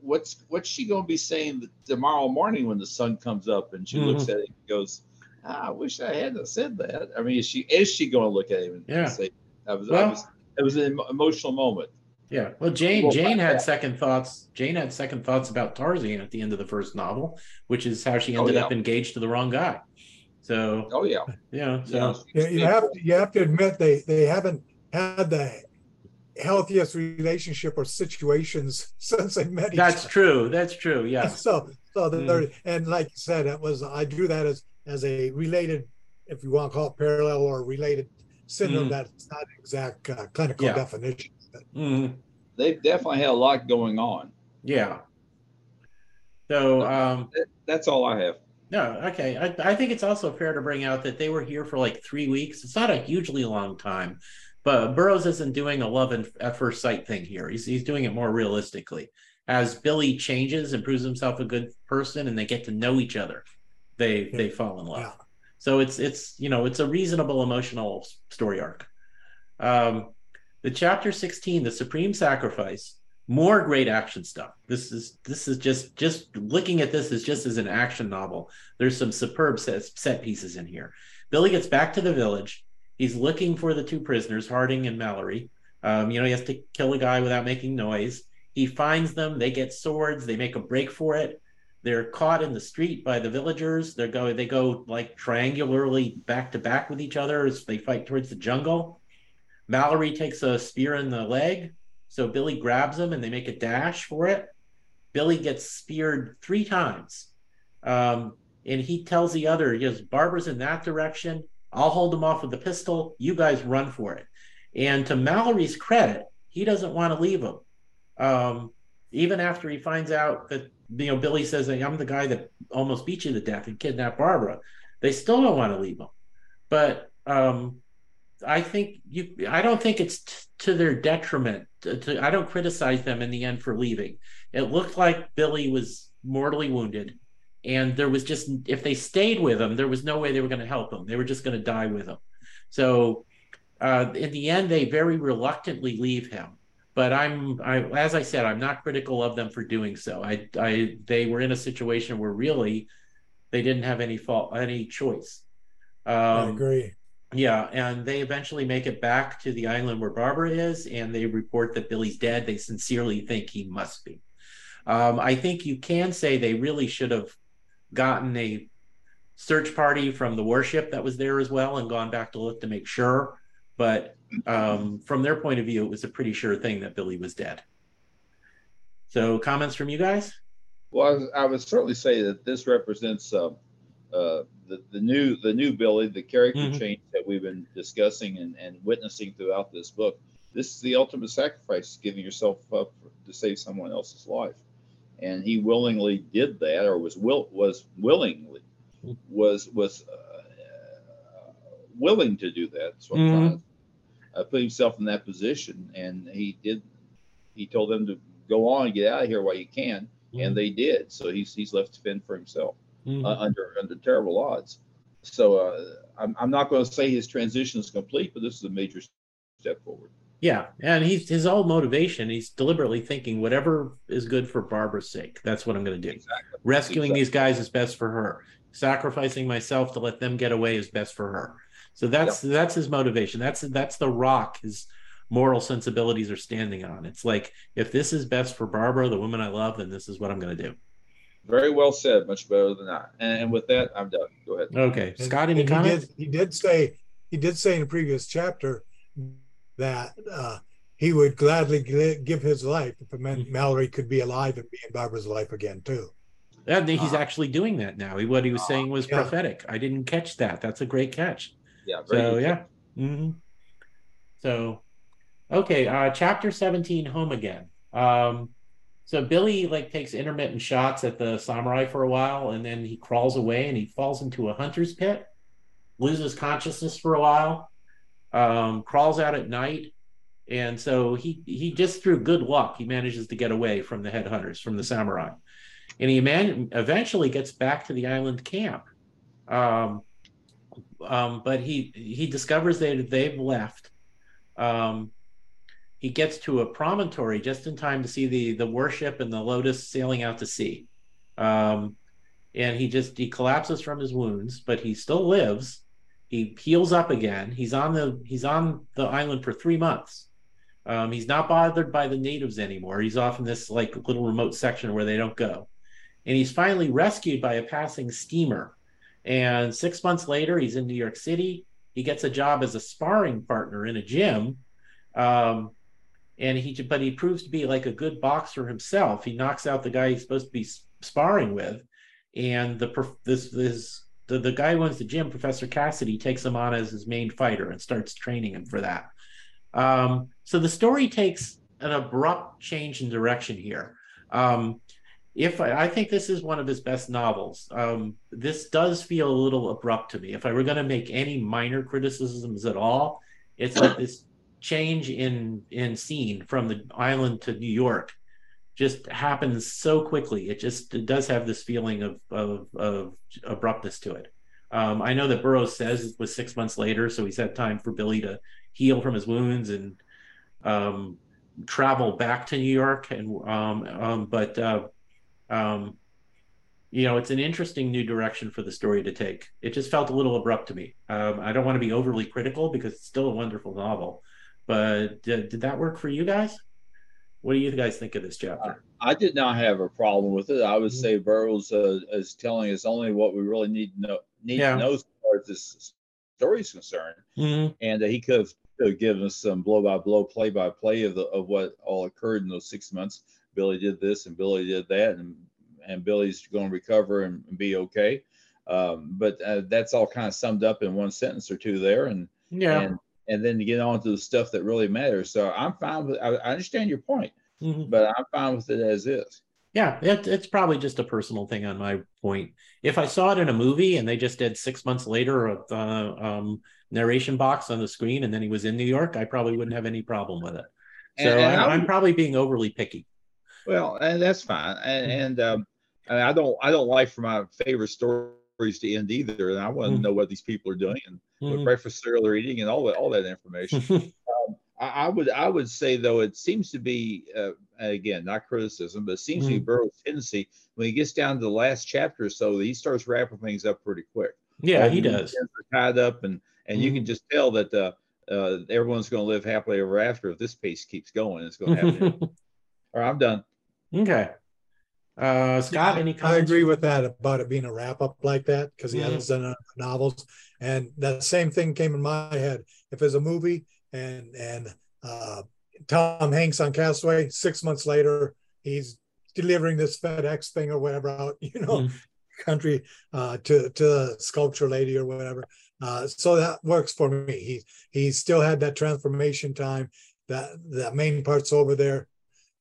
what's what's she going to be saying tomorrow morning when the sun comes up and she mm-hmm. looks at it and goes, I wish I hadn't said that. I mean, is she is she going to look at him and Yeah. say, "That was, Well- I was it was an emotional moment." Yeah. Well, Jane Well, Jane had yeah. second thoughts. Jane had second thoughts about Tarzan at the end of the first novel, which is how she Oh, ended yeah. up engaged to the wrong guy. So Oh yeah, yeah. So yeah. You, you have to, you have to admit they they haven't had the healthiest relationship or situations [laughs] since they met each that's other. true. That's true. Yeah. [laughs] So so Mm. there and like you said, it was I drew that as as a related, if you want to call it parallel or related syndrome. Mm. That's not exact uh, clinical Yeah. definition. Mhm. They've definitely had a lot going on. Yeah. So um That's all I have. No, okay. I, I think it's also fair to bring out that they were here for like three weeks. It's not a hugely long time, but Burroughs isn't doing a love and at first sight thing here. He's he's doing it more realistically. As Billy changes and proves himself a good person, and they get to know each other, they they fall in love. Yeah. So it's it's you know it's a reasonable emotional story arc. Um, the chapter sixteen, the supreme sacrifice, more great action stuff. This is this is just just looking at this is just as an action novel. There's some superb set, set pieces in here. Billy gets back to the village. He's looking for the two prisoners, Harding and Mallory. Um, you know, he has to kill a guy without making noise. He finds them. They get swords. They make a break for it. They're caught in the street by the villagers. they're go they go like triangularly back to back with each other as they fight towards the jungle. Mallory takes a spear in the leg, so Billy grabs him and they make a dash for it. Billy gets speared three times. Um, and he tells the other, he goes, Barbara's in that direction. I'll hold him off with the pistol. You guys run for it. And to Mallory's credit, he doesn't want to leave him. Um, even after he finds out that you know Billy says, I'm the guy that almost beat you to death and kidnapped Barbara, they still don't want to leave him. But um, I think you I don't think it's t- to their detriment. To, I don't criticize them in the end for leaving. It looked like Billy was mortally wounded and there was just if they stayed with him there was no way they were going to help him. They were just going to die with him. So uh, in the end they very reluctantly leave him. But i'm I, as i said i'm not critical of them for doing so. I i they were in a situation where really they didn't have any fault any choice. I um, agree. Yeah, and they eventually make it back to the island where Barbara is, and they report that Billy's dead. They sincerely think he must be. Um, I think you can say they really should have gotten a search party from the warship that was there as well and gone back to look to make sure. But um, from their point of view, it was a pretty sure thing that Billy was dead. So, comments from you guys? Well, I, would certainly say that this represents uh, uh, the the new the new Billy, the character Mhm. change that we've been discussing and, and witnessing throughout this book. This is the ultimate sacrifice, giving yourself up to save someone else's life, and he willingly did that, or was will was willingly was was uh, willing to do that. So trying uh, put himself in that position, and he did. He told them to go on and get out of here while you can, and they did. So he's he's left to fend for himself Mhm. uh, under under terrible odds. So uh, I'm I'm not going to say his transition is complete, but this is a major step forward. Yeah, and he's his whole motivation. He's deliberately thinking whatever is good for Barbara's sake. That's what I'm going to do. Exactly. Rescuing Exactly. these guys is best for her. Sacrificing myself to let them get away is best for her. So that's that's his motivation. That's that's the rock his moral sensibilities are standing on. It's like if this is best for Barbara, the woman I love, then this is what I'm going to do. Very well said. Much better than that. And, and with that, I'm done. Go ahead. Okay, And- Scott, any and he comments? did, he did say he did say in a previous chapter that uh, he would gladly give his life if it meant Mallory could be alive and be in Barbara's life again too. And he's Uh, actually doing that now. What he was uh, saying was yeah. prophetic. I didn't catch that. That's a great catch. Yeah. Very So good. yeah. hmm So okay, uh chapter 17, home again. Um so Billy like takes intermittent shots at the samurai for a while and then he crawls away and he falls into a hunter's pit, loses consciousness for a while, um, crawls out at night. And so he he just through good luck, he manages to get away from the headhunters, from the samurai. And he man- eventually gets back to the island camp. Um, um, but he he discovers that they've left. Um, he gets to a promontory just in time to see the the warship and the Lotus sailing out to sea. Um, and he just he collapses from his wounds, but he still lives. He heals up again. He's on the he's on the island for three months. Um, he's not bothered by the natives anymore. He's off in this like little remote section where they don't go, and he's finally rescued by a passing steamer. And six months later, he's in New York City. He gets a job as a sparring partner in a gym. Um, and he but he proves to be like a good boxer himself. He knocks out the guy he's supposed to be sparring with, and the this this the, the guy who owns the gym, Professor Cassidy, takes him on as his main fighter and starts training him for that. Um, so the story takes an abrupt change in direction here. Um, if I, I, think this is one of his best novels, um, this does feel a little abrupt to me. If I were going to make any minor criticisms at all, it's like this change in in scene from the island to New York just happens so quickly. It just it does have this feeling of of, of abruptness to it. Um, I know that Burroughs says it was six months later, so he's had time for Billy to heal from his wounds and um, travel back to New York. And um, um but uh, um, you know, it's an interesting new direction for the story to take. It just felt a little abrupt to me. Um, I don't want to be overly critical because it's still a wonderful novel, but did, did that work for you guys? What do you guys think of this chapter? I did not have a problem with it. I would mm-hmm. say Burroughs uh, is telling us only what we really need to know. Need yeah. to know as far as this story is concerned, mm-hmm. and uh, he could have, could have given us some blow by blow, play by play of the of what all occurred in those six months. Billy did this and Billy did that, and and Billy's going to recover and, and be okay. Um, but uh, that's all kind of summed up in one sentence or two there, and yeah, and and then to get on to the stuff that really matters. So I'm fine with. I, I understand your point, mm-hmm. but I'm fine with it as is. Yeah, it, it's probably just a personal thing on my point. If I saw it in a movie and they just did six months later a uh, um, narration box on the screen and then he was in New York, I probably wouldn't have any problem with it. So and, and I'm, I'm, probably being overly picky. Well, and that's fine. And, mm-hmm. and um, I don't I don't like for my favorite story to end either. And I want to mm. know what these people are doing and mm. what breakfast cereal they're eating and all that all that information. [laughs] um, I, I, would I would say though it seems to be uh, again not criticism, but it seems mm. to be mm-hmm. Burroughs' tendency when he gets down to the last chapter or so he starts wrapping things up pretty quick. Yeah, he does. Tied up and and you can mm-hmm. just tell that uh, uh, everyone's going to live happily ever after if this pace keeps going. It's going to happen. [laughs] all right, I'm done. Okay. Uh, Scott, any comments? I agree with that about it being a wrap up like that because he mm-hmm. has done novels, and that same thing came in my head. If it's a movie and and uh, Tom Hanks on Castaway, six months later he's delivering this FedEx thing or whatever out, [laughs] you know, mm-hmm. country uh, to to the sculpture lady or whatever. Uh, so that works for me. He he still had that transformation time. That that main part's over there.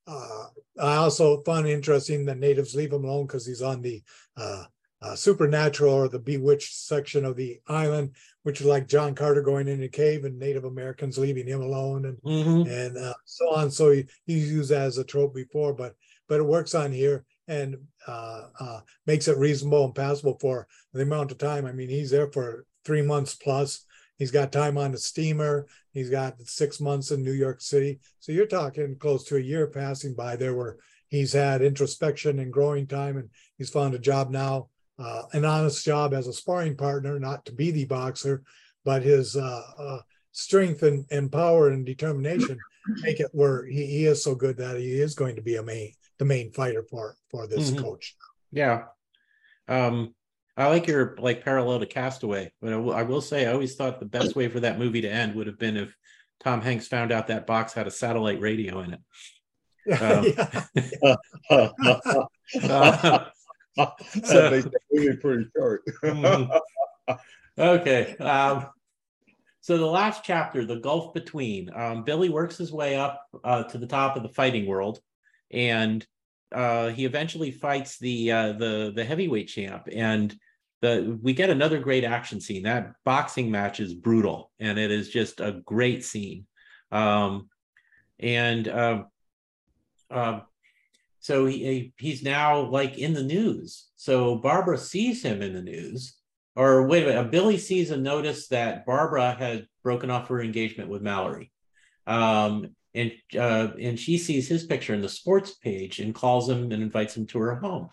Uh, I also find interesting that natives leave him alone because he's on the uh, uh, supernatural or the bewitched section of the island, which is like John Carter going in a cave and Native Americans leaving him alone and mm-hmm. and uh, so on. So he, he's used that as a trope before, but but it works on here and uh, uh, makes it reasonable and passable for the amount of time. I mean, he's there for three months plus. He's got time on the steamer. He's got six months in New York City. So you're talking close to a year passing by there where he's had introspection and growing time, and he's found a job now, uh, an honest job as a sparring partner, not to be the boxer, but his uh, uh, strength and, and power and determination [clears throat] make it where he, he is so good that he is going to be a main the main fighter for for this mm-hmm. coach. Yeah. Um, I like your like parallel to Castaway, but I will say I always thought the best way for that movie to end would have been if Tom Hanks found out that box had a satellite radio in it. [laughs] Um, uh, so, [laughs] movie pretty short. [laughs] Mm-hmm. okay. Um, so the last chapter, the gulf between, um, Billy works his way up uh, to the top of the fighting world, and uh, he eventually fights the uh, the the heavyweight champ, and the we get another great action scene. That boxing match is brutal, and it is just a great scene. Um, and uh, uh, so he he's now like in the news. So Barbara sees him in the news, or wait a minute, Billy sees a notice that Barbara had broken off her engagement with Mallory. Um, and uh, and she sees his picture in the sports page and calls him and invites him to her home.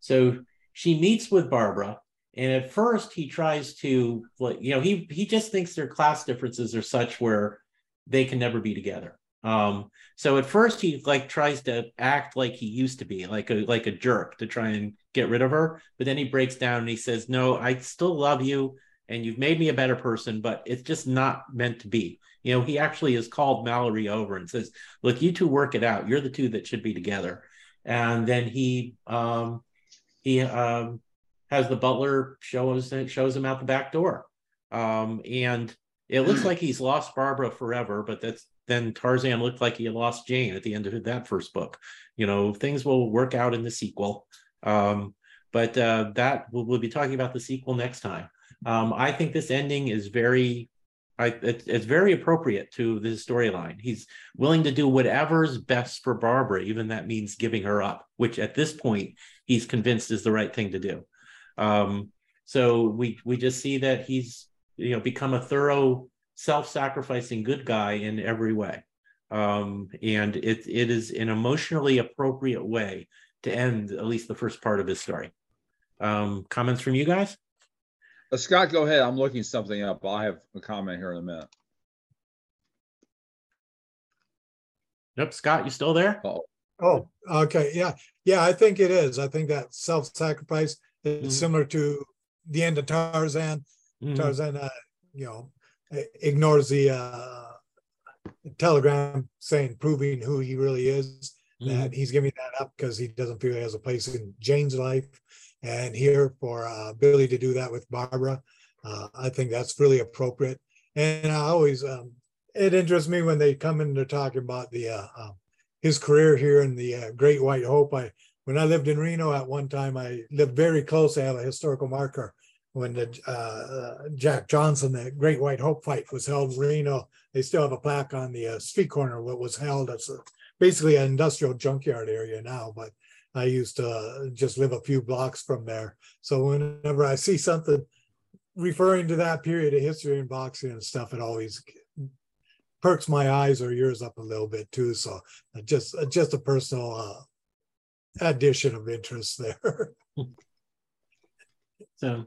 So she meets with Barbara, and at first he tries to, you know, he he just thinks their class differences are such where they can never be together. Um, so at first he like tries to act like he used to be, like a like a jerk to try and get rid of her, but then he breaks down and he says, "No, I still love you." And you've made me a better person, but it's just not meant to be. You know, he actually has called Mallory over and says, "Look, you two work it out. You're the two that should be together." And then he um, he um, has the butler show us shows him out the back door, um, and it looks like he's lost Barbara forever. But that's then Tarzan looked like he lost Jane at the end of that first book. You know, things will work out in the sequel. Um, but uh, that we'll, we'll, be talking about the sequel next time. Um, I think this ending is very, I, it, it's very appropriate to the storyline. He's willing to do whatever's best for Barbara, even that means giving her up, which at this point he's convinced is the right thing to do. Um, so we we just see that he's you know become a thorough self-sacrificing good guy in every way. Um, and it it is an emotionally appropriate way to end at least the first part of his story. Um, comments from you guys? Uh, Scott, go ahead. I'm looking something up. I'll have a comment here in a minute. Nope, Scott, you still there? Oh, oh okay. Yeah. Yeah, I think it is. I think that self-sacrifice is mm-hmm. similar to the end of Tarzan. Mm-hmm. Tarzan, uh, you know, ignores the uh, telegram saying proving who he really is. Mm-hmm. That he's giving that up because he doesn't feel he has a place in Jane's life, and here for uh, Billy to do that with Barbara, uh, I think that's really appropriate. And I always um, it interests me when they come in to talking about the uh, um, his career here in the uh, Great White Hope. I when I lived in Reno at one time, I lived very close. I have a historical marker when the uh, Jack Johnson, the Great White Hope fight was held in Reno. They still have a plaque on the uh, street corner what was held. It's basically an industrial junkyard area now, but I used to uh, just live a few blocks from there. So whenever I see something referring to that period of history in boxing and stuff, it always perks my eyes or ears up a little bit too. So uh, just uh, just a personal uh, addition of interest there. [laughs] so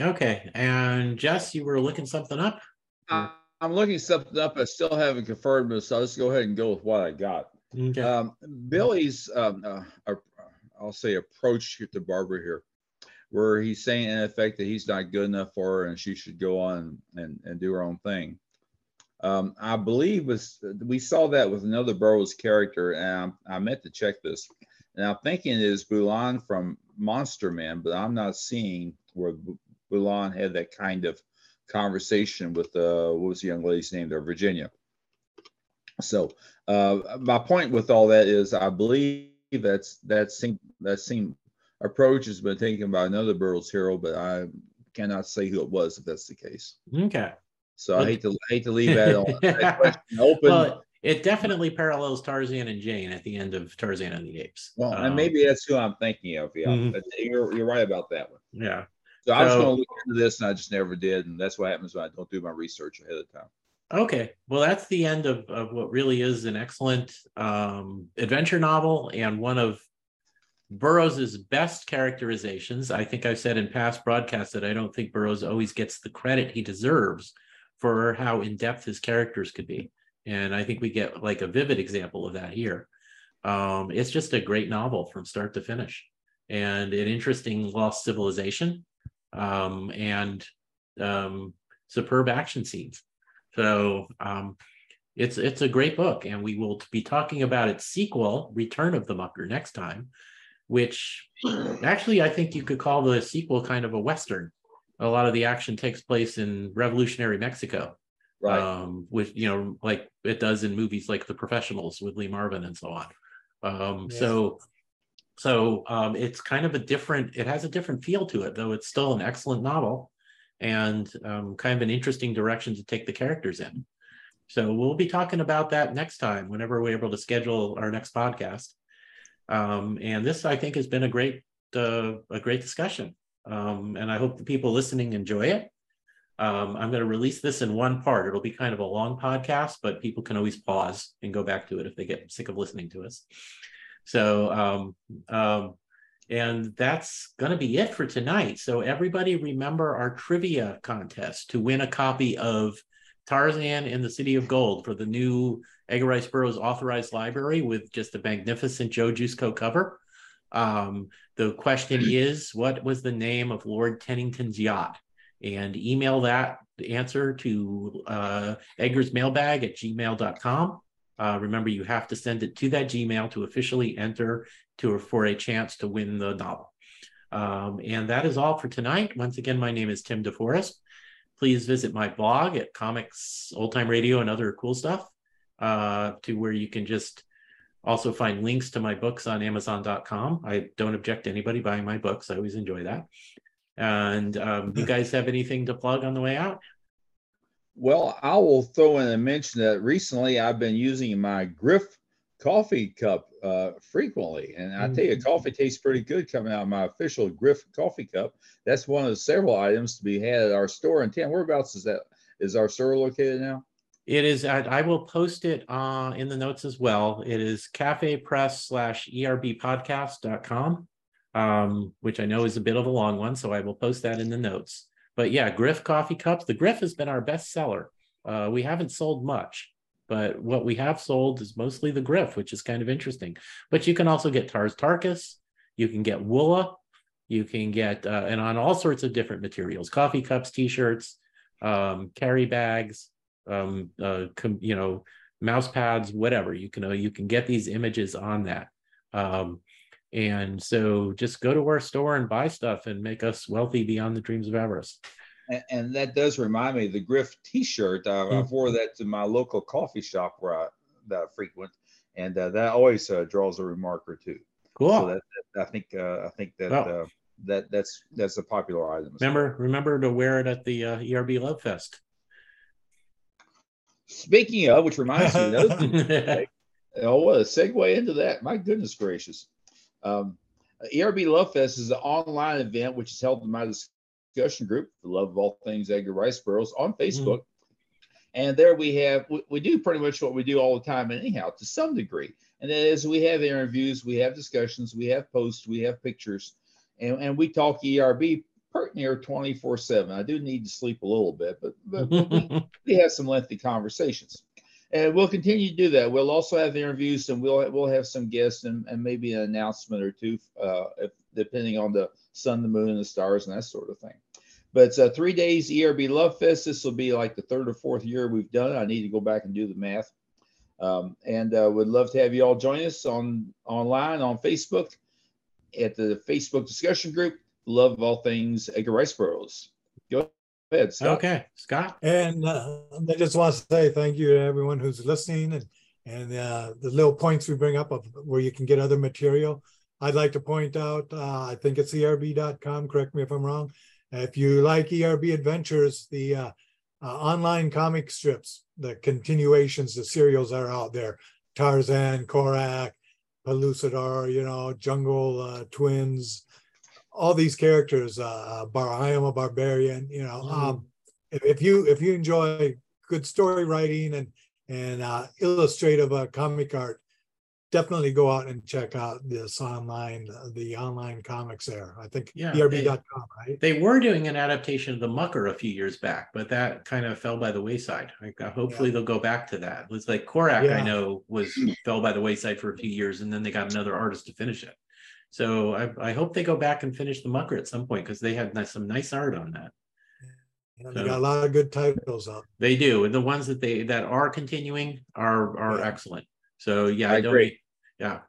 Okay. And Jess, you were looking something up? Uh, I'm looking something up. I still haven't confirmed this, so let's go ahead and go with what I got. Okay. Um, Billy's, um, uh, I'll say, approach to Barbara here, where he's saying, in effect, that he's not good enough for her and she should go on and, and do her own thing. Um, I believe was we saw that with another Burroughs character, and I, I meant to check this. And I'm thinking it is Bulan from Monster Man, but I'm not seeing where Bulan had that kind of conversation with uh, what was the young lady's name there, Virginia. So uh, my point with all that is, I believe that's that same that same approach has been taken by another Burroughs hero, but I cannot say who it was if that's the case. Okay. So I hate to I hate to leave that, on, [laughs] that question open. Well, it definitely parallels Tarzan and Jane at the end of Tarzan and the Apes. Well, um, and maybe that's who I'm thinking of. Yeah, mm-hmm. you're you're right about that one. Yeah. So, I was going to look into this, and I just never did, and that's what happens when I don't do my research ahead of time. Okay, well, that's the end of, of what really is an excellent um, adventure novel and one of Burroughs's best characterizations. I think I've said in past broadcasts that I don't think Burroughs always gets the credit he deserves for how in depth his characters could be, and I think we get like a vivid example of that here. Um, it's just a great novel from start to finish, and an interesting lost civilization um, and um, superb action scenes. So um, it's it's a great book, and we will be talking about its sequel, Return of the Mucker, next time. Which actually, I think you could call the sequel kind of a western. A lot of the action takes place in revolutionary Mexico, right? Um, with you know, like it does in movies like The Professionals with Lee Marvin and so on. Um, yeah. So so um, it's kind of a different, it has a different feel to it, though it's still an excellent novel and um, kind of an interesting direction to take the characters in. So we'll be talking about that next time whenever we're able to schedule our next podcast. Um, and this, I think, has been a great uh, a great discussion. Um, and I hope the people listening enjoy it. Um, I'm going to release this in one part. It'll be kind of a long podcast, but people can always pause and go back to it if they get sick of listening to us. So um, um, and that's going to be it for tonight. So, everybody remember our trivia contest to win a copy of Tarzan in the City of Gold for the new Edgar Rice Burroughs authorized library with just a magnificent Joe Jusko cover. Um, the question is what was the name of Lord Tennington's yacht? And email that answer to uh, Edgar's mailbag at gmail.com. Uh, remember, you have to send it to that Gmail to officially enter to for a chance to win the novel. Um, and that is all for tonight. Once again, my name is Tim DeForest. Please visit my blog at Comics, Old Time Radio, and other cool stuff, uh, to where you can just also find links to my books on Amazon.com. I don't object to anybody buying my books. I always enjoy that. And um, you guys have anything to plug on the way out? Well, I will throw in a mention that recently I've been using my Gryf coffee cup uh, frequently, and I tell you, mm. coffee tastes pretty good coming out of my official Gryf coffee cup. That's one of the several items to be had at our store in town. Whereabouts is that? Is our store located now? It is. I, I will post it uh, in the notes as well. It is cafe press slash erbpodcast.com, um, which I know is a bit of a long one. So I will post that in the notes. But yeah, Gryf coffee cups. The Gryf has been our best seller. Uh, we haven't sold much, but what we have sold is mostly the Gryf, which is kind of interesting. But you can also get Tars Tarkas, you can get Woola, you can get, uh, and on all sorts of different materials coffee cups, t shirts, um, carry bags, um, uh, com, you know, mouse pads, whatever. You can, uh, you can get these images on that. Um, and so just go to our store and buy stuff and make us wealthy beyond the dreams of Everest. And, and that does remind me the Gryf T-shirt. Uh, mm-hmm. I wore that to my local coffee shop where I that I frequent, and uh, that always uh, draws a remark or two. Cool. So that, that, I think uh, I think that oh. that that's that's a popular item. Remember remember to wear it at the uh, ERB Love Fest. Speaking of, which reminds me, another [laughs] oh, what a segue into that! My goodness gracious. Um, ERB Love Fest is an online event which is held in my discussion group, The Love of All Things Edgar Rice Burroughs, on Facebook. Mm. And there we have, we, we, do pretty much what we do all the time, anyhow, to some degree. And that is we have interviews, we have discussions, we have posts, we have pictures, and, and we talk ERB pretty near 24 7. I do need to sleep a little bit, but, but, we, [laughs] we have some lengthy conversations and we'll continue to do that. We'll also have interviews, and we'll we'll have some guests and, and maybe an announcement or two, uh, if, depending on the sun, the moon, and the stars, and that sort of thing. But it's uh, three days ERB Love Fest. This will be like the third or fourth year we've done it. I need to go back and do the math. Um, and uh, would love to have you all join us on online on Facebook at the Facebook discussion group. Love of all things Edgar Rice Burroughs. Go ahead, Scott. Okay, Scott. And uh, I just want to say thank you to everyone who's listening and and uh, the little points we bring up of where you can get other material. I'd like to point out, uh, I think it's erb.com, correct me if I'm wrong. If you like ERB Adventures, the uh, uh, online comic strips, the continuations, the serials are out there. Tarzan, Korak, Pellucidar, you know, Jungle uh, Twins, all these characters, uh, Bar I am a barbarian. You know, mm. um, if, you if you enjoy good story writing and and uh, illustrative uh, comic art, definitely go out and check out this online the online comics there. I think yeah, erb.com, right? They were doing an adaptation of the Mucker a few years back, but that kind of fell by the wayside. Like, uh, hopefully yeah. they'll go back to that. It was like Korak, yeah. I know, was [clears throat] fell by the wayside for a few years, and then they got another artist to finish it. So I, I hope they go back and finish the Mucker at some point because they had nice, some nice art on that. Yeah, they got a lot of good titles up. They do, and the ones that they that are continuing are are yeah. excellent. So yeah, I, I agree. Yeah.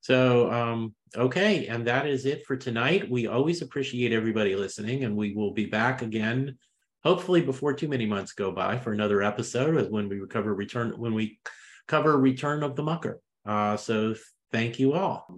So um, okay, and that is it for tonight. We always appreciate everybody listening, and we will be back again, hopefully before too many months go by for another episode when we recover return when we cover Return of the Mucker. Uh, so thank you all.